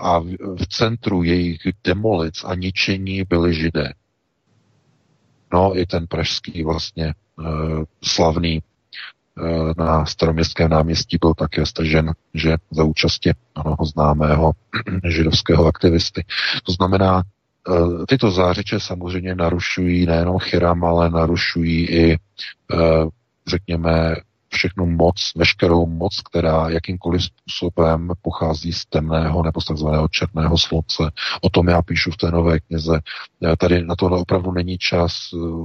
a v centru jejich demolic a ničení byli židé. No i ten pražský vlastně eh, slavný Eh, na staroměstském náměstí byl také stažen, že za účastě onoho známého židovského aktivisty. To znamená, eh, tyto zářiče samozřejmě narušují nejenom Chiram, ale narušují i, eh, řekněme, všechnu moc, veškerou moc, která jakýmkoliv způsobem pochází z temného nebo z takzvaného černého slunce. O tom já píšu v té nové knize. Tady na to opravdu není čas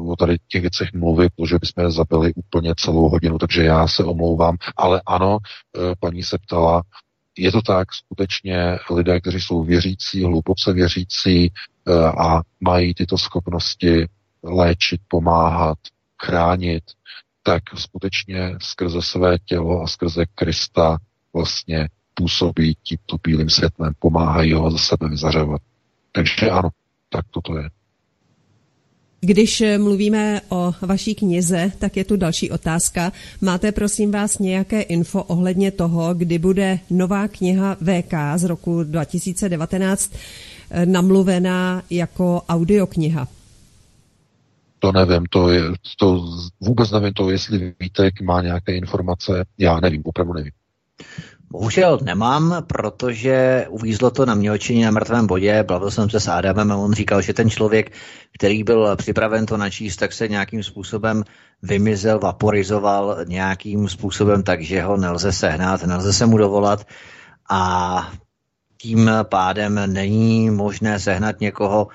o tady těch věcech mluvit, protože bychom zabili úplně celou hodinu, takže já se omlouvám. Ale ano, e, paní se ptala, je to tak, skutečně lidé, kteří jsou věřící, hluboce věřící e, a mají tyto schopnosti léčit, pomáhat, chránit, tak skutečně skrze své tělo a skrze Krista vlastně působí tímto bílým světlem, pomáhají ho za sebe vyzařovat. Takže ano, tak toto je. Když mluvíme o vaší knize, tak je tu další otázka. Máte prosím vás nějaké info ohledně toho, kdy bude nová kniha VK z roku 2019 namluvená jako audiokniha? To nevím, to, je, to vůbec nevím to, jestli Vítek má nějaké informace, já nevím, opravdu nevím. Bohužel nemám, protože uvízlo to na mělčině na mrtvém bodě, bavil jsem se s Adamem a on říkal, že ten člověk, který byl připraven to načíst, tak se nějakým způsobem vymizel, vaporizoval nějakým způsobem, takže ho nelze sehnat, nelze se mu dovolat a tím pádem není možné sehnat někoho,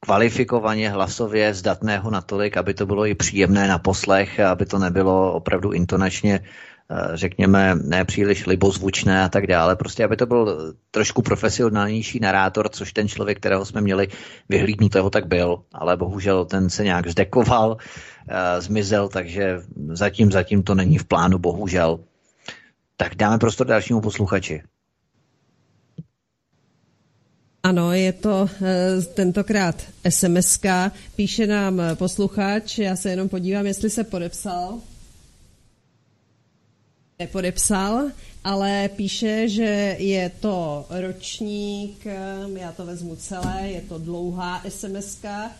kvalifikovaně hlasově zdatného natolik, aby to bylo i příjemné na poslech, aby to nebylo opravdu intonačně eh, řekněme, nepříliš libozvučné a tak dále. Prostě, aby to byl trošku profesionálnější narátor, což ten člověk, kterého jsme měli vyhlídnutého, tak byl. Ale bohužel ten se nějak zdekoval, eh, zmizel, takže zatím, zatím to není v plánu, bohužel. Tak dáme prostor dalšímu posluchači. Ano, je to e, tentokrát sms -ka. Píše nám posluchač, já se jenom podívám, jestli se podepsal. Nepodepsal, ale píše, že je to ročník, já to vezmu celé, je to dlouhá sms -ka,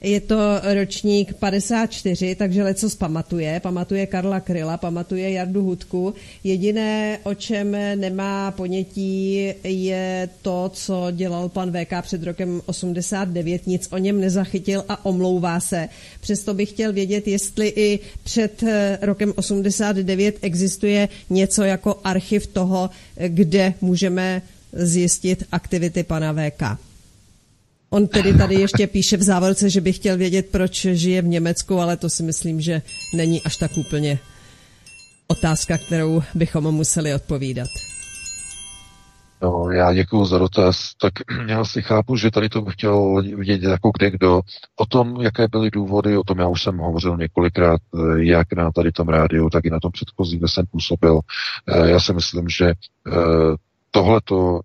je to ročník 54, takže leco pamatuje. Pamatuje Karla Kryla, pamatuje Jardu Hudku. Jediné, o čem nemá ponětí, je to, co dělal pan VK před rokem 89. Nic o něm nezachytil a omlouvá se. Přesto bych chtěl vědět, jestli i před eh, rokem 89 existuje něco jako archiv toho, kde můžeme zjistit aktivity pana VK. On tedy tady ještě píše v závorce, že by chtěl vědět, proč žije v Německu, ale to si myslím, že není až tak úplně otázka, kterou bychom museli odpovídat. No, já děkuji za dotaz. Tak já si chápu, že tady to bych chtěl vědět jako kde kdo. O tom, jaké byly důvody, o tom já už jsem hovořil několikrát, eh, jak na tady tom rádiu, tak i na tom předchozím, kde jsem působil. Eh, já si myslím, že eh, tohleto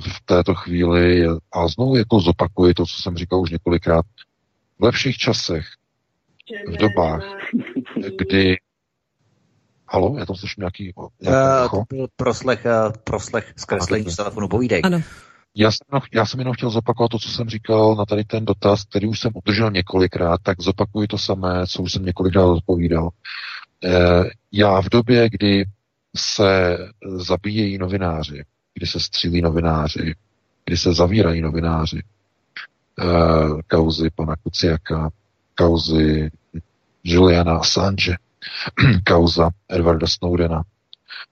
v této chvíli a znovu jako zopakuji to, co jsem říkal už několikrát. V lepších časech, v dobách, kdy Halo, já tam slyším nějaký... nějaký uh, to byl proslech, uh, proslech zkreslení z telefonu, povídej. Ano. Já jsem, jenom, já jsem jenom chtěl zopakovat to, co jsem říkal na tady ten dotaz, který už jsem udržel několikrát, tak zopakuji to samé, co už jsem několikrát odpovídal. Uh, já v době, kdy se zabíjejí novináři, kdy se střílí novináři, kdy se zavírají novináři, uh, kauzy pana Kuciaka, kauzy Juliana Assange, kauza Edwarda Snowdena,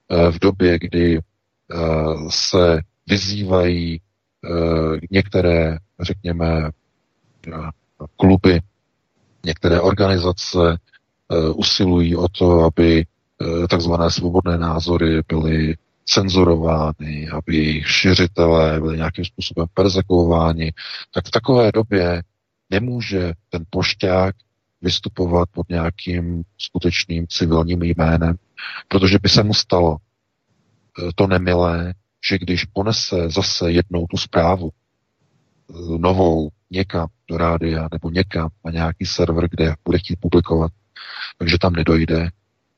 uh, v době, kdy uh, se vyzývají některé, řekněme, kluby, některé organizace usilují o to, aby takzvané svobodné názory byly cenzurovány, aby jejich šiřitelé byli nějakým způsobem persekuováni, tak v takové době nemůže ten pošťák vystupovat pod nějakým skutečným civilním jménem, protože by se mu stalo eh, to nemilé, že když ponese zase jednou tu zprávu eh, novou někam do rádia nebo někam na nějaký server, kde bude chtít publikovat, takže tam nedojde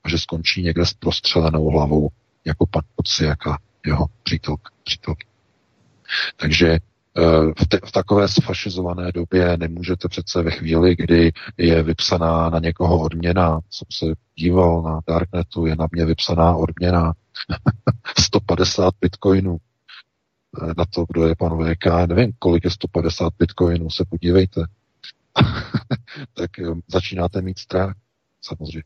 a že skončí někde s prostřelenou hlavou jako pan Kociak a jeho přítelka, přítelky. Takže eh, v, te, v takové sfašizované době nemůžete přece ve chvíli, kdy je vypsaná na někoho odměna, jsem se díval na Darknetu, je na mě vypsaná odměna 150 bitcoinů eh, na to, kdo je pan VK, nevím, kolik je 150 bitcoinů, se podívejte. tak eh, začínáte mít strach, samozřejmě.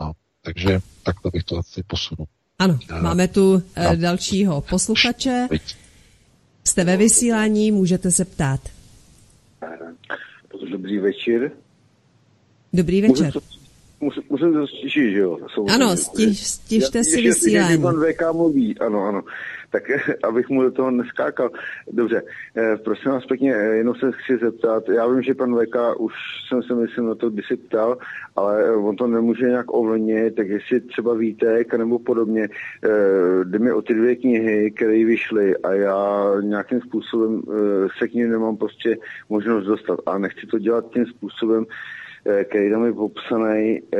No, takže takhle bych to asi posunul. Ano, máme tu no. dalšího posluchače. Jste ve vysílání, můžete se ptát. Dobrý večer. Dobrý večer. Musím, musím to stišit, že jo? Ano, stižte si vysílání. Pan VK mluví, ano, ano tak abych mu do toho neskákal. Dobře, eh, prosím vás pěkně, eh, jenom se chci zeptat, já vím, že pan VK už jsem se myslím na to kdysi ptal, ale eh, on to nemůže nějak ovlivnit, tak jestli třeba víte, nebo podobně, jde mi o ty dvě knihy, které vyšly a já nějakým způsobem se k ním nemám prostě možnost dostat a nechci to dělat tím způsobem, Eh, který tam je popsaný, eh,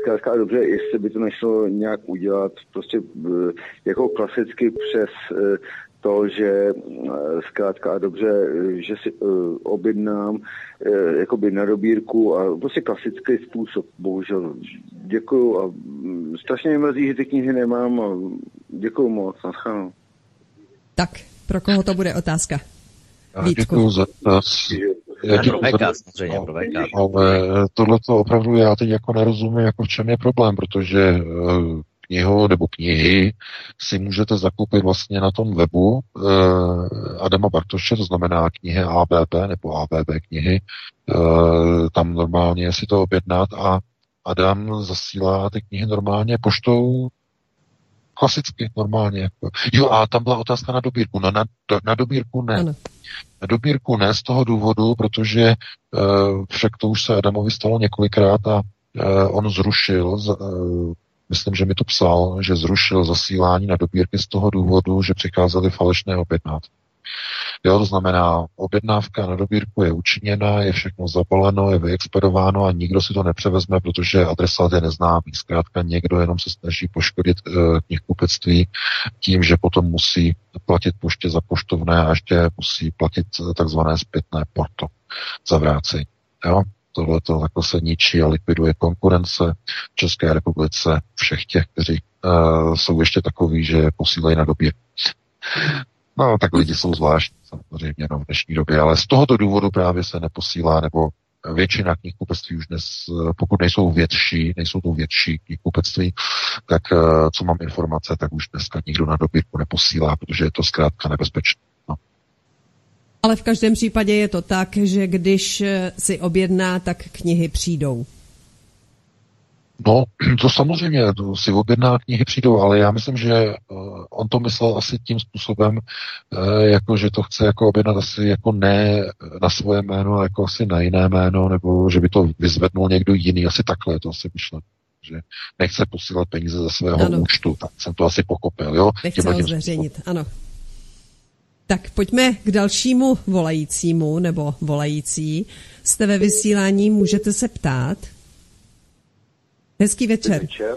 zkrátka dobře, jestli by to nešlo nějak udělat prostě eh, jako klasicky přes to, že zkrátka a dobře, že si objednám jakoby na dobírku a prostě klasický způsob, bohužel. Děkuju a mm, strašně mě mrzí, že ty knihy nemám a děkuju moc, naschledanou. Tak, pro koho to bude otázka? Děkuju za, za, já pro VK, samozřejmě, pro VK. Ale tohle to opravdu já teď jako nerozumím, jako v čem je problém, protože eh, knihu nebo knihy si můžete zakoupit vlastně na tom webu uh, Adama Bartoše, to znamená knihy ABB nebo ABB knihy. Uh, tam normálně si to objednat a Adam zasílá ty knihy normálně poštou klasicky, normálně. Jo, a tam byla otázka na dobírku. No, na, na dobírku ne. Ano. Dobírku ne z toho důvodu, protože uh, však to už se Adamovi stalo několikrát a uh, on zrušil, uh, myslím, že mi to psal, že zrušil zasílání na dobírky z toho důvodu, že přicházely falešné objednávky. Jo, to znamená, objednávka na dobírku je učiněna, je všechno zabaleno, je vyexpedováno a nikdo si to nepřevezme, protože adresát je neznámý. Zkrátka někdo jenom se snaží poškodit e, knihkupectví tím, že potom musí platit poště za poštovné a ještě musí platit takzvané zpětné porto za vrácení. Jo? Tohle to takhle se ničí a likviduje konkurence v České republice všech těch, kteří uh, jsou ještě takový, že posílají na době. No, tak lidi jsou zvláštní samozřejmě no, v dnešní době, ale z tohoto důvodu právě se neposílá, nebo většina knihkupectví už dnes, pokud nejsou větší, nejsou to větší knihkupectví, tak co mám informace, tak už dneska nikdo na dobírku neposílá, protože je to zkrátka nebezpečné. No. Ale v každém případě je to tak, že když si objedná, tak knihy přijdou. No, to samozřejmě, to si objedná knihy přijdou, ale já myslím, že uh, on to myslel asi tím způsobem, uh, jako že to chce jako objednat asi jako ne na svoje jméno, ale jako asi na jiné jméno, nebo že by to vyzvednul někdo jiný, asi takhle to asi myšlel že nechce posílat peníze ze svého ano. účtu, tak jsem to asi pokopil, jo? Nechce ho zveřejnit, ano. Tak pojďme k dalšímu volajícímu nebo volající. Jste ve vysílání, můžete se ptát. Hezký večer. Dobrý večer,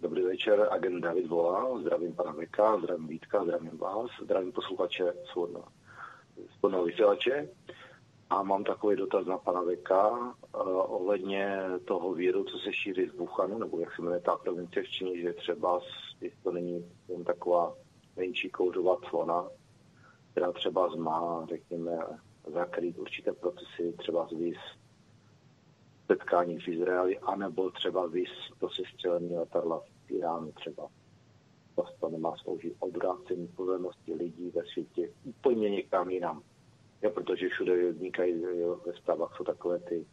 dobrý večer, agent David volá, zdravím pana Veka, zdravím Vítka, zdravím vás, zdravím posluchače svobodného vysílače. A mám takový dotaz na pana Veka uh, ohledně toho víru, co se šíří z Wuhanu, nebo jak se jmenuje ta provincie v Číně, že třeba, jestli to není jen taková menší kouřová clona, která třeba má, řekněme, zakrýt určité procesy, třeba z setkání v Izraeli, anebo třeba vys to sestřelení letadla v Iránu třeba. To nemá sloužit obrácení pozornosti lidí ve světě úplně někam jinam. Ja, protože všude vznikají ve zprávách jsou takové ty,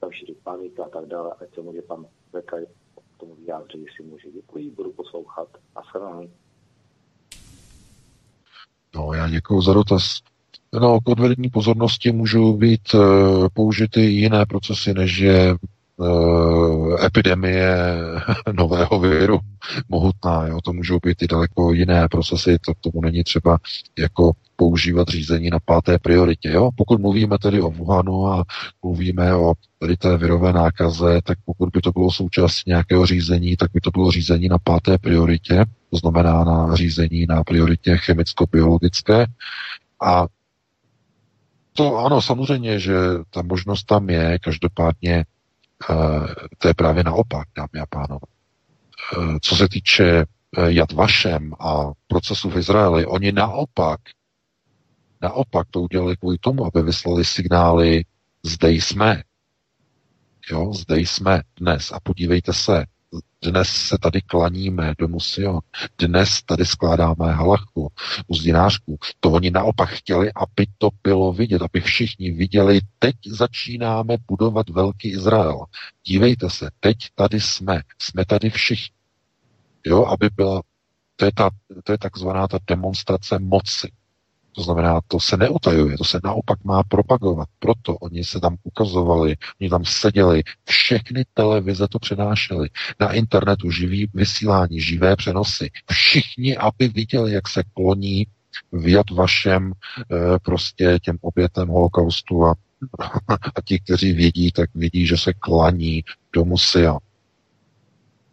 tam šíří panika a tak dále, ať se může pan Veka k tomu vyjádřit, jestli může. Děkuji, budu poslouchat. A No, já děkuji za dotaz. No, k odvedení pozornosti můžou být uh, použity jiné procesy, než je uh, epidemie nového viru mohutná. Jo? To můžou být i daleko jiné procesy, to tomu není třeba jako používat řízení na páté prioritě. Jo? Pokud mluvíme tedy o Wuhanu a mluvíme o tady té virové nákaze, tak pokud by to bylo součástí nějakého řízení, tak by to bylo řízení na páté prioritě, to znamená na řízení na prioritě chemicko-biologické. A to ano, samozřejmě, že ta možnost tam je, každopádně uh, to je právě naopak, dámy a pánové. Uh, co se týče uh, Jad Vašem a procesu v Izraeli, oni naopak, naopak to udělali kvůli tomu, aby vyslali signály, zde jsme, jo, zde jsme dnes a podívejte se, dnes se tady klaníme do Sion. Dnes tady skládáme halachu, uzdinářku. To oni naopak chtěli, aby to bylo vidět, aby všichni viděli, teď začínáme budovat velký Izrael. Dívejte se, teď tady jsme. Jsme tady všichni. Jo, aby byla, to je, ta, to je takzvaná ta demonstrace moci. To znamená, to se neutajuje, to se naopak má propagovat. Proto oni se tam ukazovali, oni tam seděli, všechny televize to přenášely. Na internetu živý vysílání, živé přenosy. Všichni, aby viděli, jak se kloní v Jad Vašem e, prostě těm obětem holokaustu a, a ti, kteří vědí, tak vidí, že se klaní do musia.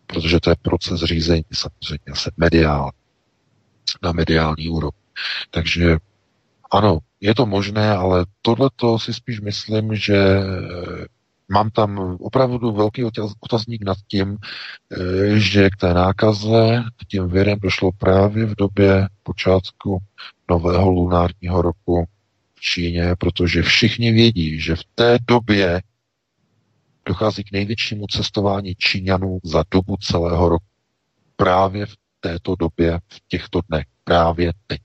Protože to je proces řízení samozřejmě, se mediál, na mediální úrovni. Takže ano, je to možné, ale tohle si spíš myslím, že eh, mám tam opravdu velký otazník nad tím, eh, že k té nákaze, k tím virem došlo právě v době počátku nového lunárního roku v Číně, protože všichni vědí, že v té době dochází k největšímu cestování Číňanů za dobu celého roku. Právě v této době, v těchto dnech, právě teď.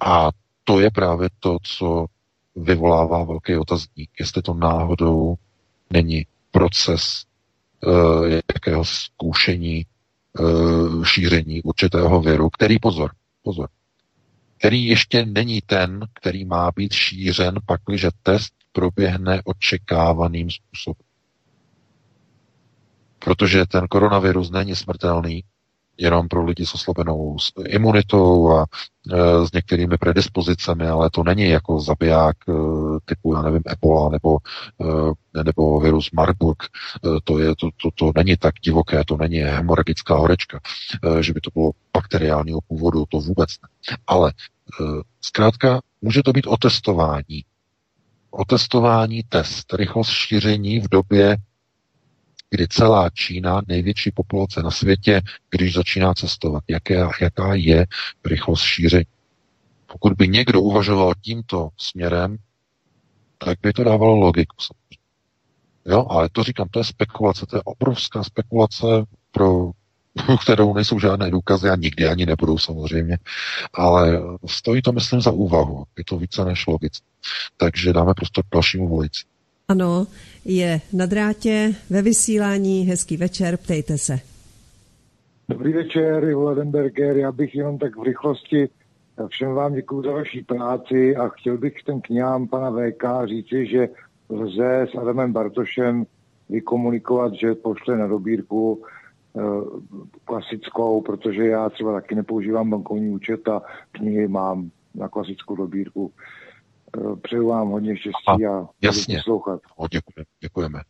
A to je právě to, co vyvolává velký otazník, jestli to náhodou není proces uh, jakého zkoušení uh, šíření určitého viru, který pozor, pozor, který ještě není ten, který má být šířen, pakliže test proběhne očekávaným způsobem. Protože ten koronavirus není smrtelný, jenom pro lidi s oslabenou imunitou a e, s některými predispozicemi, ale to není jako zabiják e, typu, já nevím, Ebola nebo, e, nebo virus Marburg. To, je, to, to, to není tak divoké, to není hemorragická horečka, že by to bylo bakteriálního původu, to vůbec ne. Ale zkrátka může to být otestování. Otestování, test, rychlost šíření v době kdy celá Čína, největší populace na světě, když začíná cestovat, jaké, jaká je rychlost šíření. Pokud by někdo uvažoval tímto směrem, tak by to dávalo logiku. Jo, ale to říkám, to je spekulace, to je obrovská spekulace, pro kterou nejsou žádné důkazy a nikdy ani nebudou samozřejmě, ale stojí to, myslím, za úvahu. Je to více než logické. Takže dáme prostor k dalšímu volici. Ano, je na drátě ve vysílání. Hezký večer, ptejte se. Dobrý večer, Ivo Ledenberger. Já bych jenom tak v rychlosti všem vám děkuji za vaší práci a chtěl bych ten knihám pana VK říci, že lze s Adamem Bartošem vykomunikovat, že pošle na dobírku eh, klasickou, protože já třeba taky nepoužívám bankovní účet a knihy mám na klasickou dobírku. Eh, přeju vám hodně štěstí a jasně. poslouchat. O, děkujeme, děkujeme.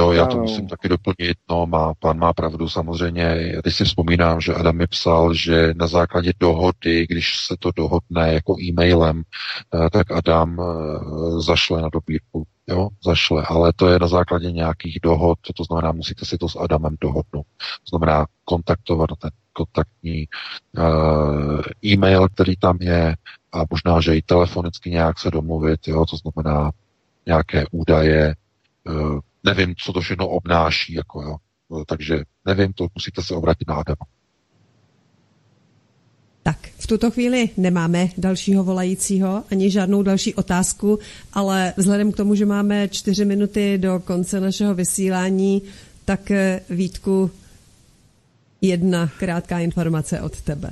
No, já to musím taky doplnit. No, má, pan má pravdu samozřejmě. Já teď si vzpomínám, že Adam mi psal, že na základě dohody, když se to dohodne jako e-mailem, eh, tak Adam eh, zašle na dobírku. Jo, zašle, ale to je na základě nějakých dohod, to znamená, musíte si to s Adamem dohodnout. To znamená kontaktovat ten kontaktní e-mail, který tam je, a možná, že i telefonicky nějak se domluvit, jo, to znamená nějaké údaje, uh, nevím, co to všechno obnáší, jako jo. Takže nevím, to musíte se obrátit na Adama. Tak, v tuto chvíli nemáme dalšího volajícího ani žádnou další otázku, ale vzhledem k tomu, že máme čtyři minuty do konce našeho vysílání, tak eh, Vítku, jedna krátká informace od tebe.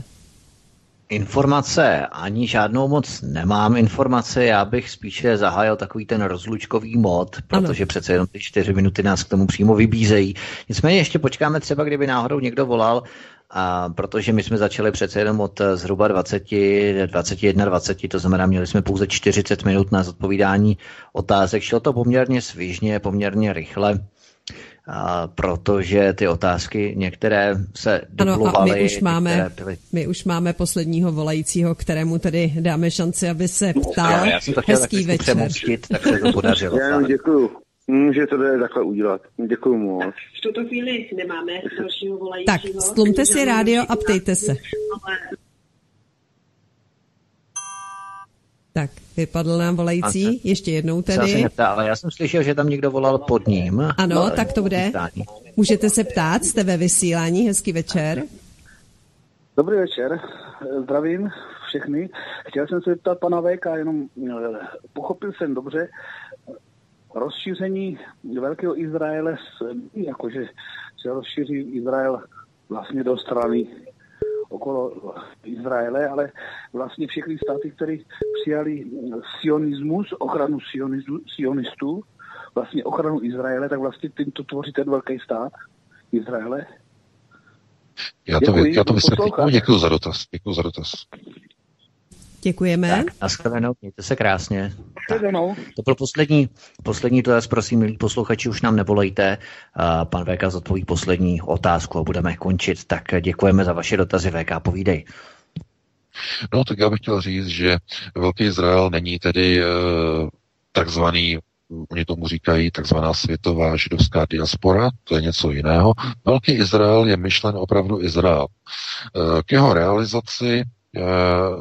Informace ani žádnou moc nemám informace, já bych spíše zahájil takový ten rozlučkový mod, protože ano. přece jenom ty čtyři minuty nás k tomu přímo vybízejí. Nicméně ještě počkáme třeba, kdyby náhodou někdo volal, a protože my jsme začali přece jenom od zhruba 20, 21, 20, to znamená, měli jsme pouze 40 minut na zodpovídání otázek. Šlo to poměrně svižně, poměrně rychle a protože ty otázky některé se dublovaly. Ano, my už, máme, byly... my už máme posledního volajícího, kterému tedy dáme šanci, aby se ptal. Já jsem to chtěl Hezký večer. Přemostit, tak se to podařilo. Já děkuju. Že to jde takhle udělat. Děkuji moc. V tuto chvíli nemáme dalšího volajícího. Tak, stlumte si rádio a ptejte se. Tak, vypadl nám volající, Ante. ještě jednou tedy. Neptá, ale já jsem slyšel, že tam někdo volal pod ním. Ano, no, tak to bude. Můžete se ptát, jste ve vysílání, hezký večer. Dobrý večer, zdravím všechny. Chtěl jsem se zeptat pana VK, jenom eh, pochopil jsem dobře, rozšíření Velkého Izraele, jakože se rozšíří Izrael vlastně do strany okolo Izraele, ale vlastně všechny státy, které přijali sionismus, ochranu sionistů, vlastně ochranu Izraele, tak vlastně tímto tvoří ten velký stát Izraele. Já to, děkuji, já to vysvětlím. Děkuji za dotaz. Děkuji za dotaz. Děkujeme. Tak, nashledanou, mějte se krásně. Tak, to byl poslední, poslední dotaz, prosím, milí posluchači, už nám nevolejte. Pan VK zodpoví poslední otázku a budeme končit. Tak děkujeme za vaše dotazy, VK, povídej. No, tak já bych chtěl říct, že Velký Izrael není tedy e, takzvaný oni tomu říkají takzvaná světová židovská diaspora, to je něco jiného. Velký Izrael je myšlen opravdu Izrael. E, k jeho realizaci e,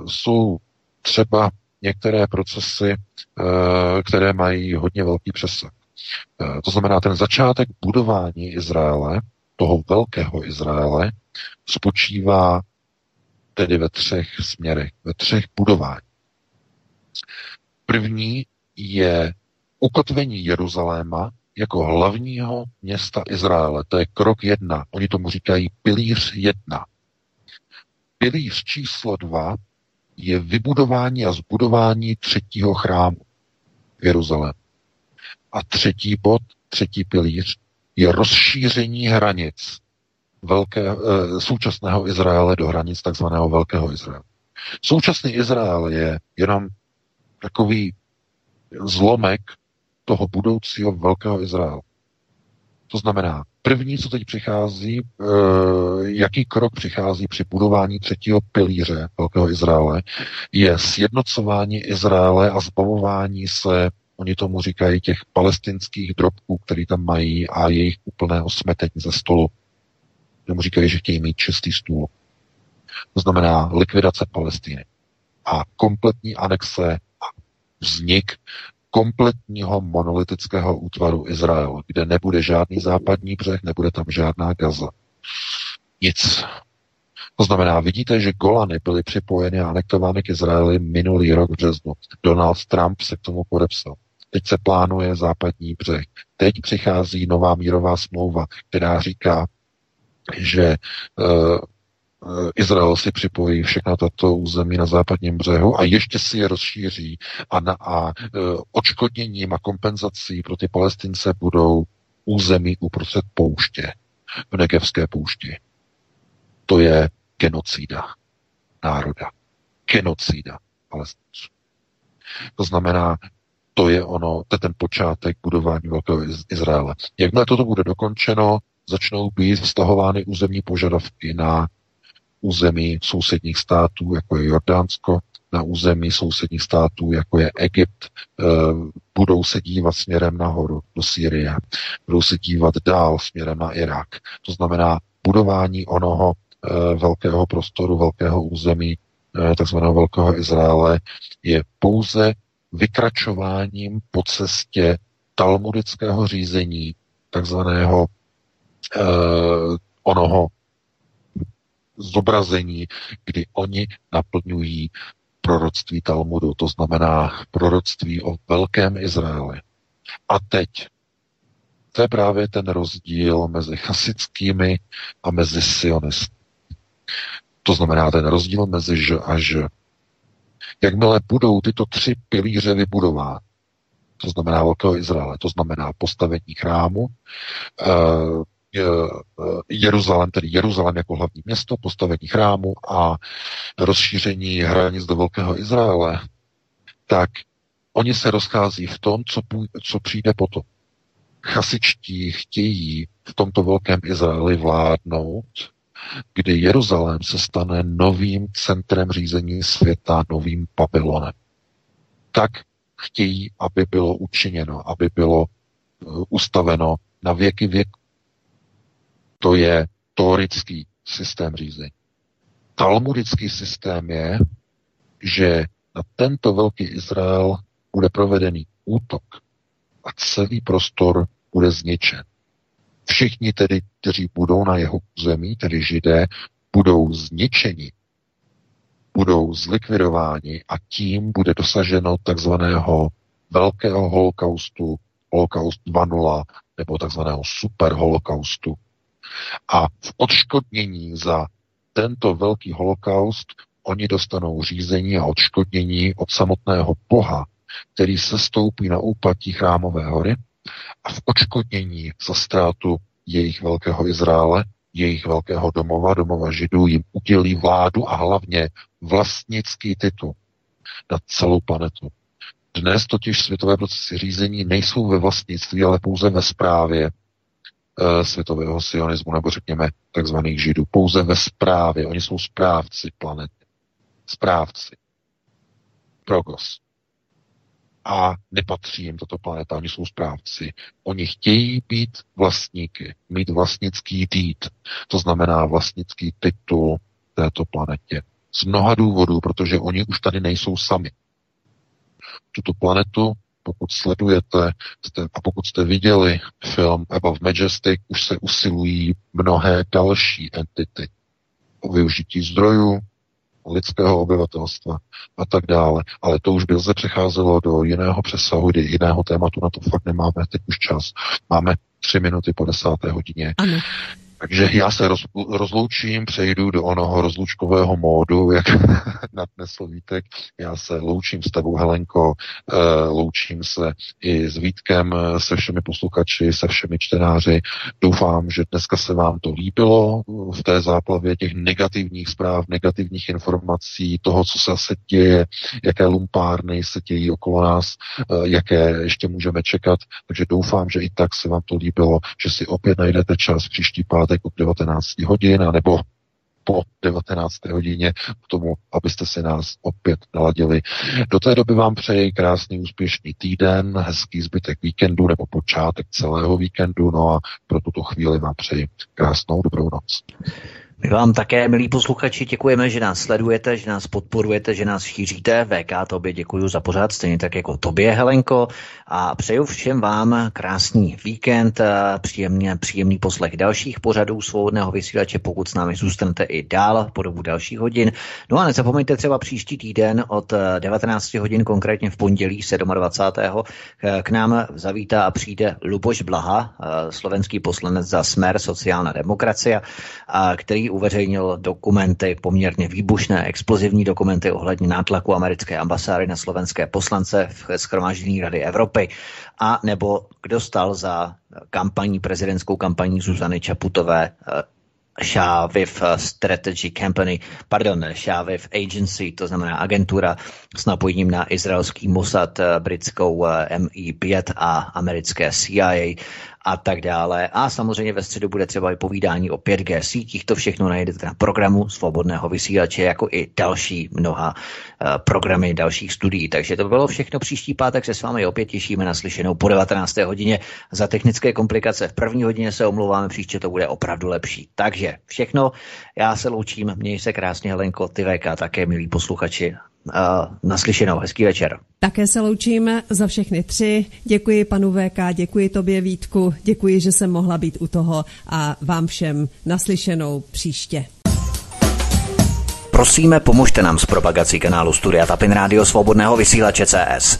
jsou třeba některé procesy, eh, které mají hodně velký přesah. Eh, to znamená, ten začátek budování Izraele, toho velkého Izraele, spočívá tedy ve třech směrech, ve třech budování. První je ukotvení Jeruzaléma jako hlavního města Izraele. To je krok jedna. Oni tomu říkají pilíř jedna. Pilíř číslo dva je vybudování a zbudování třetího chrámu v Jeruzalému. A třetí bod, třetí pilíř, je rozšíření hranic velké, e, současného Izraele do hranic takzvaného Velkého Izraele. Současný Izrael je jenom takový zlomek toho budoucího Velkého Izraele. To znamená, první, co teď přichází, e, jaký krok přichází při budování třetího pilíře Velkého Izraele, je sjednocování Izraele a zbavování se, oni tomu říkají, těch palestinských drobků, který tam mají a jejich úplného smetení ze stolu. Tomu říkají, že chtějí mít čistý stůl. To znamená likvidace Palestiny a kompletní anexe a vznik kompletního monolitického útvaru Izrael, kde nebude žádný západní břeh, nebude tam žádná Gaza. Nic. To znamená, vidíte, že Golany byly připojeny a anektovány k Izraeli minulý rok v březnu. Donald Trump se k tomu podepsal. Teď se plánuje západní břeh. Teď přichází nová mírová smlouva, která říká, že uh, Izrael si připojí všechna tato území na západním břehu a ještě si je rozšíří a, na, a uh, očkodněním a kompenzací pro ty palestince budou území uprostřed pouště, v Negevské poušti. To je genocída národa. Genocída palestinců. To znamená, to je ono, to je ten počátek budování Velkého Izraele. Jakmile toto bude dokončeno, začnou být vztahovány územní požadavky na území sousedních států, jako je Jordánsko, na území sousedních států, jako je Egypt, eh, budou se dívat směrem nahoru do Sýrie, budou se dívat dál směrem na Irák. To znamená budování onoho eh, velkého prostoru, velkého území, eh, takzvaného Velkého Izraele, je pouze vykračováním po cestě talmudického řízení, takzvaného onoho zobrazení, kdy oni naplňují proroctví Talmudu, to znamená proroctví o velkém Izraeli. A teď, to je právě ten rozdíl mezi chasickými a mezi sionisty. To znamená ten rozdíl mezi ž a ž. Jakmile budou tyto tři pilíře vybudovány, to znamená Velkého Izraele, to znamená postavení chrámu, eh, Jeruzalém, tedy Jeruzalém jako hlavní město, postavení chrámu a rozšíření hranic do Velkého Izraele, tak oni se rozchází v tom, co, co přijde potom. Chasičtí chtějí v tomto velkém Izraeli vládnout kdy Jeruzalém se stane novým centrem řízení světa, novým Babylonem. Tak chtějí, aby bylo učiněno, aby bylo eh, ustaveno na věky věku. To je torický systém řízení. Talmudický systém je, že na tento velký Izrael bude provedený útok a celý prostor bude zničen. Všichni tedy, kteří budou na jeho území, tedy židé, budou zničeni, budou zlikvidováni a tím bude dosaženo takzvaného velkého holokaustu, holokaust 2.0 nebo takzvaného super holokaustu. A v odškodnění za tento velký holokaust oni dostanou řízení a odškodnění od samotného Boha, který se stoupí na úpatí chrámové hory a v očkodnění za ztrátu jejich velkého Izraele, jejich velkého domova, domova židů, jim udělí vládu a hlavně vlastnický titul na celou planetu. Dnes totiž světové procesy řízení nejsou ve vlastnictví, ale pouze ve správě světového sionismu, nebo řekněme takzvaných židů. Pouze ve správě. Oni jsou správci planety. Správci. Progos a nepatří jim tato planeta, oni jsou správci. Oni chtějí být vlastníky, mít vlastnický dít, to znamená vlastnický titul této planetě. Z mnoha důvodů, protože oni už tady nejsou sami. Tuto planetu, pokud sledujete jste, a pokud jste viděli film Above Majestic, už se usilují mnohé další entity o využití zdrojů, lidského obyvatelstva a tak dále. Ale to už by se přecházelo do jiného přesahu, do jiného tématu, na to fakt nemáme teď už čas. Máme tři minuty po desáté hodině. Ano. Takže já se roz, rozloučím, přejdu do onoho rozlučkového módu, jak nadnesl Vítek. Já se loučím s tebou, Helenko, eh, loučím se i s Vítkem, se všemi posluchači, se všemi čtenáři. Doufám, že dneska se vám to líbilo v té záplavě těch negativních zpráv, negativních informací, toho, co se asi děje, jaké lumpárny se dějí okolo nás, eh, jaké ještě můžeme čekat. Takže doufám, že i tak se vám to líbilo, že si opět najdete čas příští pátek od 19 hodin, nebo po 19. hodině k tomu, abyste si nás opět naladili. Do té doby vám přeji krásný, úspěšný týden, hezký zbytek víkendu nebo počátek celého víkendu, no a pro tuto chvíli vám přeji krásnou dobrou noc. My vám také, milí posluchači, děkujeme, že nás sledujete, že nás podporujete, že nás šíříte. VK, tobě děkuji za pořád, stejně tak jako tobě, Helenko. A přeju všem vám krásný víkend, příjemný, příjemný poslech dalších pořadů svobodného vysílače, pokud s námi zůstanete i dál po dobu dalších hodin. No a nezapomeňte třeba příští týden od 19 hodin, konkrétně v pondělí 27. k nám zavítá a přijde Luboš Blaha, slovenský poslanec za Smer sociální demokracie, který uveřejnil dokumenty, poměrně výbušné, explozivní dokumenty ohledně nátlaku americké ambasády na slovenské poslance v schromáždění Rady Evropy a nebo kdo stal za kampaní, prezidentskou kampaní Zuzany Čaputové eh, Shaviv Strategy Company, pardon, Shaviv Agency, to znamená agentura s napojením na izraelský Mossad, eh, britskou eh, MI5 a americké CIA a tak dále. A samozřejmě ve středu bude třeba i povídání o 5G sítích. To všechno najdete na programu Svobodného vysílače, jako i další mnoha uh, programy dalších studií. Takže to bylo všechno příští pátek. Se s vámi opět těšíme na slyšenou po 19. hodině. Za technické komplikace v první hodině se omlouváme, příště to bude opravdu lepší. Takže všechno. Já se loučím. Měj se krásně, Helenko, ty VK, také milí posluchači naslyšenou. Hezký večer. Také se loučíme za všechny tři. Děkuji panu VK, děkuji tobě Vítku, děkuji, že jsem mohla být u toho a vám všem naslyšenou příště. Prosíme, pomožte nám s propagací kanálu Studia Tapin Rádio Svobodného vysílače CS.